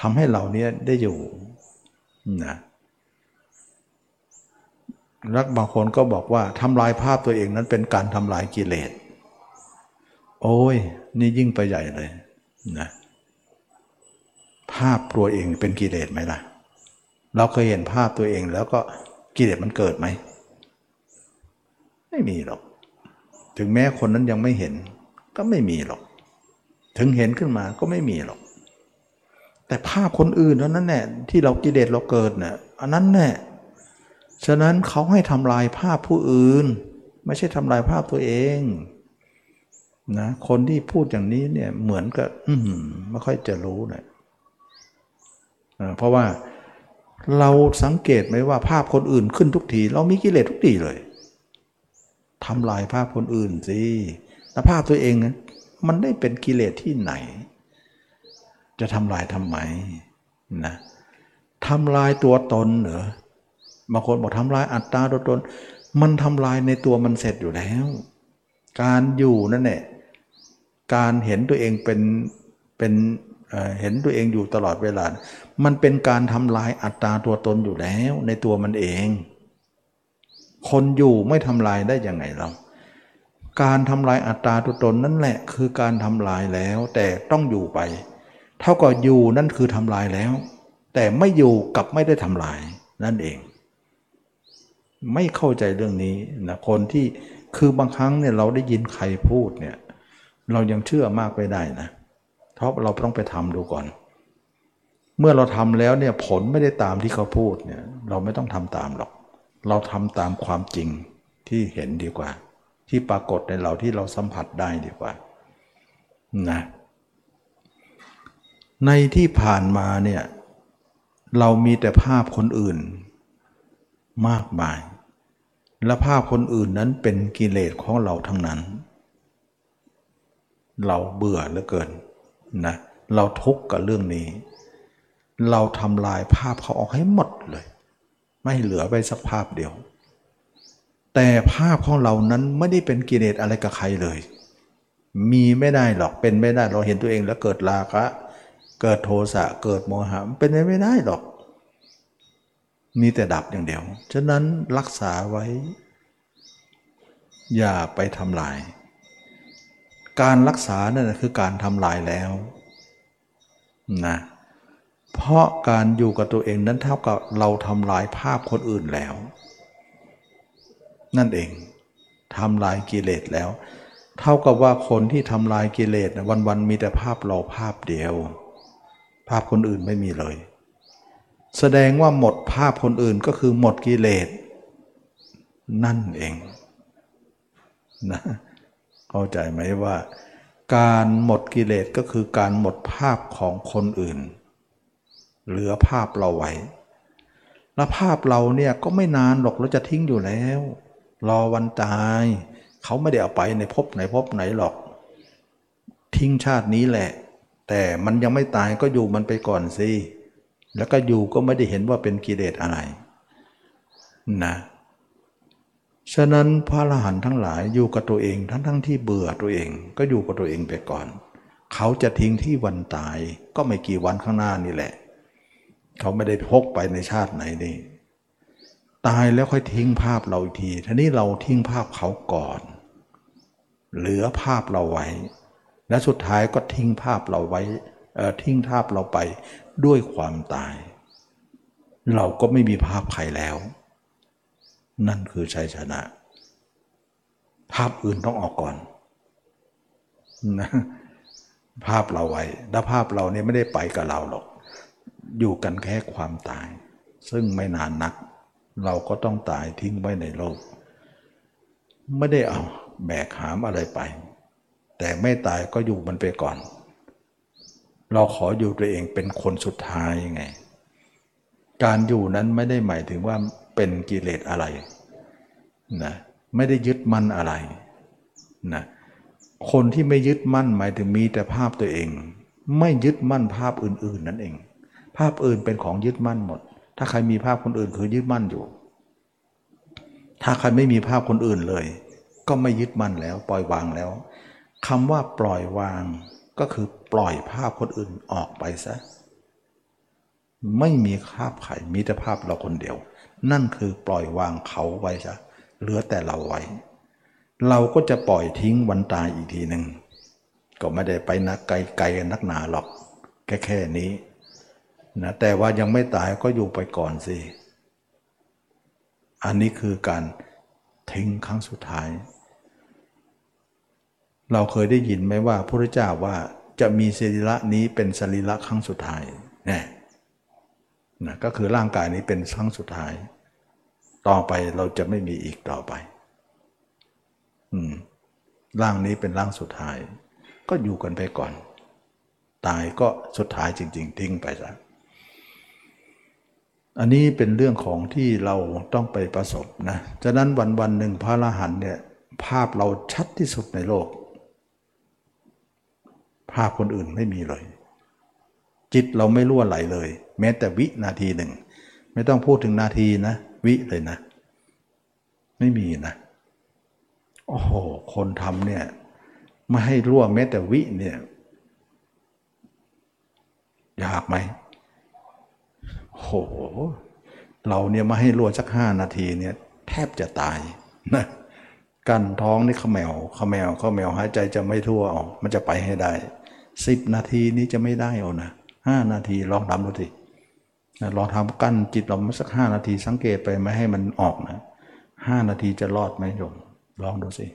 ทำให้เราเนี้ยได้อยู่นะ รักบางคนก็บอกว่าทำลายภาพตัวเองนั้นเป็นการทำลายกิเลส โอ้ย นี่ยิ่งไปใหญ่เลยนะภาพตัวเองเป็นกิเลสไหมล่ะ เราเคยเห็นภาพตัวเองแล้วก็กิเลสมันเกิดไหม ไม่มีหรอก ถึงแม้คนนั้นยังไม่เห็น ก็ไม่มีหรอก ถึงเห็นขึ้นมาก็ไม่มีหรอก แต่ภาพคนอื่นเท่านั้นแหละที่เรากิเลสเราเกิดเนี่ยอันนั้นแน่ ฉะนั้นเขาให้ทำลายภาพผู้อื่น ไม่ใช่ทำลายภาพตัวเองนะคนที่พูดอย่างนี้เนี่ยเหมือนกับอืไม่ค่อยจะรู้เนะเพราะว่าเราสังเกตไหมว่าภาพคนอื่นขึ้นทุกที เรามีกิเลสทุกทีเลยทำลายภาพคนอื่นสิแล้วภาพตัวเองมันได้เป็นกิเลสที่ไหน จะทำลายทำไมนะทำลายตัวตนเหรอ บางคนบอกทำลายอัตตาตัวตน มันทำลายในตัวมันเสร็จอยู่แล้ว การอยู่นั่นแหละการเห็นตัวเองเป็นเป็นเห็นตัวเองอยู่ตลอดเวลา มันเป็นการทำลายอัตตาตัวตนอยู่แล้วในตัวมันเอง คนอยู่ไม่ทำลายได้ยังไงเรา การทำลายอัตตาตัวตนนั่นแหละ คือการทำลายแล้ว แต่ต้องอยู่ไป เท่ากับอยู่นั่นคือทำลายแล้ว แต่ไม่อยู่กับไม่ได้ทำลายนั่นเอง ไม่เข้าใจเรื่องนี้นะคนที่คือบางครั้งเนี่ยเราได้ยินใครพูดเนี่ยเรายังเชื่อมากไปได้นะเพราะเราต้องไปทำดูก่อน เมื่อเราทำแล้วเนี่ยผลไม่ได้ตามที่เขาพูดเนี่ยเราไม่ต้องทำตามหรอก เราทำตามความจริงที่เห็นดีกว่า ที่ปรากฏในเราที่เราสัมผัสได้ดีกว่านะในที่ผ่านมาเนี่ยเรามีแต่ภาพคนอื่นมากมาย และภาพคนอื่นนั้นเป็นกิเลสของเราทั้งนั้น เราเบื่อเหลือเกินนะเราทุกข์กับเรื่องนี้ เราทำลายภาพเขาออกให้หมดเลย ไม่เหลือไปสักภาพเดียว แต่ภาพของเรานั้นไม่ได้เป็นกิเลสอะไรกับใครเลย มีไม่ได้หรอกเป็นไม่ได้เราเห็นตัวเองแล้วเกิดราคะ เกิดโทสะเกิดโมหะเป็นไม่ได้หรอก มีแต่ดับอย่างเดียว ฉะนั้นรักษาไว้ อย่าไปทำลาย การรักษานั่นคือการทำลายแล้วนะเพราะการอยู่กับตัวเองนั้นเท่ากับเราทำลายภาพคนอื่นแล้ว นั่นเองทำลายกิเลสแล้ว เท่ากับว่าคนที่ทำลายกิเลสวันๆมีแต่ภาพเราภาพเดียว ภาพคนอื่นไม่มีเลย แสดงว่าหมดภาพคนอื่นก็คือหมดกิเลสนั่นเองนะเข้าใจไหมว่า การหมดกิเลสก็คือการหมดภาพของคนอื่น เหลือภาพเราไว้แล้วภาพเราเนี่ยก็ไม่นานหรอกเราจะทิ้งอยู่แล้ว รอวันตาย เขาไม่ได้เอาไปในภพไหนภพไหนหรอก ทิ้งชาตินี้แหละ แต่มันยังไม่ตายก็อยู่มันไปก่อนสิ แล้วก็อยู่ก็ไม่ได้เห็นว่าเป็นกิเลสอะไรนะฉะนั้นพระอรหันต์ทั้งหลายอยู่กับตัวเองทั้งทั้งที่เบื่อตัวเอง ก็อยู่กับตัวเองไปก่อน เขาจะทิ้งที่วันตายก็ไม่กี่วันข้างหน้านี่แหละ เขาไม่ได้พกไปในชาติไหนนี่ตายแล้วค่อยทิ้งภาพเราอีกทีทีนี้เราทิ้งภาพเขาก่อน เหลือภาพเราไว้ และสุดท้ายก็ทิ้งภาพเราไว้ ทิ้งภาพเราไปด้วยความตาย เราก็ไม่มีภาพใครแล้ว นั่นคือชัยชนะ ภาพอื่นต้องออกก่อนนะภาพเราไว้ถ้าภาพเราเนี่ยไม่ได้ไปกับเราหรอก อยู่กันแค่ความตาย ซึ่งไม่นานนัก เราก็ต้องตายทิ้งไว้ในโลก ไม่ได้เอาแบกหามอะไรไป แต่ไม่ตายก็อยู่มันไปก่อน เราขออยู่ตัวเองเป็นคนสุดท้ายยังไง การอยู่นั้นไม่ได้หมายถึงว่าเป็นกิเลสอะไรนะไม่ได้ยึดมั่นอะไรนะคนที่ไม่ยึดมั่นหมายถึงมีแต่ภาพตัวเอง ไม่ยึดมั่นภาพอื่น ๆ นั่นเอง ภาพอื่นเป็นของยึดมั่นหมด ถ้าใครมีภาพคนอื่นคือยึดมั่นอยู่ ถ้าใครไม่มีภาพคนอื่นเลย ก็ไม่ยึดมั่นแล้ว ปล่อยวางแล้วคำว่าปล่อยวาง ก็คือปล่อยภาพคนอื่นออกไปซะ ไม่มีภาพใครมีแต่ภาพเราคนเดียว นั่นคือปล่อยวางเขาไว้ซะเหลือแต่เราไว้ เราก็จะปล่อยทิ้งวันตายอีกทีหนึ่งก็ไม่ได้ไปนักไกลไกลนักหนาหรอก แค่แค่นี้นะแต่ว่ายังไม่ตายก็อยู่ไปก่อนสิ อันนี้คือการทิ้งครั้งสุดท้าย เราเคยได้ยินไหมว่าพระเจ้าว่าจะมีสรีระนี้เป็นสรีระครั้งสุดท้ายนี่นะก็คือร่างกายนี้เป็นครั้งสุดท้าย ต่อไปเราจะไม่มีอีกต่อไป อืมร่างนี้เป็นร่างสุดท้าย ก็อยู่กันไปก่อน ตายก็สุดท้ายจริง ๆ ทิ้งไปซะอันนี้เป็นเรื่องของที่เราต้องไปประสบนะฉะนั้นวันวันหนึ่งพระอรหันต์เนี่ย ภาพเราชัดที่สุดในโลกาพคนอื่นไม่มีเลย จิตเราไม่รั่วไหลเลย แม้แต่วินาทีหนึ่ง ไม่ต้องพูดถึงนาทีนะ วิเลยนะ ไม่มีนะ โอ้โห คนทำเนี่ย ไม่ให้รั่วแม้แต่วิเนี่ยยากไหมโห เราเนี่ยมาให้รั่วสักห้านาทีเนี่ย แทบจะตายนะกันท้องนี่ขมแมวขมแมวขมแมวหายใจจะไม่ทั่วออกมันจะไปให้ได้ สิบนาทีนี้จะไม่ได้เอานะห้านาทีลองทำดูสิลองทำกั้นจิตเรามาสักห้านาทีสังเกตไปไม่ให้มันออกนะห้านาทีจะรอดไหมโยมลองดูสิ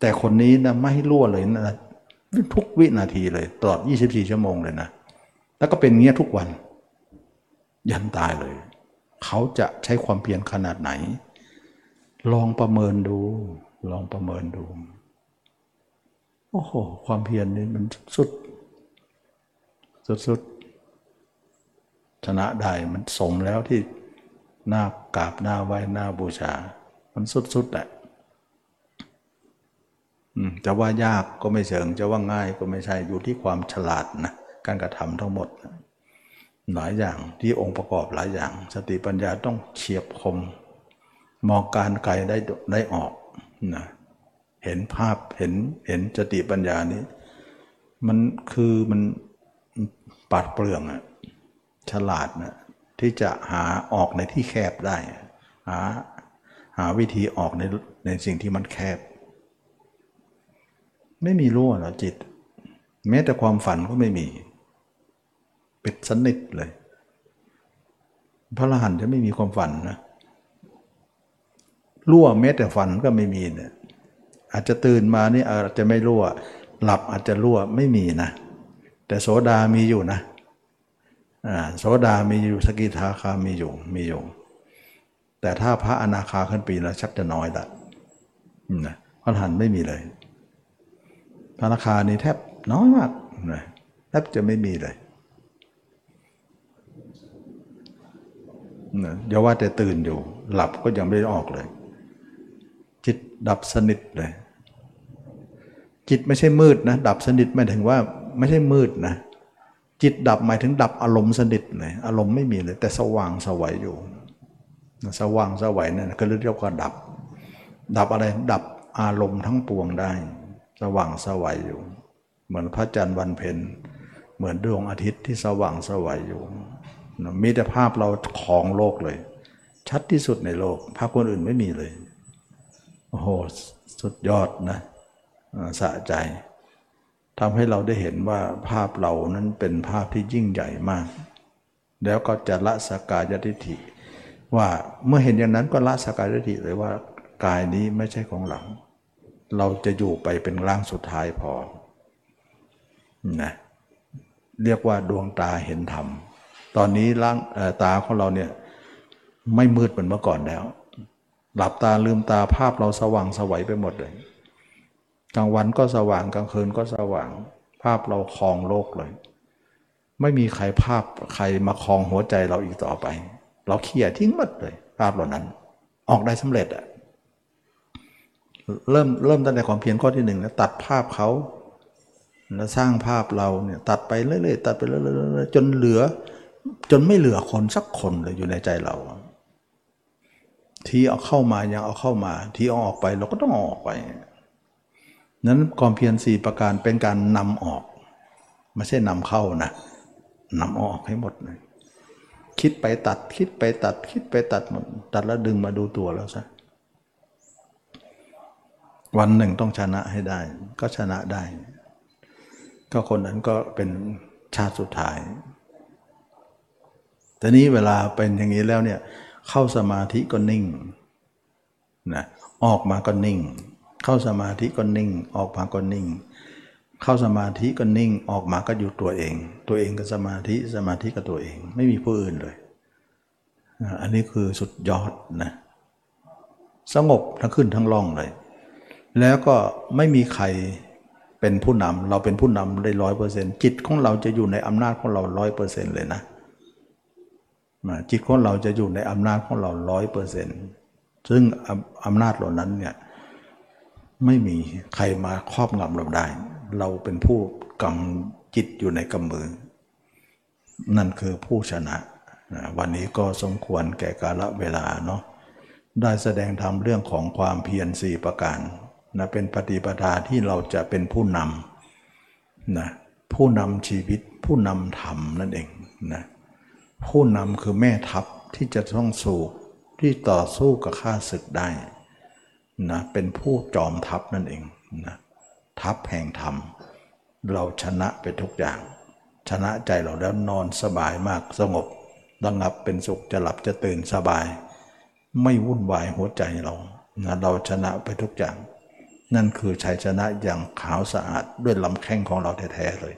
แต่คนนี้นะไม่ให้รั่วเลยนะทุกวินาทีเลยตลอด 24 ชั่วโมงเลยนะ แล้วก็เป็นเงี้ยทุกวัน ยันตายเลย เขาจะใช้ความเพียรขนาดไหน ลองประเมินดู ลองประเมินดู โอ้โห ความเพียรนี่มันสุด สุดสุดชนะได้มันสมแล้วที่หน้ากราบหน้าไหว้หน้าบูชา มันสุดๆแหละจะว่ายากก็ไม่เชิง จะว่าง่ายก็ไม่ใช่อยู่ที่ความฉลาดนะการกระทำทั้งหมดหลายอย่างที่องค์ประกอบหลายอย่าง สติปัญญาต้องเฉียบคม มองการไกลได้ได้ออกนะ เห็นภาพเห็นเห็นสติปัญญานี้ มันคือมันปัดเปลืองอะฉลาดนะที่จะหาออกในที่แคบได้ หาหาวิธีออกในในสิ่งที่มันแคบ ไม่มีรั่วหรอจิต แม้แต่ความฝันก็ไม่มีปิดสนิทเลย พระรหันต์จะไม่มีความฝันนะรั่วแม้แต่ฝันก็ไม่มีเนี่ย อาจจะตื่นมานี่อาจจะไม่รั่ว หลับอาจจะรั่วไม่มีนะ แต่โสดามีอยู่นะโสดามีอยู่สกิทาคามีอยู่มีอยู่ แต่ถ้าพระอนาคาขึ้นปีแล้วชักจะน้อยละนะพระหันไม่มีเลยธนาคานี่แทบน้อยมากนะแทบจะไม่มีเลยนะอย่าว่าแต่ตื่นอยู่ หลับก็ยังไม่ได้ออกเลย จิตดับสนิทเลย จิตไม่ใช่มืดนะ ดับสนิทหมายถึงว่าไม่ใช่มืดนะ จิตดับหมายถึงดับอารมณ์สนิทเลยอารมณ์ไม่มีเลย แต่สว่างสวัยอยู่ สว่างสวัยนั่นก็เรียกว่าดับ ดับอะไรดับอารมณ์ทั้งปวงได้ สว่างสวัยอยู่ เหมือนพระจันทร์วันเพ็ญเหมือนดวงอาทิตย์ที่สว่างสวัยอยู่มีแต่ภาพเราของโลกเลย ชัดที่สุดในโลกภาพคนอื่นไม่มีเลยโอ้โหสุดยอดนะ สะใจทำให้เราได้เห็นว่าภาพเรานั้นเป็นภาพที่ยิ่งใหญ่มาก แล้วก็จะละสกายทิฏฐิ ว่าเมื่อเห็นอย่างนั้นก็ละสกายทิฏฐิเลยว่ากายนี้ไม่ใช่ของเราเราจะอยู่ไปเป็นร่างสุดท้ายพอนะเรียกว่าดวงตาเห็นธรรม ตอนนี้ร่างตาของเราเนี่ยไม่มืดเหมือนเมื่อก่อนแล้ว หลับตาลืมตาภาพเราสว่างสวัยไปหมดเลย กลางวันก็สว่างกลางคืนก็สว่าง ภาพเราคลองโลกเลย ไม่มีใครภาพใครมาคลองหัวใจเราอีกต่อไป เราเขี่ยทิ้งหมดเลย ภาพเหล่านั้น ออกได้สำเร็จอะเริ่มเริ่มตั้งแต่ความเพียรข้อที่หนึ่งแล้วตัดภาพเขาแล้วสร้างภาพเราเนี่ยตัดไปเรื่อยๆตัดไปเรื่อยๆจนเหลือ จนไม่เหลือคนสักคนเลยอยู่ในใจเรา ที่เอาเข้ามายังเอาเข้ามา ที่เอาออกไปเราก็ต้องออกไป นั้นความเพียรสี่ประการเป็นการนำออก ไม่ใช่นำเข้านะนำออกให้หมดเลยคิดไปตัดคิดไปตัดคิดไปตัดหมดตัดแล้วดึงมาดูตัวแล้วซะวันหนึ่งต้องชนะให้ได้ ก็ชนะได้ ก็คนนั้นก็เป็นชาติสุดท้ายแต่นี้เวลาเป็นอย่างนี้แล้วเนี่ยเข้าสมาธิก็นิ่งนะออกมาก็นิ่ง เข้าสมาธิก็นิ่ง ออกมาก็นิ่ง เข้าสมาธิก็นิ่ง ออกมาก็อยู่ตัวเอง ตัวเองกับสมาธิสมาธิกับตัวเอง ไม่มีผู้อื่นเลย อันนี้คือสุดยอดนะสงบทั้งขึ้นทั้งล่องเลย แล้วก็ไม่มีใครเป็นผู้นำเราเป็นผู้นำได้ร้อยเปอร์เซ็นต์จิตของเราจะอยู่ในอำนาจของเราร้อยเปอร์เซ็นต์เลยนะจิตของเราจะอยู่ในอำนาจของเราร้อยเปอร์เซ็นต์ซึ่งอำอำนาจเหล่านั้นเนี่ย ไม่มีใครมาครอบงำเราได้ เราเป็นผู้กำจิตอยู่ในกำมือ นั่นคือผู้ชนะ วันนี้ก็สมควรแก่กาลเวลาเนาะได้แสดงธรรมเรื่องของความเพียรสี่ประการนะเป็นปฏิปทาที่เราจะเป็นผู้นำนะผู้นำชีวิตผู้นำธรรมนั่นเองนะผู้นำคือแม่ทัพที่จะต้องสู้ที่ต่อสู้กับข้าศึกได้ นะเป็นผู้จอมทัพนั่นเองนะทัพแห่งธรรม เราชนะไปทุกอย่าง ชนะใจเราแล้วนอนสบายมากสงบระงับเป็นสุขจะหลับจะตื่นสบาย ไม่วุ่นวายหัวใจเรานะเราชนะไปทุกอย่าง นั่นคือชัยชนะอย่างขาวสะอาดด้วยลำแข้งของเราแท้ๆเลย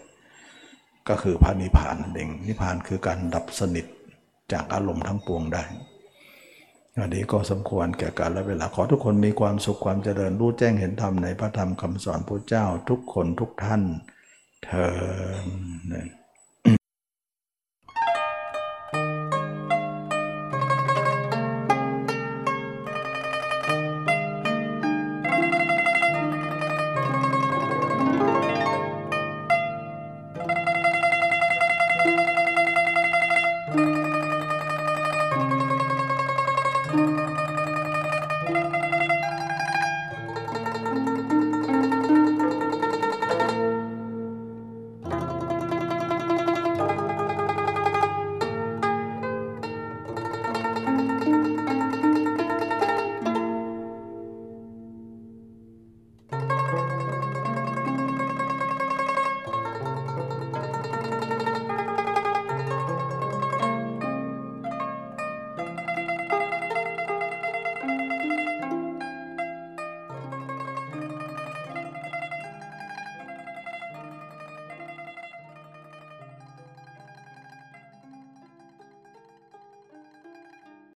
ก็คือพระนิพพานนั่นเองนิพพานคือการดับสนิทจากอารมณ์ทั้งปวงได้ อันนี้ก็สมควรแก่การและเวลาขอทุกคนมีความสุขความเจริญรู้แจ้งเห็นธรรมในพระธรรมคำสอนพระเจ้าทุกคนทุกท่านเธอ